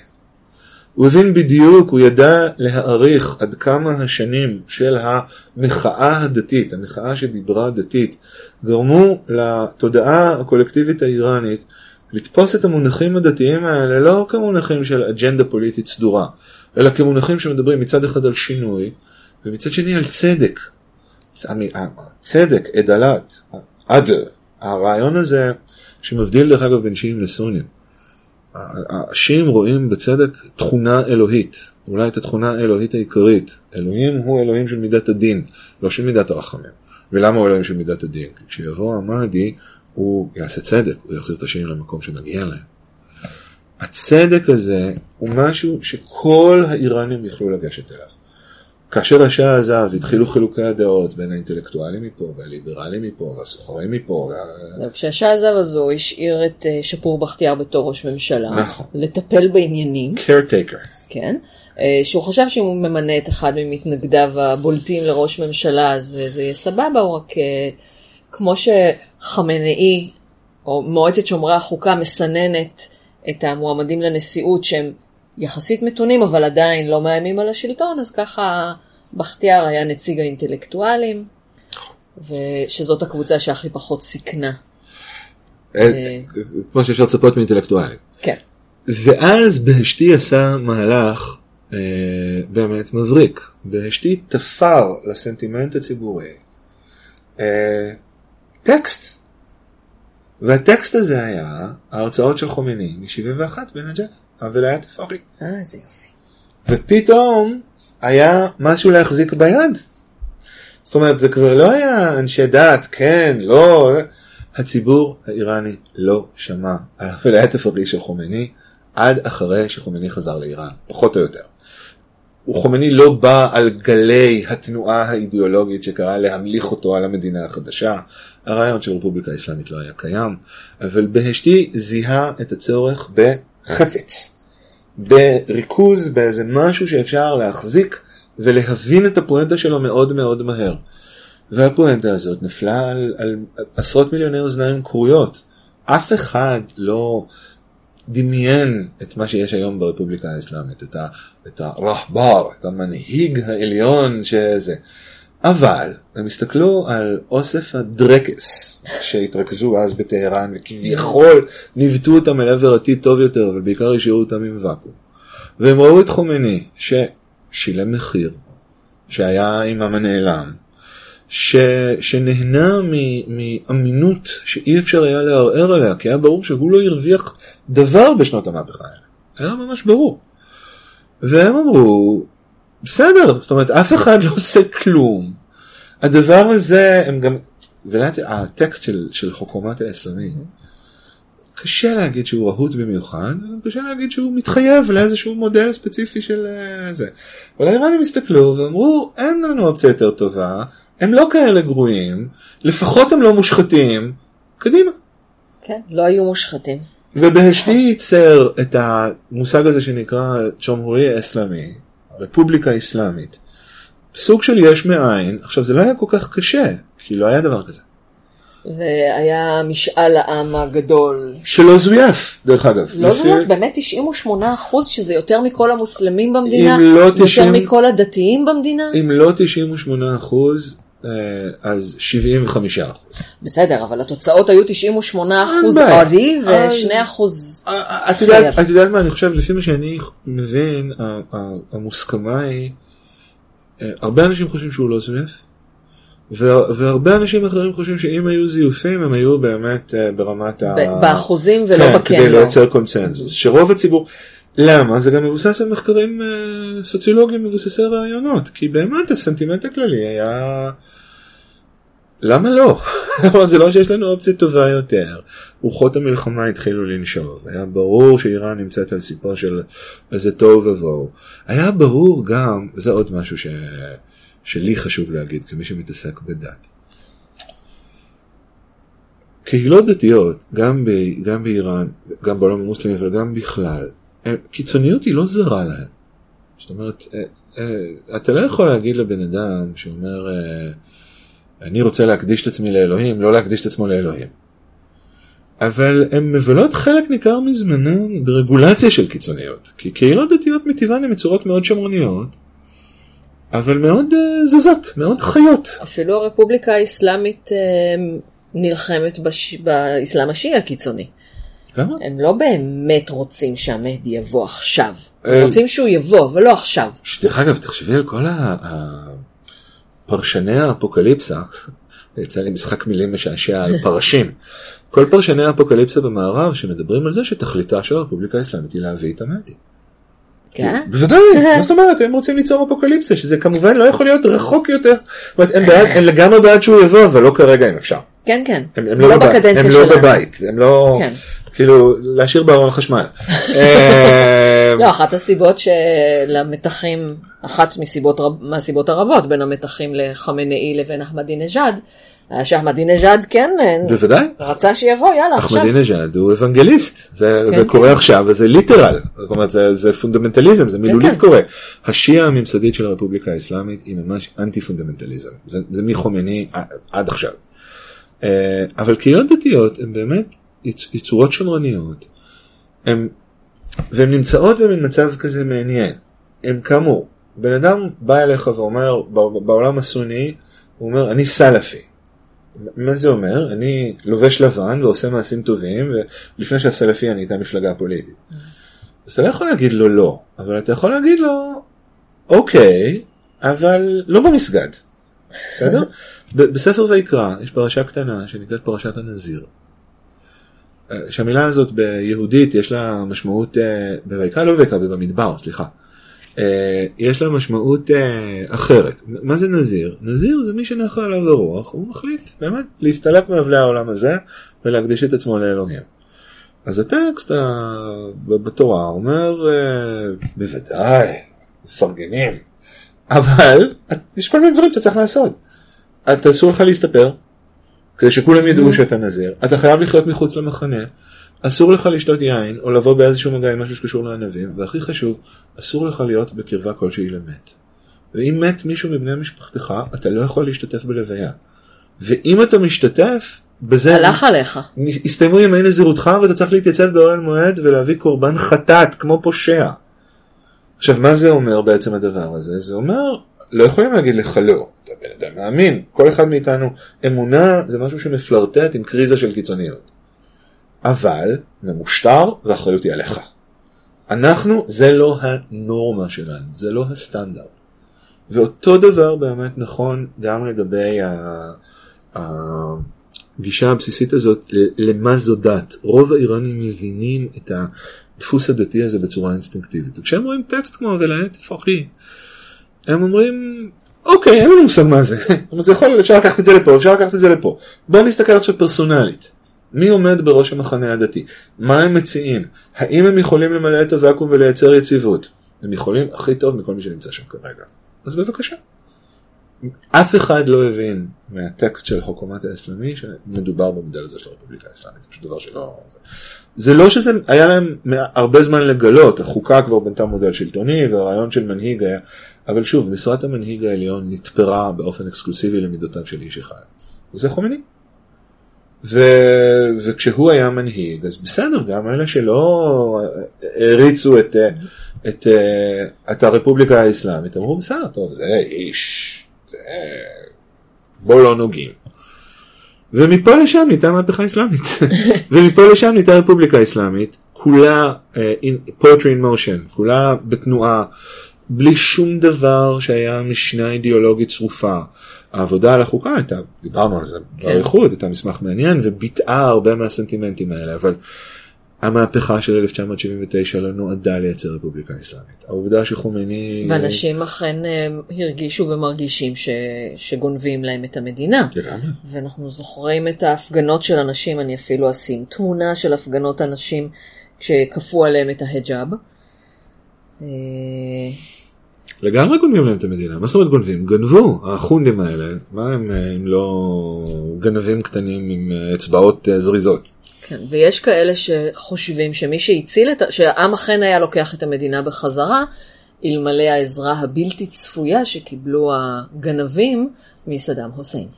הוא הבין בדיוק, הוא ידע להעריך עד כמה השנים של המחאה הדתית, המחאה שדיברה דתית, גרמו לתודעה הקולקטיבית האיראנית לתפוס את המונחים הדתיים האלה לא כמונחים של אג'נדה פוליטית סדורה, אלא כמונחים שמדברים מצד אחד על שינוי, ומצד שני על צדק. צדק, עדלת, עדל. הרעיון הזה שמבדיל דרך אגב בין שיעים לסונים. השיעים רואים בצדק תכונה אלוהית, אולי את התכונה האלוהית העיקרית. אלוהים הוא אלוהים של מידת הדין, לא של מידת הרחמים. ולמה הוא אלוהים של מידת הדין? כי כשיבוא המהדי, הוא יעשה צדק, הוא יחזיר את השיעים למקום שמגיע להם. הצדק הזה הוא משהו שכל האיראנים יכלו לגשת אליו. כאשר השאה עזב, התחילו חילוקי הדעות בין האינטלקטואלים מפה, והליברלים מפה, והסוחרים מפה. וה... כשהשאה עזב אז הוא השאיר את אה, שפור בכתיאר בתור ראש ממשלה. נכון. לטפל בעניינים. caretaker. כן. אה, שהוא חשב שאם הוא ממנה את אחד ממתנגדיו הבולטים לראש ממשלה אז אה, זה יהיה סבבה, הוא רק כמו שחמנאי או מועצת שומרי החוקה מסננת את המועמדים לנשיאות שהם יחסית מתונים אבל עדיין לא מאיימים על השלטון, אז ככה בכתיאר היה נציג האינטלקטואלים, ושזאת הקבוצה שהכי פחות סיכנה. אה, כמו שאפשר לצפות מאינטלקטואלים. כן. ואז בהשתי עשה מהלך אה, באמת מבריק. בהשתי תפר לסנטימנט הציבורי אה, טקסט. והטקסט הזה היה ההרצאות של חומיני מ-71 בנג'ף, הווליית אפרי. אה, איזה יופי. ופתאום היה משהו להחזיק ביד. זאת אומרת, זה כבר לא היה אנשי דת, כן, לא. הציבור האיראני לא שמע על הווליית אפרי של חומני עד אחרי שחומני חזר לאיראן, פחות או יותר. וחומני לא בא על גלי התנועה האידיאולוגית שקראה להמליך אותו על המדינה החדשה. הרעיון של רפובליקה אסלאמית לא היה קיים, אבל בהשתי זיהה את הצורך בחפץ, בריכוז, באיזה משהו שאפשר להחזיק ולהבין את הפואנטה שלו מאוד מאוד מהר. והפואנטה הזאת נפלה על, על עשרות מיליוני אוזניים כרויות. אף אחד לא דמיין את מה שיש היום ברפובליקה האסלאמית, את, הרחבר, את המנהיג העליון שזה. אבל הם הסתכלו על אוסף הדרקס שהתרכזו אז בטהרן וכביכול ניווטו אותם אל עבר עתיד טוב יותר אבל בעיקר השאירו אותם עם ואקום. והם ראו את חומני ששילם מחיר, שהיה עמם הנעלם, ש, שנהנה מ, מאמינות שאי אפשר היה לערער עליה כי היה ברור שהוא לא הרוויח דבר בשנות המהפכה האלה. היה ממש ברור. והם אמרו בסדר, זאת אומרת אף אחד לא עושה כלום. הדבר הזה הם גם, והטקסט של, של חוקומת האסלאמי, קשה להגיד שהוא רהוט במיוחד, קשה להגיד שהוא מתחייב לאיזשהו מודל ספציפי של אה, זה. אבל האיראנים הסתכלו ואמרו אין לנו אופציה יותר טובה, הם לא כאלה גרועים, לפחות הם לא מושחתים, קדימה. כן, לא היו מושחתים. ובהשתי ייצר את המושג הזה שנקרא צ'ומהורי אסלאמי, רפובליקה אסלאמית, סוג של יש מאין, עכשיו זה לא היה כל כך קשה, כי לא היה דבר כזה. והיה משאל העם הגדול. שלא זויף, דרך אגב. לא לפי- זוכרת, באמת 98 אחוז, שזה יותר מכל המוסלמים במדינה, לא יותר 90 מכל הדתיים במדינה. אם לא 98 אחוז, אז 75 אחוז. בסדר, אבל התוצאות היו 98 אחוז. ארי אז- ו-2 אחוז... יודעת, את יודעת מה אני חושב, לפי מה שאני מבין, המוסכמה היא, אה, הרבה אנשים חושבים שהוא לא זויף, וה- והרבה אנשים אחרים חושבים שאם היו זיופים הם היו באמת אה, ברמת ה... באחוזים ולא כן, כדי. לייצר קונצנזוס. שרוב הציבור, למה? זה גם מבוסס על מחקרים אה, סוציולוגיים מבוססי רעיונות, כי באמת הסנטימנט הכללי היה... למה לא? אבל זה לא שיש לנו אופציה טובה יותר. רוחות המלחמה התחילו לנשוב, היה ברור שאיראן נמצאת על סיפו של איזה תוהו ובוהו. היה ברור גם, וזה עוד משהו ש... שלי חשוב להגיד כמי שמתעסק בדת. קהילות דתיות, גם, ב, גם באיראן, גם בעולם המוסלמי אבל גם בכלל, קיצוניות היא לא זרה להם. זאת אומרת, אה, אה, אתה לא יכול להגיד לבן אדם שאומר, אה, אני רוצה להקדיש את עצמי לאלוהים, לא להקדיש את עצמו לאלוהים. אבל הן מבלות חלק ניכר מזמנן ברגולציה של קיצוניות. כי קהילות דתיות מטבען הן מצורות מאוד שמרניות, אבל מאוד uh, זזות, מאוד חיות. אפילו הרפובליקה האסלאמית אה, נלחמת בש... באסלאם השיעי הקיצוני. למה? הם לא באמת רוצים שהמהדי יבוא עכשיו. אה, הם רוצים שהוא יבוא, אבל לא עכשיו. דרך אגב, תחשבי על כל ה- פרשני האפוקליפסה, יצא לי משחק מילים משעשע על פרשים. כל פרשני האפוקליפסה במערב שמדברים על זה שתכליתה של הרפובליקה האסלאמית היא להביא את המהדי. כן? בוודאי, מה זאת אומרת, הם רוצים ליצור אפוקליפסה, שזה כמובן לא יכול להיות רחוק יותר. זאת אומרת, הם לגמרי בעד שהוא יבוא, אבל לא כרגע אם אפשר. כן, כן. הם, לא לא, בבית, בקדנציה הם שלנו. לא בבית, הם לא, כן. כאילו, להשאיר בארון חשמל. אה, לא, אחת הסיבות שלמתחים, אחת מסיבות, מהסיבות הרבות בין המתחים לחמינאי לבין אחמדינג'אד, היה שאחמדינג'אד כן אה, בוודאי. רצה שיבוא, יאללה, עכשיו. אחמדינג'אד הוא אוונגליסט, זה, כן, זה כן. קורה עכשיו וזה literal, זאת אומרת זה, זה פונדמנטליזם, זה מילולית כן. קורה. השיעה הממסדית של הרפובליקה האסלאמית היא ממש אנטי פונדמנטליזם, זה, זה מחומייני ע- עד עכשיו. אה, אבל קהילות דתיות הן באמת יצורות שמרניות, הן, והן נמצאות במין מצב כזה מעניין. הם כאמור, בן אדם בא אליך ואומר, בעולם הסוני, הוא אומר אני סלאפי. מה זה אומר? אני לובש לבן ועושה מעשים טובים, ולפני שהסלפי אני איתה מפלגה פוליטית. אז אתה לא יכול להגיד לו לא, אבל אתה יכול להגיד לו, אוקיי, אבל לא במסגד, בסדר? בספר ויקרא יש פרשה קטנה שנקראת פרשת הנזיר. שהמילה הזאת ביהודית יש לה משמעות, אה, בויקרא לא בויקרא, במדבר, סליחה. אה, יש לה משמעות אה, אחרת. מה זה נזיר? נזיר זה מי שנחה עליו הרוח, הוא מחליט באמת להסתלק מאבלי העולם הזה ולהקדיש את עצמו לאלוהים. אז הטקסט בתורה אומר, בוודאי, מפרגנים, אבל יש כל מיני דברים שאתה צריך לעשות. אתה אסור לך להסתפר, כדי שכולם ידעו שאתה נזיר, אתה חייב לחיות מחוץ למחנה, אסור לך לשתות יין או לבוא באיזשהו מגע עם משהו שקשור לענבים, והכי חשוב, אסור לך להיות בקרבה כלשהי למת. ואם מת מישהו מבני משפחתך, אתה לא יכול להשתתף בלוויה. ואם אתה משתתף, בזה הלך עליך. הסתיימו ימי נזירותך ואתה צריך להתייצב באוהל מועד ולהביא קורבן חטאת כמו פושע. עכשיו מה זה אומר בעצם הדבר הזה? זה אומר לא יכולים להגיד לך לא, אתה בן אדם מאמין, כל אחד מאיתנו אמונה זה משהו שמפלרטט עם קריזה של קיצוניות. אבל ממושטר והאחריות היא עליך. אנחנו זה לא הנורמה שלנו, זה לא הסטנדרט. ואותו דבר באמת נכון גם לגבי הגישה הבסיסית הזאת למה זו דת. רוב האיראנים מבינים את הדפוס הדתי הזה בצורה אינסטינקטיבית. וכשהם רואים טקסט כמו ולעת תפרחי, הם אומרים אוקיי אין לנו מושג מה זה. זאת אומרת, זה יכול, אפשר לקחת את זה לפה, אפשר לקחת את זה לפה. בואו נסתכל עכשיו פרסונלית. מי עומד בראש המחנה הדתי? מה הם מציעים? האם הם יכולים למלא את הוואקום ולייצר יציבות? הם יכולים הכי טוב מכל מי שנמצא שם כרגע. אז בבקשה. אף אחד לא הבין מהטקסט של חוקומת האסלאמי שמדובר במודל הזה של הרפובליקה האסלאמית, זה פשוט דבר שלא... זה לא שזה היה להם הרבה זמן לגלות, החוקה כבר בנתה מודל שלטוני והרעיון של מנהיג היה, אבל שוב, משרת המנהיג העליון נתפרה באופן אקסקלוסיבי למידותיו של איש אחד. וזה חומני. ו... וכשהוא היה מנהיג, אז בסדר, גם אלה שלא העריצו את, את, את הרפובליקה האסלאמית, אמרו בסדר, טוב, זה איש, זה... בוא לא נוגעים. ומפה לשם נהייתה מהפכה אסלאמית, ומפה לשם נהייתה רפובליקה אסלאמית, כולה uh, in, poetry in motion, כולה בתנועה, בלי שום דבר שהיה משנה אידיאולוגית צרופה. העבודה על החוקה הייתה, דיברנו על זה כן. באריכות, הייתה מסמך מעניין וביטאה הרבה מהסנטימנטים האלה, אבל המהפכה של 1979 לא נועדה לייצר רפובליקה אסלאמית. העובדה שחומייני... ואנשים אכן אה, הרגישו ומרגישים ש... שגונבים להם את המדינה. לגמרי. ואנחנו זוכרים את ההפגנות של אנשים, אני אפילו אשים תמונה של הפגנות אנשים כשכפו עליהם את ההיג'אב. אה, לגמרי גונבים להם את המדינה, מה זאת אומרת גונבים? גנבו, החונדים האלה, מה הם אה, אם לא גנבים קטנים עם אה, אצבעות אה, זריזות? כן, ויש כאלה שחושבים שמי שהציל את, שהעם אכן היה לוקח את המדינה בחזרה, אלמלא העזרה הבלתי צפויה שקיבלו הגנבים מסדאם חוסיין.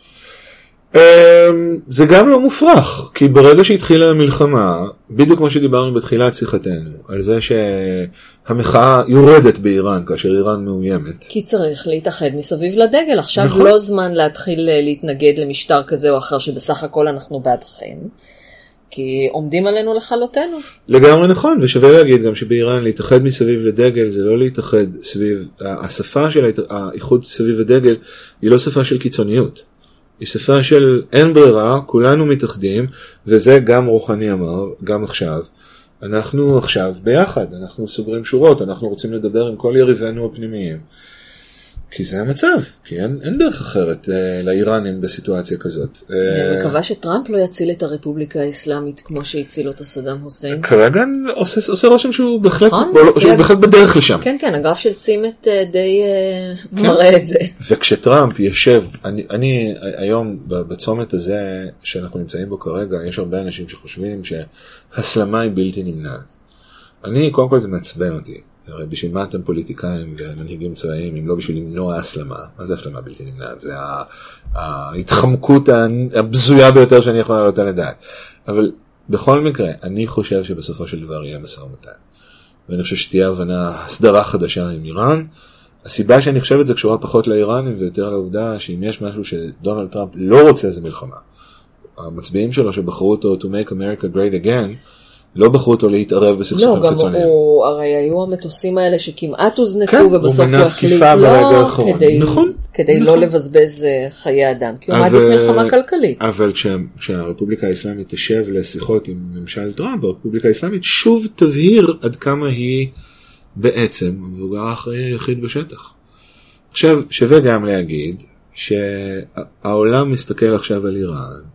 אמ, זה גם לא מופרך, כי ברגע שהתחילה המלחמה, בדיוק כמו שדיברנו בתחילת שיחתנו, על זה שהמחאה יורדת באיראן כאשר איראן מאוימת. כי צריך להתאחד מסביב לדגל. עכשיו נכון. לא זמן להתחיל אה, להתנגד למשטר כזה או אחר שבסך הכל אנחנו בעדכם. כי עומדים עלינו לכלותנו. לגמרי נכון, ושווה להגיד גם שבאיראן להתאחד מסביב לדגל זה לא להתאחד סביב, השפה של האיחוד סביב הדגל היא לא שפה של קיצוניות. היא שפה של אין ברירה, כולנו מתאחדים, וזה גם רוחני אמר, גם עכשיו. אנחנו עכשיו ביחד, אנחנו סוגרים שורות, אנחנו רוצים לדבר עם כל יריבינו הפנימיים. כי זה המצב, כי אין, אין דרך אחרת אה, לאיראנים בסיטואציה כזאת. אה, אני מקווה שטראמפ לא יציל את הרפובליקה האסלאמית כמו שהציל אותה סדאם חוסיין. כרגע עושה, עושה רושם שהוא בהחלט, נכון, שהוא לפי- בהחלט בדרך לשם. כן, כן, הגרף של צימט אה, די אה, כן. מראה את זה. וכשטראמפ יושב, אני, אני היום בצומת הזה שאנחנו נמצאים בו כרגע, יש הרבה אנשים שחושבים שהסלמה היא בלתי נמנעת. אני, קודם כל זה מעצבן אותי. הרי בשביל מה אתם פוליטיקאים ומנהיגים צבאיים אם לא בשביל למנוע הסלמה? מה זה הסלמה בלתי נמנעת? זה ההתחמקות הבזויה ביותר שאני יכול להעלות על הדעת. אבל בכל מקרה, אני חושב שבסופו של דבר יהיה משא ומתן. ואני חושב שתהיה הבנה, הסדרה חדשה עם איראן. הסיבה שאני חושב את זה קשורה פחות לאיראנים ויותר לעובדה שאם יש משהו שדונלד טראמפ לא רוצה זה מלחמה. המצביעים שלו שבחרו אותו to make America great again, לא בחרו אותו להתערב לא, בסכסוכים גם חיצוניים. הוא, הרי היו המטוסים האלה שכמעט הוזנקו כן, ובסוף הוא החליט לא, האחרון. כדי, נכון, כדי לא נכון. לבזבז אה, חיי אדם, כי הוא עמד אבל- במלחמה כלכלית. אבל כשה- כשהרפובליקה האסלאמית תשב לשיחות עם ממשל טראמפ, הרפובליקה האסלאמית שוב תבהיר עד כמה היא בעצם המבוגר האחראי היחיד בשטח. עכשיו, שווה גם להגיד שהעולם מסתכל עכשיו על איראן.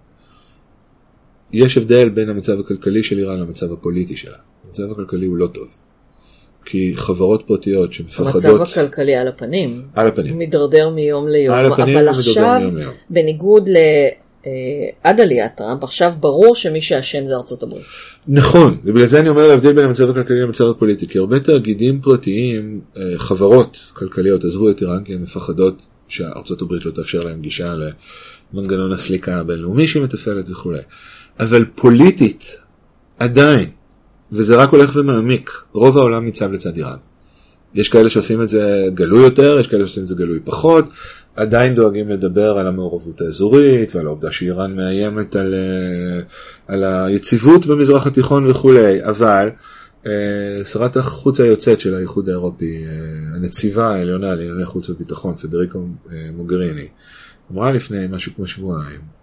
יש הבדל בין המצב הכלכלי של איראן למצב הפוליטי שלה. המצב הכלכלי הוא לא טוב. כי חברות פרטיות שמפחדות... המצב הכלכלי על הפנים. על הפנים. מידרדר מיום ליום, על הפנים אבל עכשיו, מיום ליום. בניגוד ל... אה, עד עליית טראמפ, עכשיו ברור שמי שאשם זה ארצות הברית. נכון, ובגלל זה אני אומר להבדיל בין המצב הכלכלי למצב הפוליטי, כי הרבה תאגידים פרטיים, אה, חברות כלכליות עזבו את איראן כי הן מפחדות שארצות הברית לא תאפשר להם גישה למנגנון הסליקה הבינלאומי שהיא מתפעלת וכולי. אבל פוליטית, עדיין, וזה רק הולך ומעמיק, רוב העולם ניצב לצד איראן. יש כאלה שעושים את זה גלוי יותר, יש כאלה שעושים את זה גלוי פחות, עדיין דואגים לדבר על המעורבות האזורית ועל העובדה שאיראן מאיימת על, אה, על היציבות במזרח התיכון וכולי, אבל אה, שרת החוץ היוצאת של האיחוד האירופי, אה, הנציבה העליונה לענייני חוץ וביטחון, פדריקו מוגריני, אמרה לפני משהו כמו שבועיים,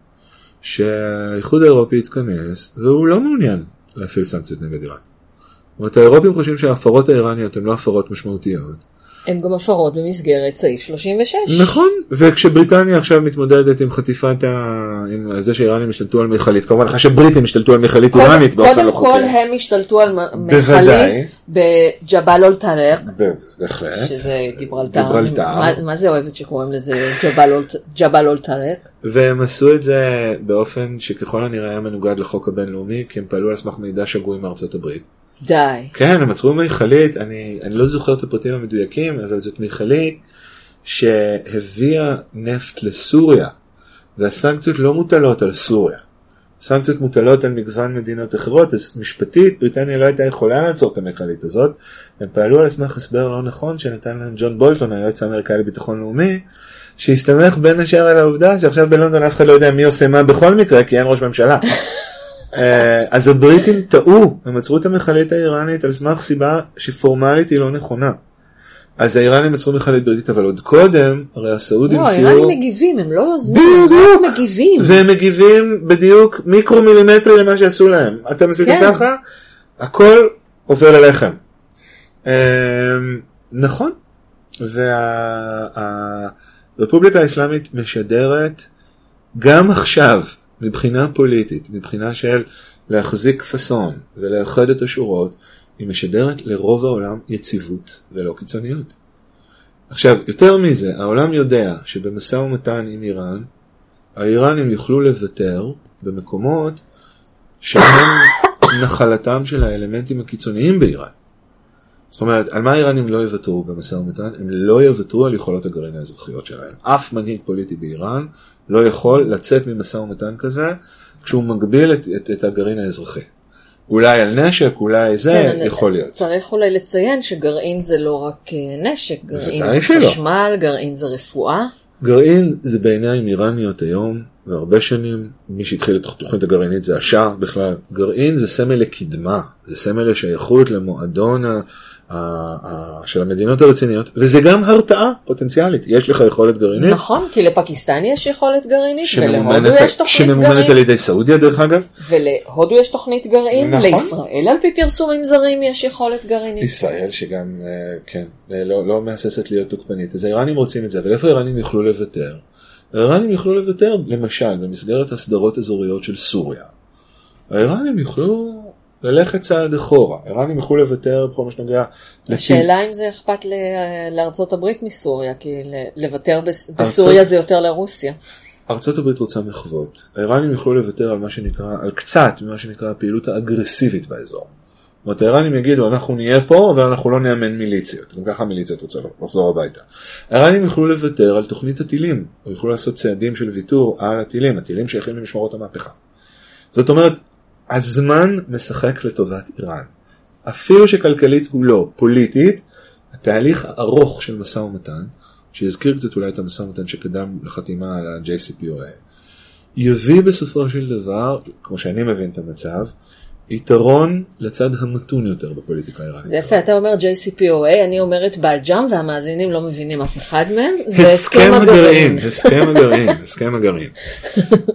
שהאיחוד האירופי יתכנס והוא לא מעוניין להפעיל סנקציות נגד איראן. זאת אומרת, האירופים חושבים שההפרות האיראניות הן לא הפרות משמעותיות. הן גם הפרות במסגרת סעיף 36. נכון, וכשבריטניה עכשיו מתמודדת עם חטיפת ה... עם זה שהאיראנים השתלטו על מכלית, כמובן אחרי שבריטים השתלטו על מכלית קודם- איראנית באופן קודם לא כל חוקי. הם השתלטו על. מכלית בג'בל אול טארק, ב- בהחלט. שזה גיברלטר. גיברלטר. מה- מה זה אוהבת שקוראים לזה ג'בל אול- ג'בל אול טארק? והם עשו את זה באופן שככל הנראה היה מנוגד לחוק הבינלאומי, כי הם פעלו על סמך מידע שגוי מארצות הברית. די. כן, הם עצרו מכלית, אני, אני לא זוכר את הפרטים המדויקים, אבל זאת מכלית שהביאה נפט לסוריה, והסנקציות לא מוטלות על סוריה. סנקציות מוטלות על מגוון מדינות אחרות, אז משפטית בריטניה לא הייתה יכולה לעצור את המכלית הזאת, הם פעלו על סמך הסבר לא נכון שנתן להם ג'ון בולטון, היועץ האמריקאי לביטחון לאומי, שהסתמך בין השאר על העובדה שעכשיו בלונדון אף אחד לא יודע מי עושה מה בכל מקרה, כי אין ראש ממשלה. אה, אז הבריטים טעו, הם עצרו את המכלית האיראנית על סמך סיבה שפורמלית היא לא נכונה. אז האיראנים עצרו מכלית בריטית, אבל עוד קודם, הרי הסעודים לא, סייעו, האיראנים מגיבים, הם לא יוזמים. הם רק מגיבים. והם מגיבים בדיוק מיקרו מילימטרי למה שעשו להם. אתם עשיתם כן. ככה, הכל עובר אליכם. אה, נכון, והרפובליקה האסלאמית משדרת גם עכשיו, מבחינה פוליטית, מבחינה של להחזיק פאסון ולאחד את השורות, היא משדרת לרוב העולם יציבות ולא קיצוניות. עכשיו, יותר מזה, העולם יודע שבמשא ומתן עם איראן, האיראנים יוכלו לוותר במקומות שהם נחלתם של האלמנטים הקיצוניים באיראן. זאת אומרת, על מה האיראנים לא יוותרו במשא ומתן? הם לא יוותרו על יכולות הגרעין האזרחיות שלהם. אף מנהיג פוליטי באיראן לא יכול לצאת ממשא ומתן כזה כשהוא מגביל את, את, את הגרעין האזרחי. אולי על נשק, אולי זה, כן, יכול להיות. צריך אולי לציין שגרעין זה לא רק אה, נשק, גרעין זה שלא. חשמל, גרעין זה רפואה. גרעין זה בעיניים איראניות היום, והרבה שנים, מי שהתחיל את התוכנית הגרעינית זה השאה בכלל. גרעין זה סמל לקדמה, זה סמל לשייכות למועדון ה- של המדינות הרציניות, וזה גם הרתעה פוטנציאלית. יש לך יכולת גרעינית, נכון, כי לפקיסטן יש יכולת גרעינית, ולהודו יש תוכנית שממומנת על גרעין, ידי סעודיה דרך אגב. ולהודו יש תוכנית גרעין, נכון. לישראל על פי פרסומים זרים יש יכולת גרעינית. ישראל שגם, אה, כן, אה, לא, לא מהססת להיות תוקפנית, אז האיראנים רוצים את זה, אבל איפה האיראנים יוכלו לוותר? האיראנים יוכלו לוותר, למשל, במסגרת הסדרות אזוריות של סוריה. האיראנים יוכלו ללכת צעד אחורה, האיראנים יוכלו לוותר בכל מה שנוגע השאלה אם זה אכפת לארצות הברית מסוריה, כי לוותר בס- בסוריה זה יותר לרוסיה. ארצות הברית רוצה מחוות, האיראנים יוכלו לוותר על מה שנקרא, על קצת ממה שנקרא הפעילות האגרסיבית באזור. זאת אומרת האיראנים יגידו אנחנו נהיה פה אבל אנחנו לא נאמן מיליציות, גם ככה מיליציות רוצה לחזור הביתה. האיראנים יוכלו לוותר על תוכנית הטילים, או יוכלו לעשות צעדים של ויתור על הטילים, הטילים שייכים למשמרות המהפכה. זאת אומרת, הזמן משחק לטובת איראן. אפילו שכלכלית הוא לא, פוליטית, התהליך הארוך של משא ומתן, שהזכיר קצת אולי את המשא ומתן שקדם לחתימה על ה-JCPOA, יביא בסופו של דבר, כמו שאני מבין את המצב, יתרון לצד המתון יותר בפוליטיקה האיראנית. זה יפה, אתה אומר JCPOA, אני אומרת בלג'אם, והמאזינים לא מבינים אף אחד מהם, זה הסכם הגרעין, הסכם הגרעין, הסכם הגרעין.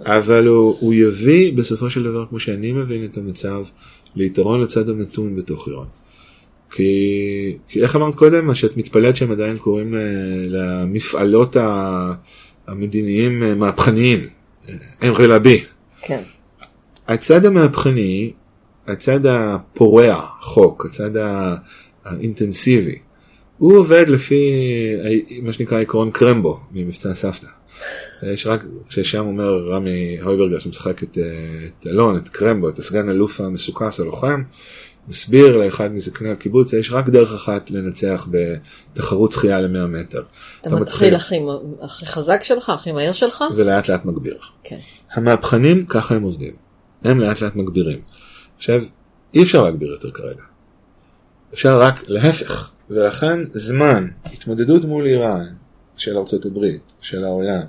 אבל הוא, הוא יביא בסופו של דבר, כמו שאני מבין את המצב, ליתרון לצד המתון בתוך איראן. כי, כי איך אמרת קודם, שאת מתפלאת שהם עדיין קוראים אה, למפעלות המדיניים אה, מהפכניים, הם רלבי. כן. הצד המהפכני, הצד הפורע חוק, הצד האינטנסיבי, הוא עובד לפי מה שנקרא עקרון קרמבו ממבצע סבתא. יש רק, ששם אומר רמי הויברגר שמשחק את, אה, את אלון, את קרמבו, את הסגן אלוף המסוכס הלוחם, מסביר לאחד מזקני הקיבוץ, יש רק דרך אחת לנצח בתחרות שחייה ל-100 מטר. אתה מתחיל הכי הכי חזק שלך, הכי מהיר שלך? ולאט לאט מגביר. כן. המהפכנים ככה הם עובדים, הם לאט לאט מגבירים. עכשיו, אי אפשר להגביר יותר כרגע. אפשר רק להפך, ולכן זמן התמודדות מול איראן של ארצות הברית, של העולם,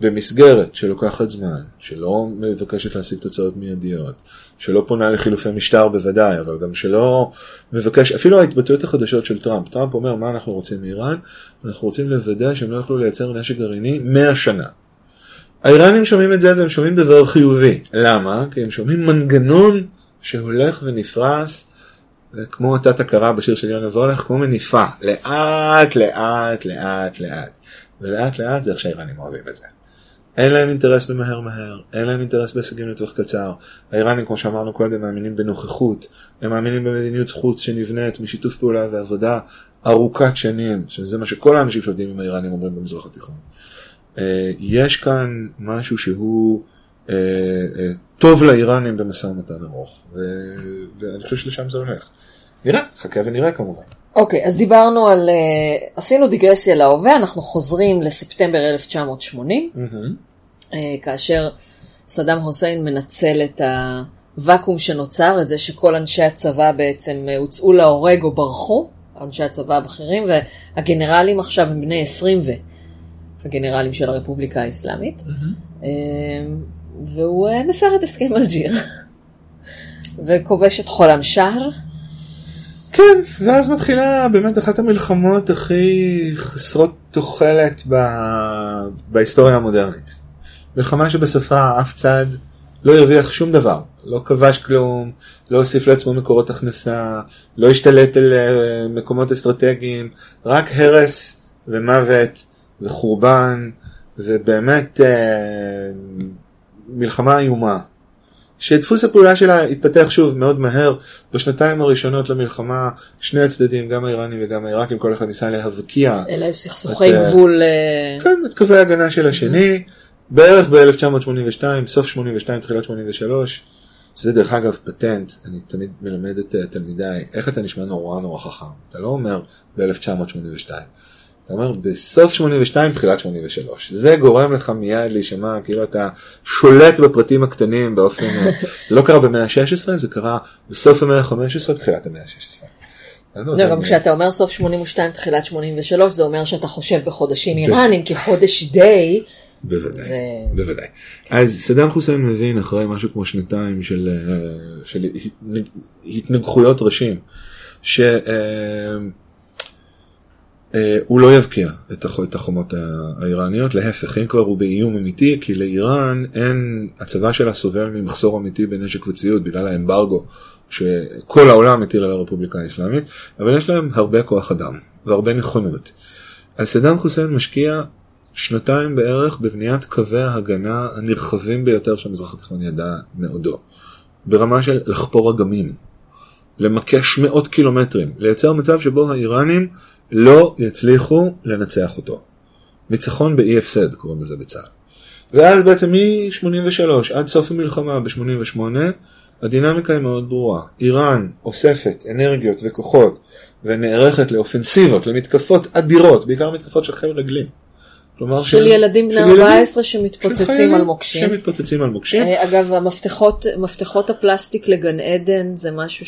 במסגרת שלוקחת זמן, שלא מבקשת להשיג תוצאות מיידיות, שלא פונה לחילופי משטר בוודאי, אבל גם שלא מבקש, אפילו ההתבטאויות החדשות של טראמפ, טראמפ אומר מה אנחנו רוצים מאיראן, אנחנו רוצים לוודא שהם לא יוכלו לייצר נשק גרעיני 100 שנה. האיראנים שומעים את זה והם שומעים דבר חיובי. למה? כי הם שומעים מנגנון שהולך ונפרס, כמו אותה הכרה בשיר של יונה וולך, כמו מניפה, לאט לאט לאט לאט. ולאט לאט זה איך שהאיראנים אוהבים את זה. אין להם אינטרס במהר מהר, אין להם אינטרס בהישגים לטווח קצר. האיראנים, כמו שאמרנו קודם, מאמינים בנוכחות, הם מאמינים במדיניות חוץ שנבנית משיתוף פעולה ועבודה ארוכת שנים, שזה מה שכל האנשים שעובדים עם האיראנים אומרים במזרח התיכון. אה, יש כאן משהו שהוא אה, אה, טוב לאיראנים במשא ומתן ארוך, ואני חושב שלשם זה הולך. נראה, חכה ונראה כמובן. אוקיי, אז דיברנו על, uh, עשינו דיגרסיה להווה, אנחנו חוזרים לספטמבר 1980, uh, כאשר סדאם חוסיין מנצל את הוואקום שנוצר, את זה שכל אנשי הצבא בעצם uh, הוצאו להורג או ברחו, אנשי הצבא הבכירים, והגנרלים עכשיו הם בני 20 ו... הגנרלים של הרפובליקה האסלאמית, uh, והוא uh, מפר את הסכם אלג'יר, וכובש את חולם שער. כן, ואז מתחילה באמת אחת המלחמות הכי חסרות תוחלת ב... בהיסטוריה המודרנית. מלחמה שבסופה אף צד לא הרוויח שום דבר, לא כבש כלום, לא הוסיף לעצמו מקורות הכנסה, לא השתלט על אה, מקומות אסטרטגיים, רק הרס ומוות וחורבן, ובאמת אה, מלחמה איומה. שדפוס הפעולה שלה התפתח שוב מאוד מהר בשנתיים הראשונות למלחמה שני הצדדים גם האיראנים וגם העיראקים כל אחד ניסה להבקיע אלה סכסוכי את, אה, גבול. אה, כן, את קווי ההגנה של השני בערך ב-1982 סוף 82 תחילת 83 זה דרך אגב פטנט אני תמיד מלמד את אה, תלמידיי איך אתה נשמע נורא נורא חכם אתה לא אומר ב-1982 אתה אומר בסוף 82 תחילת 83 זה גורם לך מיד להישמע כאילו אתה שולט בפרטים הקטנים באופן זה לא קרה במאה ה-16 זה קרה בסוף המאה ה-15 תחילת המאה ה-16. לא, גם כשאתה אומר סוף 82 תחילת 83 זה אומר שאתה חושב בחודשים איראנים כי חודש די. בוודאי, זה- בוודאי. אז סדאם חוסיין מבין אחרי משהו כמו שנתיים של, אה, של התנגחויות ראשים. שהוא לא יבקיע את הח- את החומות האיראניות, להפך, אם כבר הוא באיום אמיתי, כי לאיראן אין, הצבא שלה סובל ממחסור אמיתי בנשק וציוד בגלל האמברגו שכל העולם מטיל על הרפובליקה האסלאמית, אבל יש להם הרבה כוח אדם והרבה נכונות. אז סדאם חוסיין משקיע שנתיים בערך בבניית קווי ההגנה הנרחבים ביותר שהמזרח התיכון ידע מעודו. ברמה של לחפור אגמים, למקש מאות קילומטרים, לייצר מצב שבו האיראנים לא יצליחו לנצח אותו. ניצחון באי הפסד קוראים לזה בצה"ל. ואז בעצם מ-83 עד סוף המלחמה ב-88 הדינמיקה היא מאוד ברורה. איראן אוספת אנרגיות וכוחות ונערכת לאופנסיבות, למתקפות אדירות, בעיקר מתקפות של חיל רגלים. כלומר של ילדים בני של ילדים, 14 של שמתפוצצים חיילים על מוקשים. שמתפוצצים על מוקשים. אה, אגב, המפתחות מפתחות הפלסטיק לגן עדן זה משהו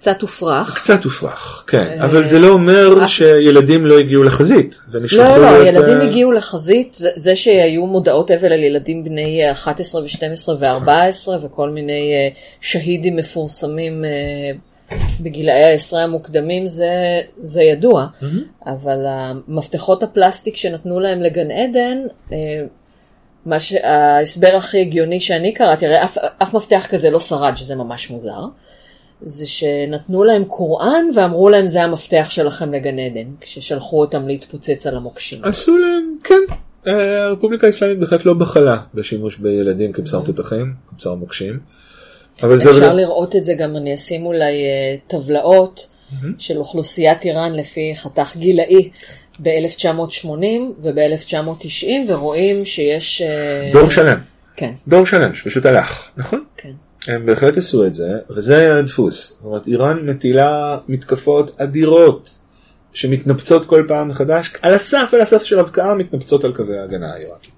שקצת הופרך. קצת הופרך, כן, אה, אבל זה לא אומר שילדים לא הגיעו לחזית לא, לא, להיות, ילדים אה, הגיעו לחזית, זה, זה שהיו מודעות אבל על ילדים בני אה, 11 ו-12 ו-14 וכל מיני אה, שהידים מפורסמים אה, בגילאי העשרה המוקדמים, זה, זה ידוע. אבל המפתחות הפלסטיק שנתנו להם לגן עדן, אה, מה ש... ההסבר הכי הגיוני שאני קראתי, הרי אף, אף מפתח כזה לא שרד, שזה ממש מוזר, זה שנתנו להם קוראן ואמרו להם זה המפתח שלכם לגן עדן, כששלחו אותם להתפוצץ על המוקשים. עשו להם, כן. אה, הרפובליקה האסלאמית בהחלט לא בחלה בשימוש בילדים כבשר תותחים, כבשר מוקשים. אבל זה... אפשר לראות את זה גם, אני אשים אולי אה, טבלאות של אוכלוסיית איראן לפי חתך גילאי ב-1980 וב-1990, ורואים שיש... אה, דור שלם, כן, דור שלם שפשוט הלך, נכון? כן. הם בהחלט עשו את זה, וזה היה הדפוס. זאת אומרת, איראן מטילה מתקפות אדירות שמתנפצות כל פעם מחדש, על הסף, על הסף של הבקעה, מתנפצות על קווי ההגנה העיראקיים.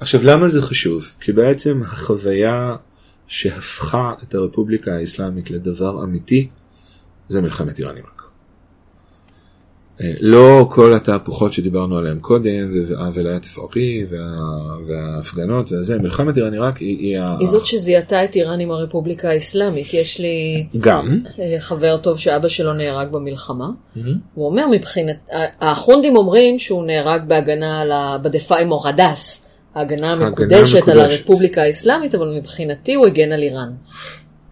עכשיו, למה זה חשוב? כי בעצם החוויה שהפכה את הרפובליקה האסלאמית לדבר אמיתי, זה מלחמת איראן עיראק. אה, לא כל התהפוכות שדיברנו עליהן קודם, תפארי, וה- וההפגנות וזה, מלחמת איראן עיראק היא, ה- היא זאת שזיהתה את איראן עם הרפובליקה האסלאמית. יש לי גם, אה, חבר טוב שאבא שלו נהרג במלחמה. הוא אומר מבחינת, האחונדים אומרים שהוא נהרג בהגנה על ה... בדפאי מורדס, ההגנה המקודשת על. הרפובליקה האסלאמית, אבל מבחינתי הוא הגן על איראן.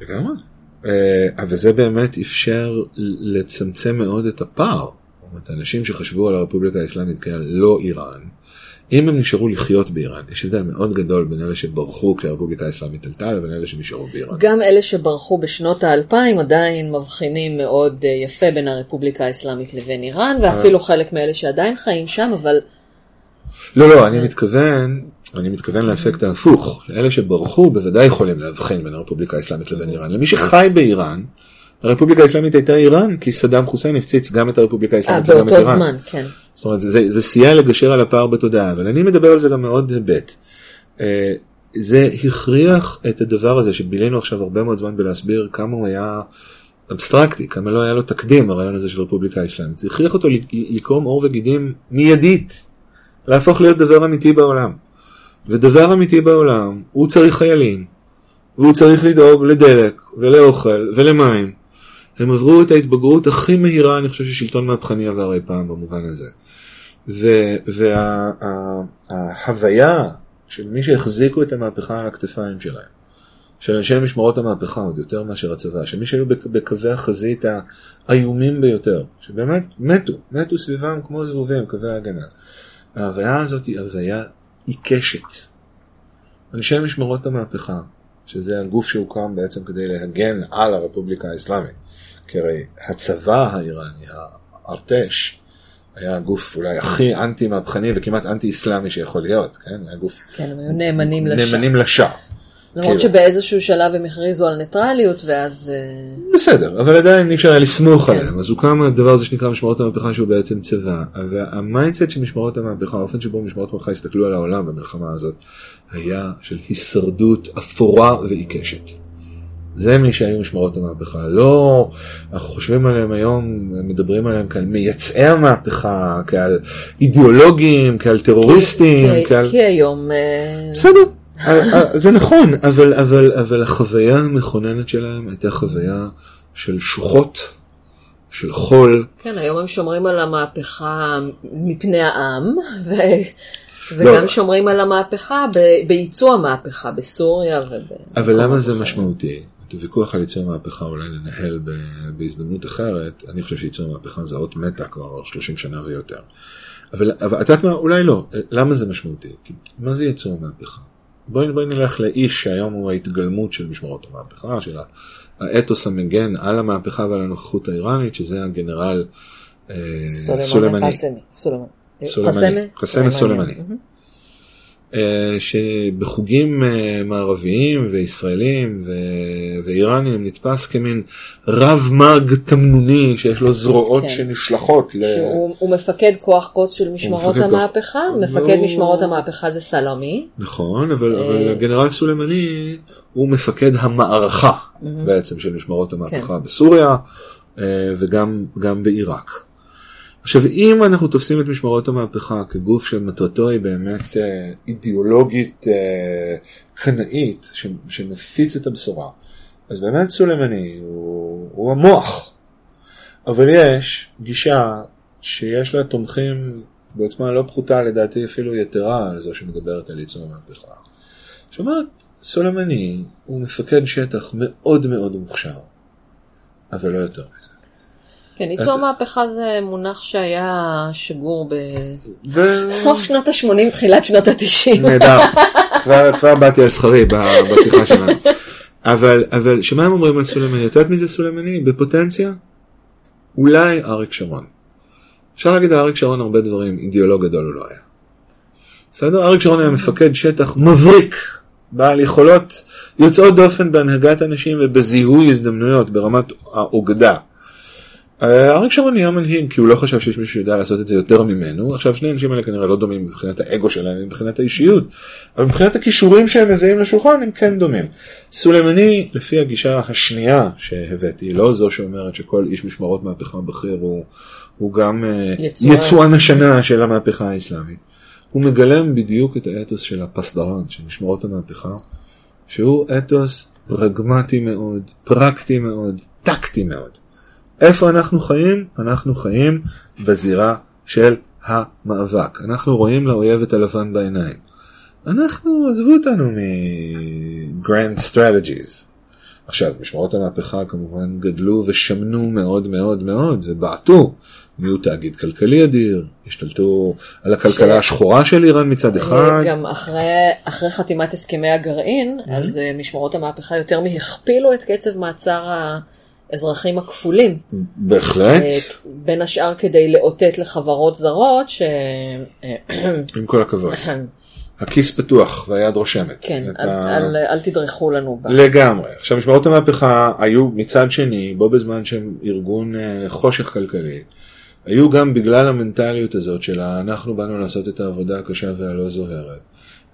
לגמרי. אה, אבל זה באמת אפשר לצמצם מאוד את הפער. אומרת, אנשים שחשבו על הרפובליקה האסלאמית כעל לא איראן, אם הם נשארו לחיות באיראן, יש הבדל מאוד גדול בין אלה שברחו כשהרפובליקה האסלאמית עלתה לבין אלה שנשארו באיראן. גם אלה שברחו בשנות האלפיים עדיין מבחינים מאוד אה, יפה בין הרפובליקה האסלאמית לבין איראן, ואפילו חלק מאלה שעדיין חיים שם, אבל לא, לא, אני מתכוון, אני מתכוון לאפקט ההפוך. לאלה שברחו בוודאי יכולים להבחין בין הרפובליקה האסלאמית לבין איראן. למי שחי באיראן, הרפובליקה האסלאמית הייתה איראן, כי סדאם חוסיין הפציץ גם את הרפובליקה אה, האסלאמית וגם את באותו איראן. זמן, כן. זאת אומרת, זה, זה סייע לגשר על הפער בתודעה, אבל אני מדבר על זה גם מאוד היבט. אה, זה הכריח את הדבר הזה שבילינו עכשיו הרבה מאוד זמן בלהסביר כמה הוא היה אבסטרקטי, כמה לא היה לו תקדים הרעיון הזה של רפובליקה האסלאמית. זה הכריח אותו לקרום עור וגידים מיידית, להפוך להיות דבר אמיתי בעולם. ודבר אמיתי בעולם, הוא צריך חיילים, והוא צריך לדאוג לדלק ולאוכל ולמים. הם עברו את ההתבגרות הכי מהירה, אני חושב ששלטון מהפכני עבר אי פעם במובן הזה. וההוויה של מי שהחזיקו את המהפכה על הכתפיים שלהם, של אנשי משמרות המהפכה עוד יותר מאשר הצבא, של מי שהיו בק- בקווי החזית האיומים ביותר, שבאמת מתו, מתו סביבם כמו זבובים, קווי ההגנה. ההוויה הזאת היא הוויה עיקשת. אנשי משמרות המהפכה, שזה הגוף שהוקם בעצם כדי להגן על הרפובליקה האסלאמית, כי הרי הצבא האיראני, הארטש, היה הגוף אולי הכי אנטי מהפכני וכמעט אנטי אסלאמי שיכול להיות, כן? היה גוף כן, הם היו נאמנים לשם. נאמנים לשעה. למרות כאילו. שבאיזשהו שלב הם הכריזו על ניטרליות, ואז... אה, בסדר, אבל עדיין אי אפשר היה לסמוך כן. עליהם, אז הוקם הדבר הזה שנקרא משמרות המהפכה שהוא בעצם צבא, וה mindset של משמרות המהפכה, האופן שבו משמרות המהפכה הסתכלו על העולם במלחמה הזאת, היה של הישרדות אפורה ועיקשת. זה מי שהיו משמרות המהפכה, לא, אנחנו חושבים עליהם היום, מדברים עליהם כעל מייצאי המהפכה, כעל אידיאולוגים, כעל טרוריסטים, כי- כעל... כי היום... אה, בסדר, אה, אה, זה נכון, אבל, אבל, אבל החוויה המכוננת שלהם הייתה חוויה של שוחות, של חול. כן, היום הם שומרים על המהפכה מפני העם, ו... וגם לא. שומרים על המהפכה. בייצוא המהפכה בסוריה וב... אבל למה זה משמעותי? את הוויכוח על ייצור מהפכה אולי ננהל ב... בהזדמנות אחרת, אני חושב שייצור מהפכה זה אות מתה כבר 30 שנה ויותר. אבל, אבל את יודעת מה? אולי לא. למה זה משמעותי? מה זה ייצור מהפכה? בואי, בואי נלך לאיש שהיום הוא ההתגלמות של משמרות המהפכה, של האתוס המגן על המהפכה ועל הנוכחות האיראנית, שזה הגנרל אה, סולימני. קאסמי. סולימני. סולימני. קאסם סולימני. מהמם. אה, שבחוגים אה, מערביים וישראלים ו- ואיראנים נתפס כמין רב מג תמנוני שיש לו זרועות כן. שנשלחות. ל- שהוא הוא מפקד כוח קוץ של משמרות מפקד כוח. המהפכה, מפקד והוא- משמרות המהפכה זה סלמי. נכון, אבל, אה. אבל הגנרל סולימני הוא מפקד המערכה בעצם של משמרות המהפכה בסוריה אה, וגם גם בעיראק. עכשיו אם אנחנו תופסים את משמרות המהפכה כגוף שמטרתו היא באמת אה, אידיאולוגית אה, קנאית ש- שמפיץ את הבשורה, אז באמת סולימני הוא, הוא המוח. אבל יש גישה שיש לה תומכים בעוצמה לא פחותה לדעתי אפילו יתרה על זו שמדברת על ייצור המהפכה. שאומרת סולימני הוא מפקד שטח מאוד מאוד מוכשר, אבל לא יותר מזה. כן, ייצור מהפכה זה מונח שהיה שגור. בסוף שנות ה-80, תחילת שנות ה-90. נהדר, כבר, באתי על שכרי ב- בשיחה שלנו. אבל, אבל שמה הם אומרים על סולימני? את יודעת מי זה סולימני? בפוטנציה? אולי אריק שרון. אפשר להגיד על אריק שרון הרבה דברים, אידיאולוג גדול הוא לא היה. בסדר? אריק שרון היה מפקד שטח מבריק, בעל יכולות יוצאות דופן בהנהגת אנשים ובזיהוי הזדמנויות ברמת האוגדה. אה, אריק שרון נהיה מנהיג כי הוא לא חשב שיש מישהו שיודע לעשות את זה יותר ממנו. עכשיו שני האנשים האלה כנראה לא דומים מבחינת האגו שלהם, מבחינת האישיות, אבל מבחינת הכישורים שהם מביאים לשולחן הם כן דומים. סולימני, לפי הגישה השנייה שהבאתי, לא זו שאומרת שכל איש משמרות מהפכה בכיר הוא, הוא גם אה, יצואן. יצואן השנה של המהפכה האסלאמית. הוא מגלם בדיוק את האתוס של הפסדרן, של משמרות המהפכה, שהוא אתוס פרגמטי מאוד, פרקטי מאוד, טקטי מאוד. איפה אנחנו חיים? אנחנו חיים בזירה של המאבק. אנחנו רואים לאויב את הלבן בעיניים. אנחנו, עזבו אותנו מ-grand strategies. עכשיו, משמרות המהפכה כמובן גדלו ושמנו מאוד מאוד מאוד ובעטו. נהיו תאגיד כלכלי אדיר, השתלטו על הכלכלה ש- השחורה של איראן מצד אחד. גם אחרי, אחרי חתימת הסכמי הגרעין, אז אה, משמרות המהפכה יותר מהכפילו את קצב מעצר האזרחים הכפולים. בהחלט, אה, בין השאר כדי לאותת לחברות זרות ש... עם כל הכבוד. הכיס פתוח והיד רושמת. כן, אל, ה- אל, אל תדרכו לנו בה. לגמרי. עכשיו משמרות המהפכה היו מצד שני, בו בזמן שהם ארגון אה, חושך כלכלי, היו גם בגלל המנטליות הזאת של אנחנו באנו לעשות את העבודה הקשה והלא זוהרת.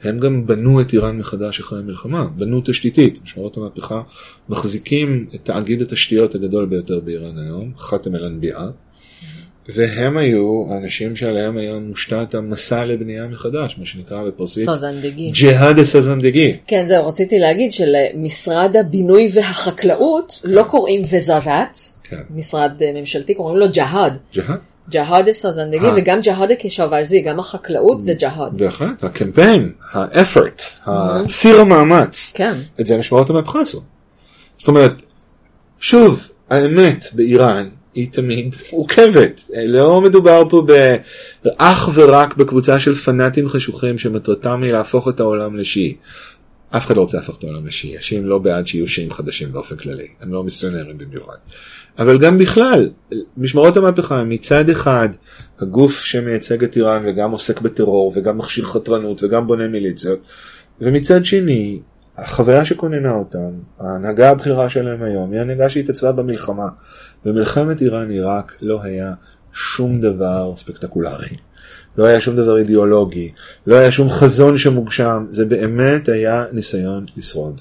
הם גם בנו את איראן מחדש אחרי המלחמה, בנו תשתיתית. משמרות המהפכה מחזיקים את תאגיד התשתיות הגדול ביותר באיראן היום, חאתם אל-אנביאה, והם היו האנשים שעליהם היום מושתת המסע לבנייה מחדש, מה שנקרא בפרסית סוזנדגי. ג'יהאד א-סזנדגי. כן, זהו, רציתי להגיד שלמשרד הבינוי והחקלאות לא קוראים וזרת, כן. משרד אה, ממשלתי, קוראים לו ג'האד. ג'יהאד? ג'האד סזנדגי, אה. וגם ג'האד כשוורזי, גם החקלאות זה ג'האד. בהחלט, הקמפיין, האפורט, ציר המאמץ, כן. את זה משמרות המהפכה עשו. זאת אומרת, שוב, האמת באיראן היא תמיד מורכבת. לא מדובר פה אך ורק בקבוצה של פנאטים חשוכים שמטרתם היא להפוך את העולם לשיעי. אף אחד לא רוצה להפוך את העולם לשיעי, השיעים לא בעד שיהיו שיעים חדשים באופן כללי, הם לא מיסיונרים במיוחד. אבל גם בכלל, משמרות המהפכה מצד אחד הגוף שמייצג את איראן וגם עוסק בטרור וגם מכשיר חתרנות וגם בונה מיליציות, ומצד שני, החוויה שכוננה אותם, ההנהגה הבכירה שלהם היום, היא הנהגה שהתעצבה במלחמה. במלחמת איראן-עיראק לא היה שום דבר ספקטקולרי. לא היה שום דבר אידיאולוגי, לא היה שום חזון שמוגשם, זה באמת היה ניסיון לשרוד.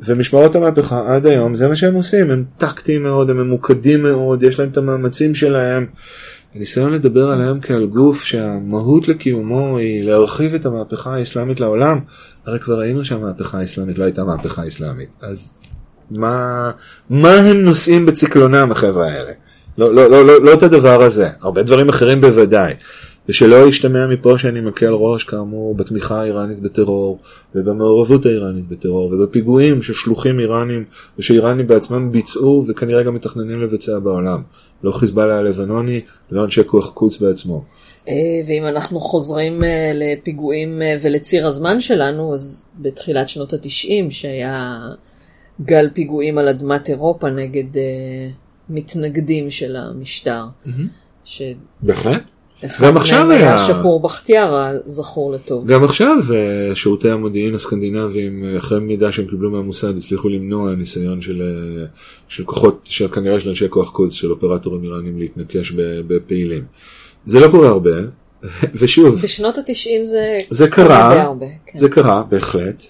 ומשמרות המהפכה עד היום זה מה שהם עושים, הם טקטיים מאוד, הם ממוקדים מאוד, יש להם את המאמצים שלהם. הניסיון לדבר עליהם כעל גוף שהמהות לקיומו היא להרחיב את המהפכה האסלאמית לעולם, הרי כבר ראינו שהמהפכה האסלאמית לא הייתה מהפכה אסלאמית, אז מה, מה הם נושאים בציקלונם החבר'ה האלה? לא, לא, לא, לא, לא את הדבר הזה, הרבה דברים אחרים בוודאי. ושלא ישתמע מפה שאני מקל ראש כאמור בתמיכה האיראנית בטרור ובמעורבות האיראנית בטרור ובפיגועים ששלוחים איראנים ושאיראנים בעצמם ביצעו וכנראה גם מתכננים לבצע בעולם. לא חיזבאללה הלבנוני, לא אנשי כוח קוץ בעצמו. אה, ואם אנחנו חוזרים אה, לפיגועים אה, ולציר הזמן שלנו, אז בתחילת שנות התשעים, שהיה גל פיגועים על אדמת אירופה נגד מתנגדים של המשטר. בהחלט. גם עכשיו היה היה- שפור בכתיארה, זכור לטוב. גם עכשיו שירותי המודיעין הסקנדינביים אחרי מידע שהם קיבלו מהמוסד הצליחו למנוע ניסיון של, אה, של כוחות, של כנראה של אנשי כוח קודס, של אופרטורים איראנים להתנקש בפעילים. זה לא קורה הרבה, ושוב, בשנות התשעים זה, זה קרה, הרבה. כן. זה קרה בהחלט.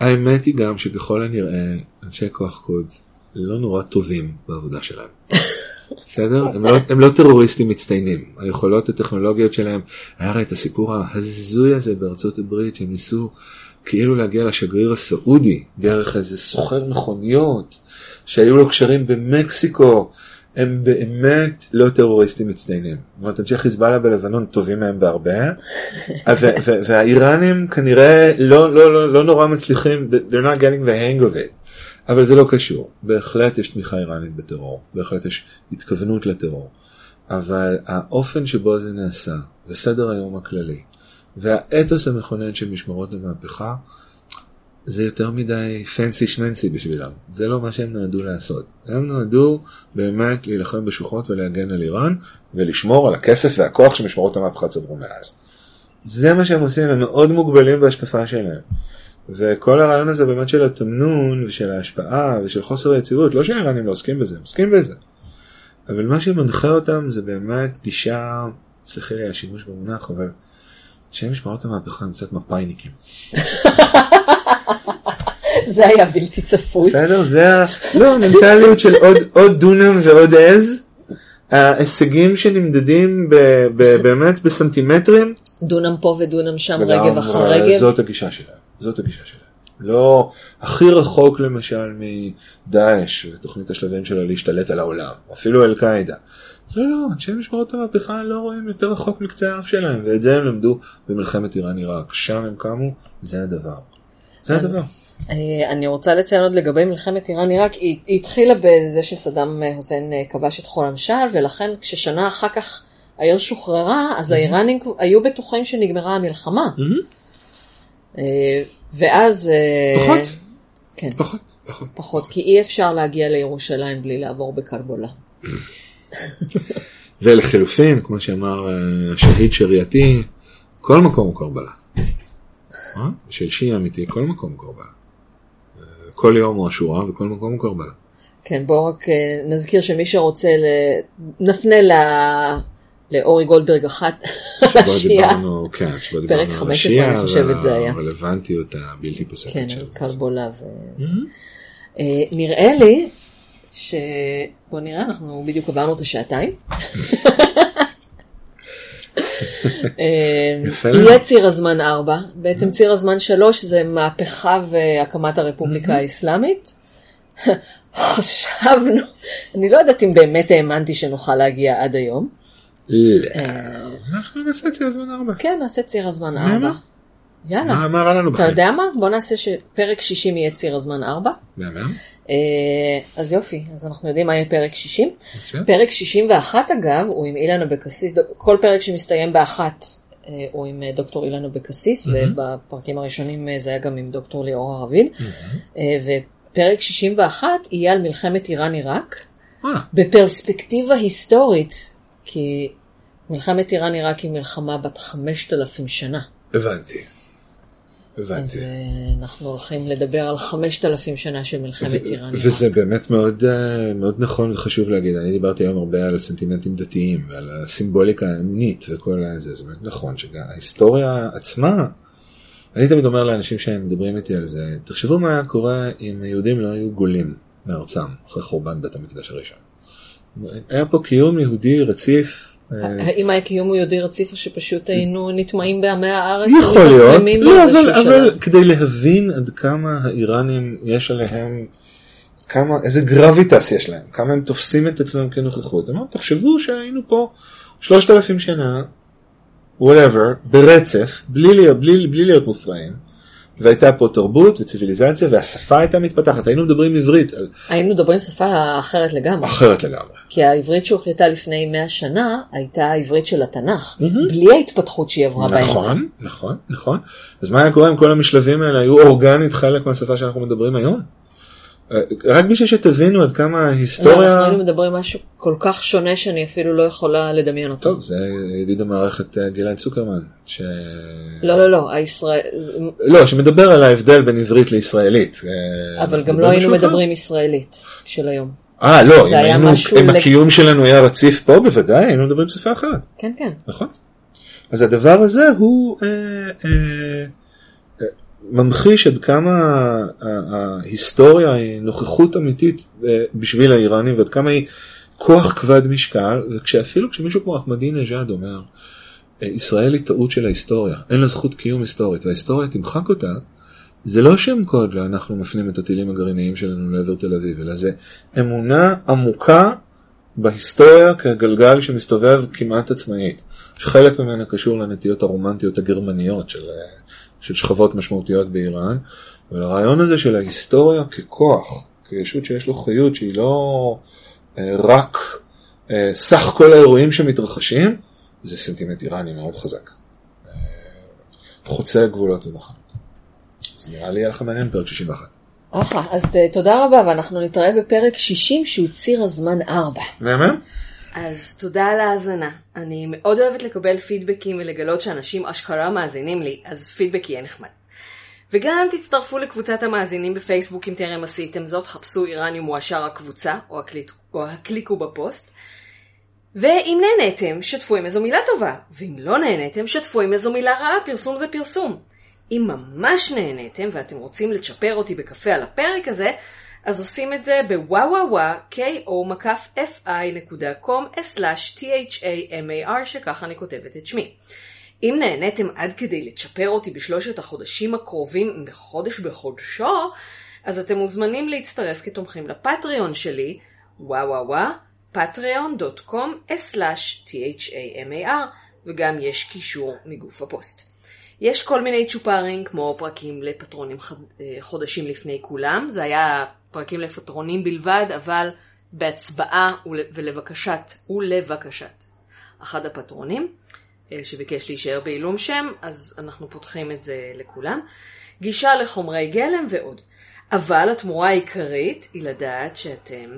האמת היא גם שככל הנראה אנשי כוח קודס לא נורא טובים בעבודה שלהם. בסדר? הם לא, הם לא טרוריסטים מצטיינים. היכולות הטכנולוגיות שלהם, היה הרי את הסיפור ההזוי הזה בארצות הברית שהם ניסו כאילו להגיע לשגריר הסעודי דרך איזה סוחר מכוניות שהיו לו קשרים במקסיקו. הם באמת לא טרוריסטים מצטיינים. זאת אומרת, אנשי חיזבאללה בלבנון טובים מהם בהרבה, והאיראנים כנראה לא, לא, לא, לא נורא מצליחים, they're not getting the hang of it. אבל זה לא קשור. בהחלט יש תמיכה איראנית בטרור, בהחלט יש התכוונות לטרור. אבל האופן שבו זה נעשה, וסדר היום הכללי, והאתוס המכונן של משמרות המהפכה, זה יותר מדי פנסי שמנסי בשבילם. זה לא מה שהם נועדו לעשות. הם נועדו באמת להילחם בשוחות ולהגן על איראן, ולשמור על הכסף והכוח שמשמרות המהפכה צברו מאז. זה מה שהם עושים, הם מאוד מוגבלים בהשקפה שלהם. וכל הרעיון הזה באמת של התמנון ושל ההשפעה ושל חוסר היציבות, לא שהאיראנים לא עוסקים בזה, הם עוסקים בזה. אבל מה שמנחה אותם זה באמת גישה, סליחי לי השימוש במונח, אבל שהם משמרות המהפכה הם קצת מפאיניקים. זה היה בלתי צפוי. בסדר? זה ה... לא, מנטליות של עוד, עוד דונם ועוד עז. ההישגים שנמדדים ב, ב, באמת בסנטימטרים. דונם פה ודונם שם, רגב אחר רגב. זאת הגישה שלהם. זאת הגישה שלהם. לא הכי רחוק למשל מדאעש ותוכנית השלבים שלו להשתלט על העולם, אפילו אל קאעידה. לא, לא, אנשי משמרות המהפכה לא רואים יותר רחוק מקצה האף שלהם, ואת זה הם למדו במלחמת איראן עיראק. שם הם קמו, זה הדבר. זה הדבר. אה, אני רוצה לציין עוד לגבי מלחמת איראן עיראק, היא התחילה בזה שסדאם חוסיין אה, כבש את חול המשל, ולכן כששנה אחר כך העיר שוחררה, אז האיראנים היו בטוחים שנגמרה המלחמה. אה, ואז... אה, פחות. כן, פחות, פחות. פחות, כי אי אפשר להגיע לירושלים בלי לעבור בקרבולה. ולחילופין, כמו שאמר אה, השהיד שריעתי, כל מקום הוא קרבלה. של שיעי אמיתי, כל מקום הוא קרבלה. כל יום הוא אשורה וכל מקום הוא קרבלה. כן, בואו רק נזכיר שמי שרוצה, נפנה לאורי גולדברג אחת, על. דיברנו, כן, שבו דיברנו על 15 השיעה אני חושבת זה היה. והרלוונטיות הבלתי פוסקת כן, של על קרבולה. אה, נראה לי ש... בוא נראה, אנחנו בדיוק עברנו את השעתיים. אה. יהיה ציר הזמן 4, בעצם ציר הזמן 3 זה מהפכה והקמת הרפובליקה האסלאמית. חשבנו, אני לא יודעת אם באמת האמנתי שנוכל להגיע עד היום. לא, אה, אנחנו נעשה זה הזמן ארבע. כן, נעשה ציר הזמן מה? 4. יאללה. מה מה רע לנו אתה בחיים? יודע מה? בוא נעשה שפרק 60 יהיה ציר הזמן 4. מהמם? אה, אז יופי, אז אנחנו יודעים מה יהיה פרק 60. מצוין. פרק 61 אגב, הוא עם אילן אבקסיס, כל פרק שמסתיים באחת אה, הוא עם דוקטור אילן אבקסיס, ובפרקים הראשונים זה היה גם עם דוקטור ליאור הרביד. ופרק 61 יהיה על מלחמת איראן-עיראק, אה, בפרספקטיבה היסטורית, כי מלחמת איראן-עיראק היא מלחמה בת 5,000 שנה. הבנתי. אז הבנתי. אה, אנחנו הולכים לדבר על 5,000 שנה של מלחמת איראן-עיראק. וזה באמת מאוד, אה, מאוד נכון וחשוב להגיד, אני דיברתי היום הרבה על סנטימנטים דתיים ועל הסימבוליקה האמונית וכל הזה, זה באמת נכון שההיסטוריה עצמה, אני תמיד אומר לאנשים שהם מדברים איתי על זה, תחשבו מה היה קורה אם היהודים לא היו גולים מארצם אחרי חורבן בית המקדש הראשון. היה פה קיום יהודי רציף. אה, האם היה קיום יהודי רציף או שפשוט היינו נטמעים בעמי הארץ? יכול להיות, לא, אבל? כדי להבין עד כמה האיראנים יש עליהם כמה, איזה גרביטס יש להם, כמה הם תופסים את עצמם כנוכחות. אמרנו, תחשבו שהיינו פה שלושת אלפים שנה, whatever, ברצף, בלי להיות, בלי, בלי להיות מופרעים, והייתה פה תרבות וציוויליזציה, והשפה הייתה מתפתחת, היינו מדברים עברית, על- היינו מדברים שפה אחרת לגמרי. אחרת לגמרי. כי העברית שהוחלטה לפני 100 שנה הייתה העברית של התנ"ך, בלי ההתפתחות שהיא עברה באמצע. נכון, נכון, נכון. אז מה היה קורה אם כל המשלבים האלה היו אורגנית חלק מהשפה שאנחנו מדברים היום? אה, רק בשביל שתבינו עד כמה לא, ההיסטוריה... אנחנו היינו מדברים משהו כל כך שונה שאני אפילו לא יכולה לדמיין אותו. טוב, זה ידיד המערכת אה, גלעד צוקרמן. ש... לא, לא, לא, הישראל... לא, שמדבר על ההבדל בין עברית לישראלית. אה, אבל אנחנו גם לא היינו משהו אחר. מדברים ישראלית של היום. אה, לא, אם היינו- אם לג- הקיום שלנו היה רציף פה, בוודאי, היינו מדברים בשפה אחרת. כן, כן. נכון. אז הדבר הזה הוא אה, אה, ממחיש עד כמה ההיסטוריה היא נוכחות אמיתית אה, בשביל האיראנים ועד כמה היא כוח כבד משקל, וכשאפילו כשמישהו כמו אחמדינג'אד אומר, אה, ישראל היא טעות של ההיסטוריה, אין לה זכות קיום היסטורית וההיסטוריה תמחק אותה, זה לא שם קוד לאנחנו מפנים את הטילים הגרעיניים שלנו לעבר תל אביב, אלא זה אמונה עמוקה בהיסטוריה כגלגל שמסתובב כמעט עצמאית, שחלק ממנה קשור לנטיות הרומנטיות הגרמניות של, אה, של שכבות משמעותיות באיראן, והרעיון הזה של ההיסטוריה ככוח, כישות שיש לו חיות שהיא לא אה, רק אה, סך כל האירועים שמתרחשים, זה סנטימנט איראני מאוד חזק. אה, חוצה גבולות ומחנות. אז נראה לי יהיה לך מעניין פרק 61. אחלה, אז אה, תודה רבה, ואנחנו נתראה בפרק 60 שהוא ציר הזמן 4. מהמם? אז תודה על ההאזנה. אני מאוד אוהבת לקבל פידבקים ולגלות שאנשים אשכרה מאזינים לי, אז פידבק יהיה נחמד. וגם תצטרפו לקבוצת המאזינים בפייסבוק אם טרם עשיתם זאת, חפשו איראני מועשר הקבוצה, או, הקליק, או הקליקו בפוסט. ואם נהניתם, שתפו עם איזו מילה טובה, ואם לא נהניתם, שתפו עם איזו מילה רעה, פרסום זה פרסום. אם ממש נהניתם ואתם רוצים לצ'פר אותי בקפה על הפרק הזה, אז עושים את זה בוואווה, ko-fi.com/thamar, שככה אני כותבת את שמי. אם נהניתם עד כדי לצ'פר אותי בשלושת החודשים הקרובים מחודש בחודשו, אז אתם מוזמנים להצטרף כתומכים לפטריון שלי, וואווה, patreon.com/thamar, וגם יש קישור מגוף הפוסט. יש כל מיני צ'ופרים כמו פרקים לפטרונים חד- אה, חודשים לפני כולם, זה היה פרקים לפטרונים בלבד, אבל בהצבעה ול- ולבקשת, ולבקשת אחד הפטרונים אה, שביקש להישאר בעילום שם, אז אנחנו פותחים את זה לכולם. גישה לחומרי גלם ועוד. אבל התמורה העיקרית היא לדעת שאתם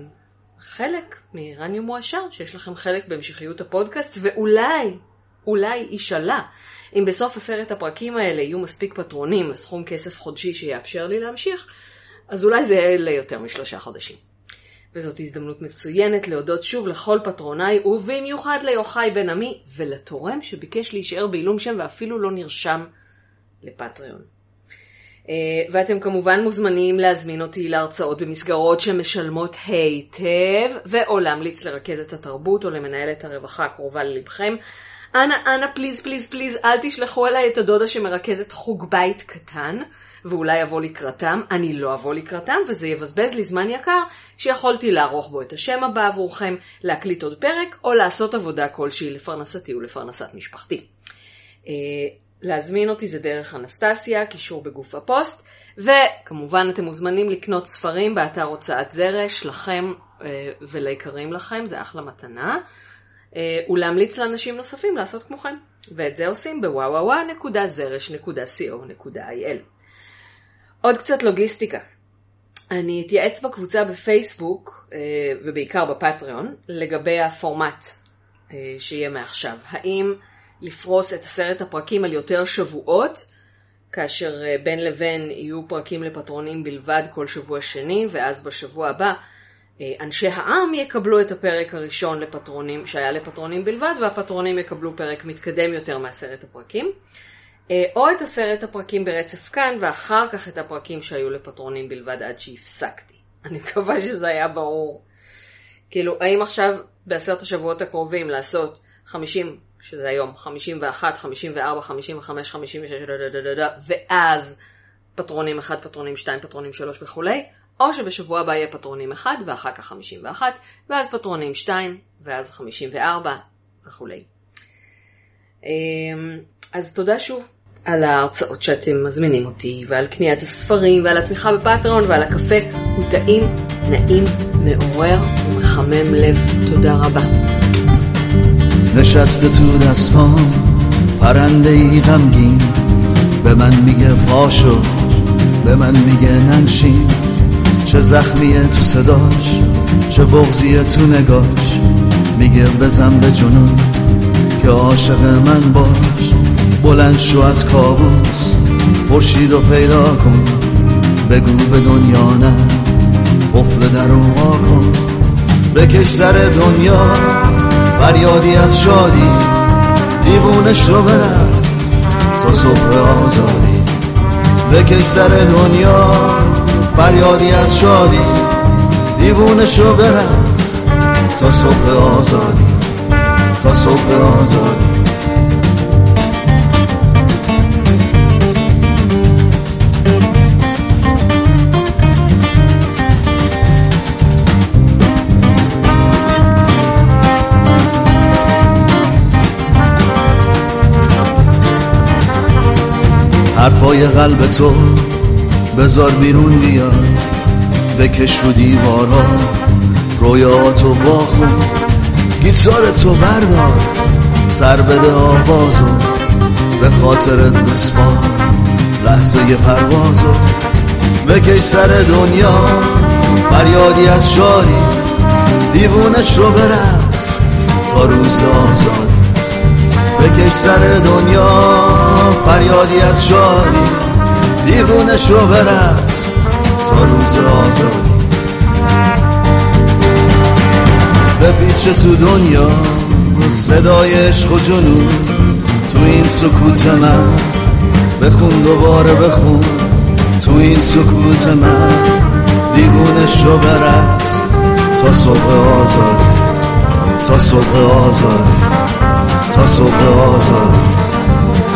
חלק מאיראניום מועשר, שיש לכם חלק בהמשכיות הפודקאסט, ואולי, אולי יישלע. אם בסוף עשרת הפרקים האלה יהיו מספיק פטרונים, סכום כסף חודשי שיאפשר לי להמשיך, אז אולי זה יהיה ליותר משלושה חודשים. וזאת הזדמנות מצוינת להודות שוב לכל פטרוניי, ובמיוחד ליוחאי בן עמי, ולתורם שביקש להישאר בעילום שם ואפילו לא נרשם ל Patreon. אה, ואתם כמובן מוזמנים להזמין אותי להרצאות במסגרות שמשלמות היטב, ואו להמליץ לרכזת התרבות או למנהלת הרווחה הקרובה ללבכם. אנא, אנא, please, please, please, אל תשלחו אליי את הדודה שמרכזת חוג בית קטן, ואולי אבוא לקראתם. אני לא אבוא לקראתם, וזה יבזבז לי זמן יקר, שיכולתי לערוך בו את השם הבא עבורכם, להקליט עוד פרק, או לעשות עבודה כלשהי לפרנסתי ולפרנסת משפחתי. אה, להזמין אותי זה דרך אנסטסיה, קישור בגוף הפוסט, וכמובן אתם מוזמנים לקנות ספרים באתר הוצאת זרש, לכם אה, וליקרים לכם, זה אחלה מתנה, אה, ולהמליץ לאנשים נוספים לעשות כמוכם, ואת זה עושים בוואווה.זרש.co.il. עוד קצת לוגיסטיקה. אני אתייעץ בקבוצה בפייסבוק, אה, ובעיקר בפטריון, לגבי הפורמט אה, שיהיה מעכשיו. האם לפרוס את עשרת הפרקים על יותר שבועות, כאשר אה, בין לבין יהיו פרקים לפטרונים בלבד כל שבוע שני, ואז בשבוע הבא אנשי העם יקבלו את הפרק הראשון לפטרונים, שהיה לפטרונים בלבד, והפטרונים יקבלו פרק מתקדם יותר מעשרת הפרקים. אה, או את עשרת הפרקים ברצף כאן, ואחר כך את הפרקים שהיו לפטרונים בלבד עד שהפסקתי. אני מקווה שזה היה ברור. כאילו, האם עכשיו בעשרת השבועות הקרובים לעשות 50, שזה היום, 51, 54, 55, 56, דה, ואז פטרונים 1, פטרונים 2, פטרונים 3 וכולי, או שבשבוע הבא יהיה פטרונים 1 ואחר כך 51, ואז פטרונים 2, ואז 54 וכולי. אמ, אז תודה שוב על ההרצאות שאתם מזמינים אותי, ועל קניית הספרים, ועל התמיכה בפטרון, ועל הקפה. הוא טעים, נעים, מעורר ומחמם לב. תודה רבה. نشسته تو دستام پرنده ای غمگین به من میگه پاشو به من میگه ننشین چه زخمیه تو صداش چه بغزیه تو نگاش میگه بزن به جنون که عاشق من باش بلند شو از کابوس خورشید رو پیدا کن بگو به دنیا نه قفل در وا کن. بکش سر دنیا فریادی از شادی دیوونه شو برست تا صبح آزادی. بکش سر دنیا فریادی از شادی دیوونه شو برست تا صبح آزادی تا صبح آزادی. حرفای قلب تو بذار بیرون بیاد بکش رو دیوارا رویاتو باخون. گیتار تو بردار سر بده آوازو به خاطرت بسپار. لحظه پروازو بکش سر دنیا. فریادی از شادی دیوونش رو برس تا روز آزادی بکش سر دنیا. فریادی از شادی دیوونش رو برس تا روز آزادی. بپیچه تو دنیا صدای عشق و جنون تو این سکوت من. بخون دوباره بخون تو این سکوت من. دیوونش رو برس تا صبح آزادی. تا صبح آزادی. تا صبح آزادی.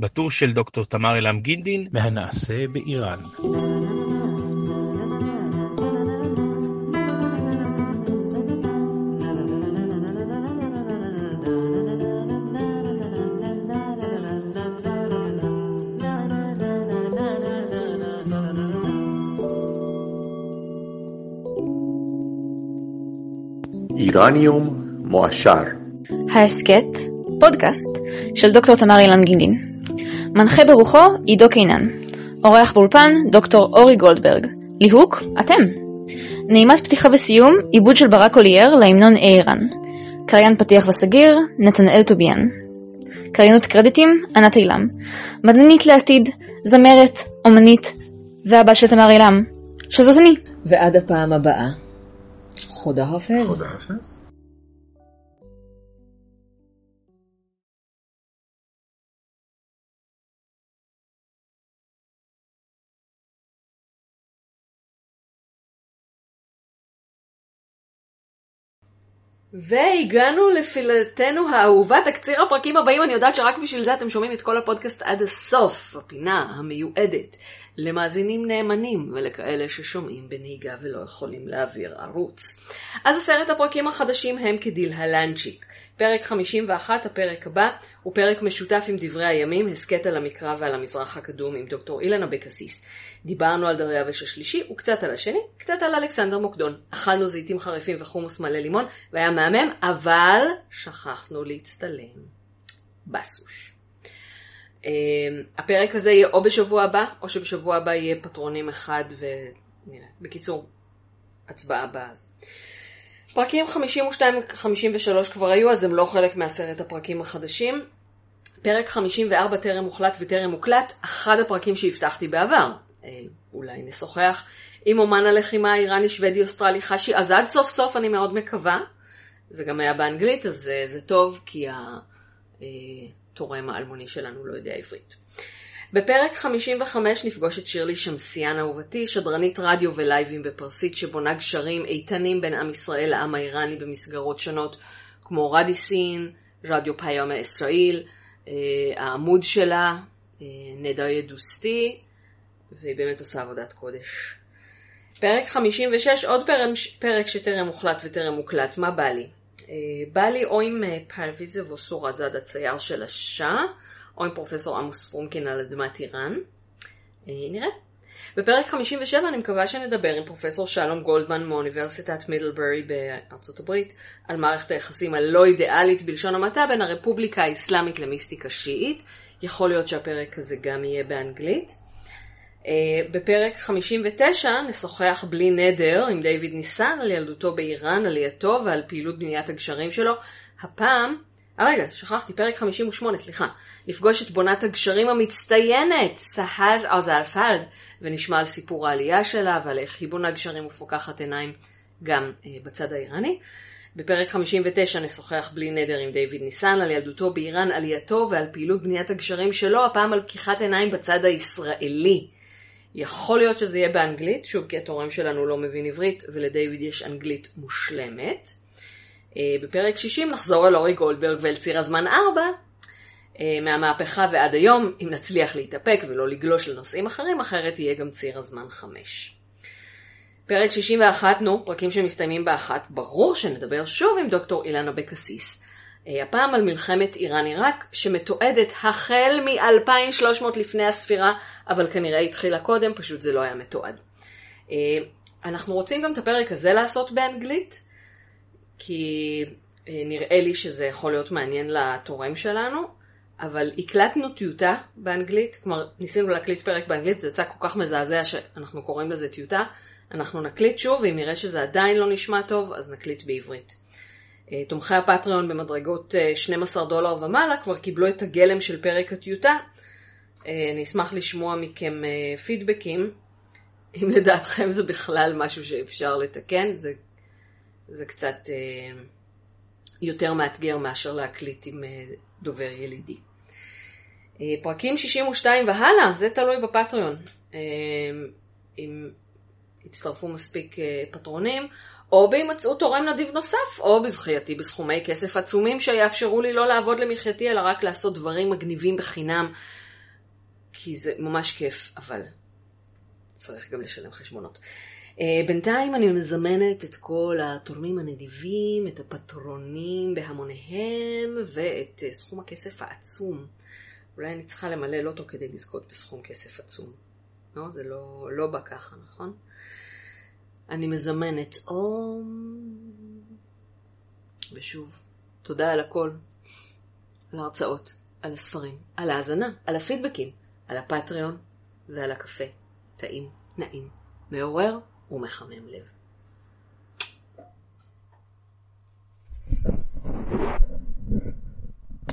בטור של דוקטור תמר אלעם גינדין מהנעשה באיראן. איראניום מועשר ההסכת, פודקאסט, של דוקטור תמר אילן גינדין. מנחה ברוחו עידו קינן. אורח באולפן דוקטור אורי גולדברג. ליהוק, אתם. נעימת פתיחה וסיום, עיבוד של ברק אולייר להמנון איראן. קריין פתיח וסגיר, נתנאל טוביאן. קריינות קרדיטים, ענת אילם. מדענית לעתיד, זמרת, אומנית, והבת של תמר אילם, שזאת אני. ועד הפעם הבאה. חודה חופז. חודה חפץ? והגענו לפילתנו האהובה, תקציר הפרקים הבאים, אני יודעת שרק בשביל זה אתם שומעים את כל הפודקאסט עד הסוף, הפינה המיועדת למאזינים נאמנים ולכאלה ששומעים בנהיגה ולא יכולים להעביר ערוץ. אז עשרת הפרקים החדשים הם כדלהלנצ'יק. פרק 51, הפרק הבא, הוא פרק משותף עם דברי הימים, הסכת על המקרא ועל המזרח הקדום עם דוקטור אילן אבקסיס. דיברנו על דריווש השלישי וקצת על השני, קצת על אלכסנדר מוקדון. אכלנו זיתים חריפים וחומוס מלא לימון, והיה מהמם, אבל שכחנו להצטלם. בסוש. Uh, הפרק הזה יהיה או בשבוע הבא, או שבשבוע הבא יהיה פטרונים אחד ו... בקיצור, הצבעה הבאה. פרקים 52-53 כבר היו, אז הם לא חלק מעשרת הפרקים החדשים. פרק 54 טרם מוחלט וטרם מוקלט, אחד הפרקים שהבטחתי בעבר. אה, אולי נשוחח עם אומן הלחימה האיראני, שוודי, אוסטרלי, חשי, אז עד סוף סוף אני מאוד מקווה. זה גם היה באנגלית, אז זה, זה טוב, כי התורם האלמוני שלנו לא יודע עברית. בפרק 55 נפגוש את שירלי שמסיאן אהובתי, שדרנית רדיו ולייבים בפרסית שבונה גשרים איתנים בין עם ישראל לעם האיראני במסגרות שונות כמו רדיסין, רדיו פיומה ישראל, אה, העמוד שלה, אה, נדאי דוסטי, והיא באמת עושה עבודת קודש. פרק 56, עוד פרק, פרק שטרם הוחלט וטרם מוקלט, מה בא לי? אה, בא לי או עם פרוויזה וסורה זד הצייר של השעה, או עם פרופסור עמוס פרומקין על אדמת איראן. נראה. בפרק 57 אני מקווה שנדבר עם פרופסור שלום גולדמן מאוניברסיטת מידלברי בארצות הברית על מערכת היחסים הלא אידיאלית בלשון המעטה בין הרפובליקה האסלאמית למיסטיקה שיעית. יכול להיות שהפרק הזה גם יהיה באנגלית. Uh, בפרק 59 נשוחח בלי נדר עם דיוויד ניסן על ילדותו באיראן, עלייתו ועל פעילות בניית הגשרים שלו. הפעם אה רגע, שכחתי, פרק 58, סליחה. לפגוש את בונת הגשרים המצטיינת, סהד עזרפלד, ונשמע על סיפור העלייה שלה ועל איך היא בונה גשרים ופוקחת עיניים גם אה, בצד האיראני. בפרק 59 נשוחח בלי נדר עם דיוויד ניסן על ילדותו באיראן, עלייתו ועל פעילות בניית הגשרים שלו, הפעם על פקיחת עיניים בצד הישראלי. יכול להיות שזה יהיה באנגלית, שוב כי התורם שלנו לא מבין עברית ולדיוויד יש אנגלית מושלמת. אה, בפרק 60 נחזור אל אורי גולדברג ואל ציר הזמן 4, אה, מהמהפכה ועד היום, אם נצליח להתאפק ולא לגלוש לנושאים אחרים, אחרת יהיה גם ציר הזמן 5. פרק 61, נו, פרקים שמסתיימים באחת, ברור שנדבר שוב עם דוקטור אילנה בקסיס. אה, הפעם על מלחמת איראן-עיראק, שמתועדת החל מ-2300 לפני הספירה, אבל כנראה התחילה קודם, פשוט זה לא היה מתועד. אנחנו רוצים גם את הפרק הזה לעשות באנגלית, כי אה, נראה לי שזה יכול להיות מעניין לתורם שלנו, אבל הקלטנו טיוטה באנגלית, כלומר ניסינו להקליט פרק באנגלית, זה יצא כל כך מזעזע שאנחנו קוראים לזה טיוטה, אנחנו נקליט שוב, ואם נראה שזה עדיין לא נשמע טוב, אז נקליט בעברית. אה, תומכי הפטריון במדרגות 12 אה, דולר ומעלה כבר קיבלו את הגלם של פרק הטיוטה. אני אשמח לשמוע מכם פידבקים, אם לדעתכם זה בכלל משהו שאפשר לתקן, זה זה קצת אה, יותר מאתגר מאשר להקליט עם אה, דובר ילידי. אה, פרקים 62 והלאה, זה תלוי בפטריון. אם יצטרפו מספיק פטרונים, או בהימצאות תורם נדיב נוסף, או בזכייתי בסכומי כסף עצומים שיאפשרו לי לא לעבוד למחייתי, אלא רק לעשות דברים מגניבים בחינם, כי זה ממש כיף, אבל צריך גם לשלם חשבונות. אה, בינתיים אני מזמנת את כל התורמים הנדיבים, את הפטרונים בהמוניהם ואת אה, סכום הכסף העצום. אולי אני צריכה למלא לוטו כדי לזכות בסכום כסף עצום. לא, זה לא, לא בא ככה, נכון? אני מזמנת אום. ושוב, תודה על הכל. על ההרצאות, על הספרים, על ההאזנה, על הפידבקים, על הפטריון ועל הקפה. טעים, נעים, מעורר ומחמם לב.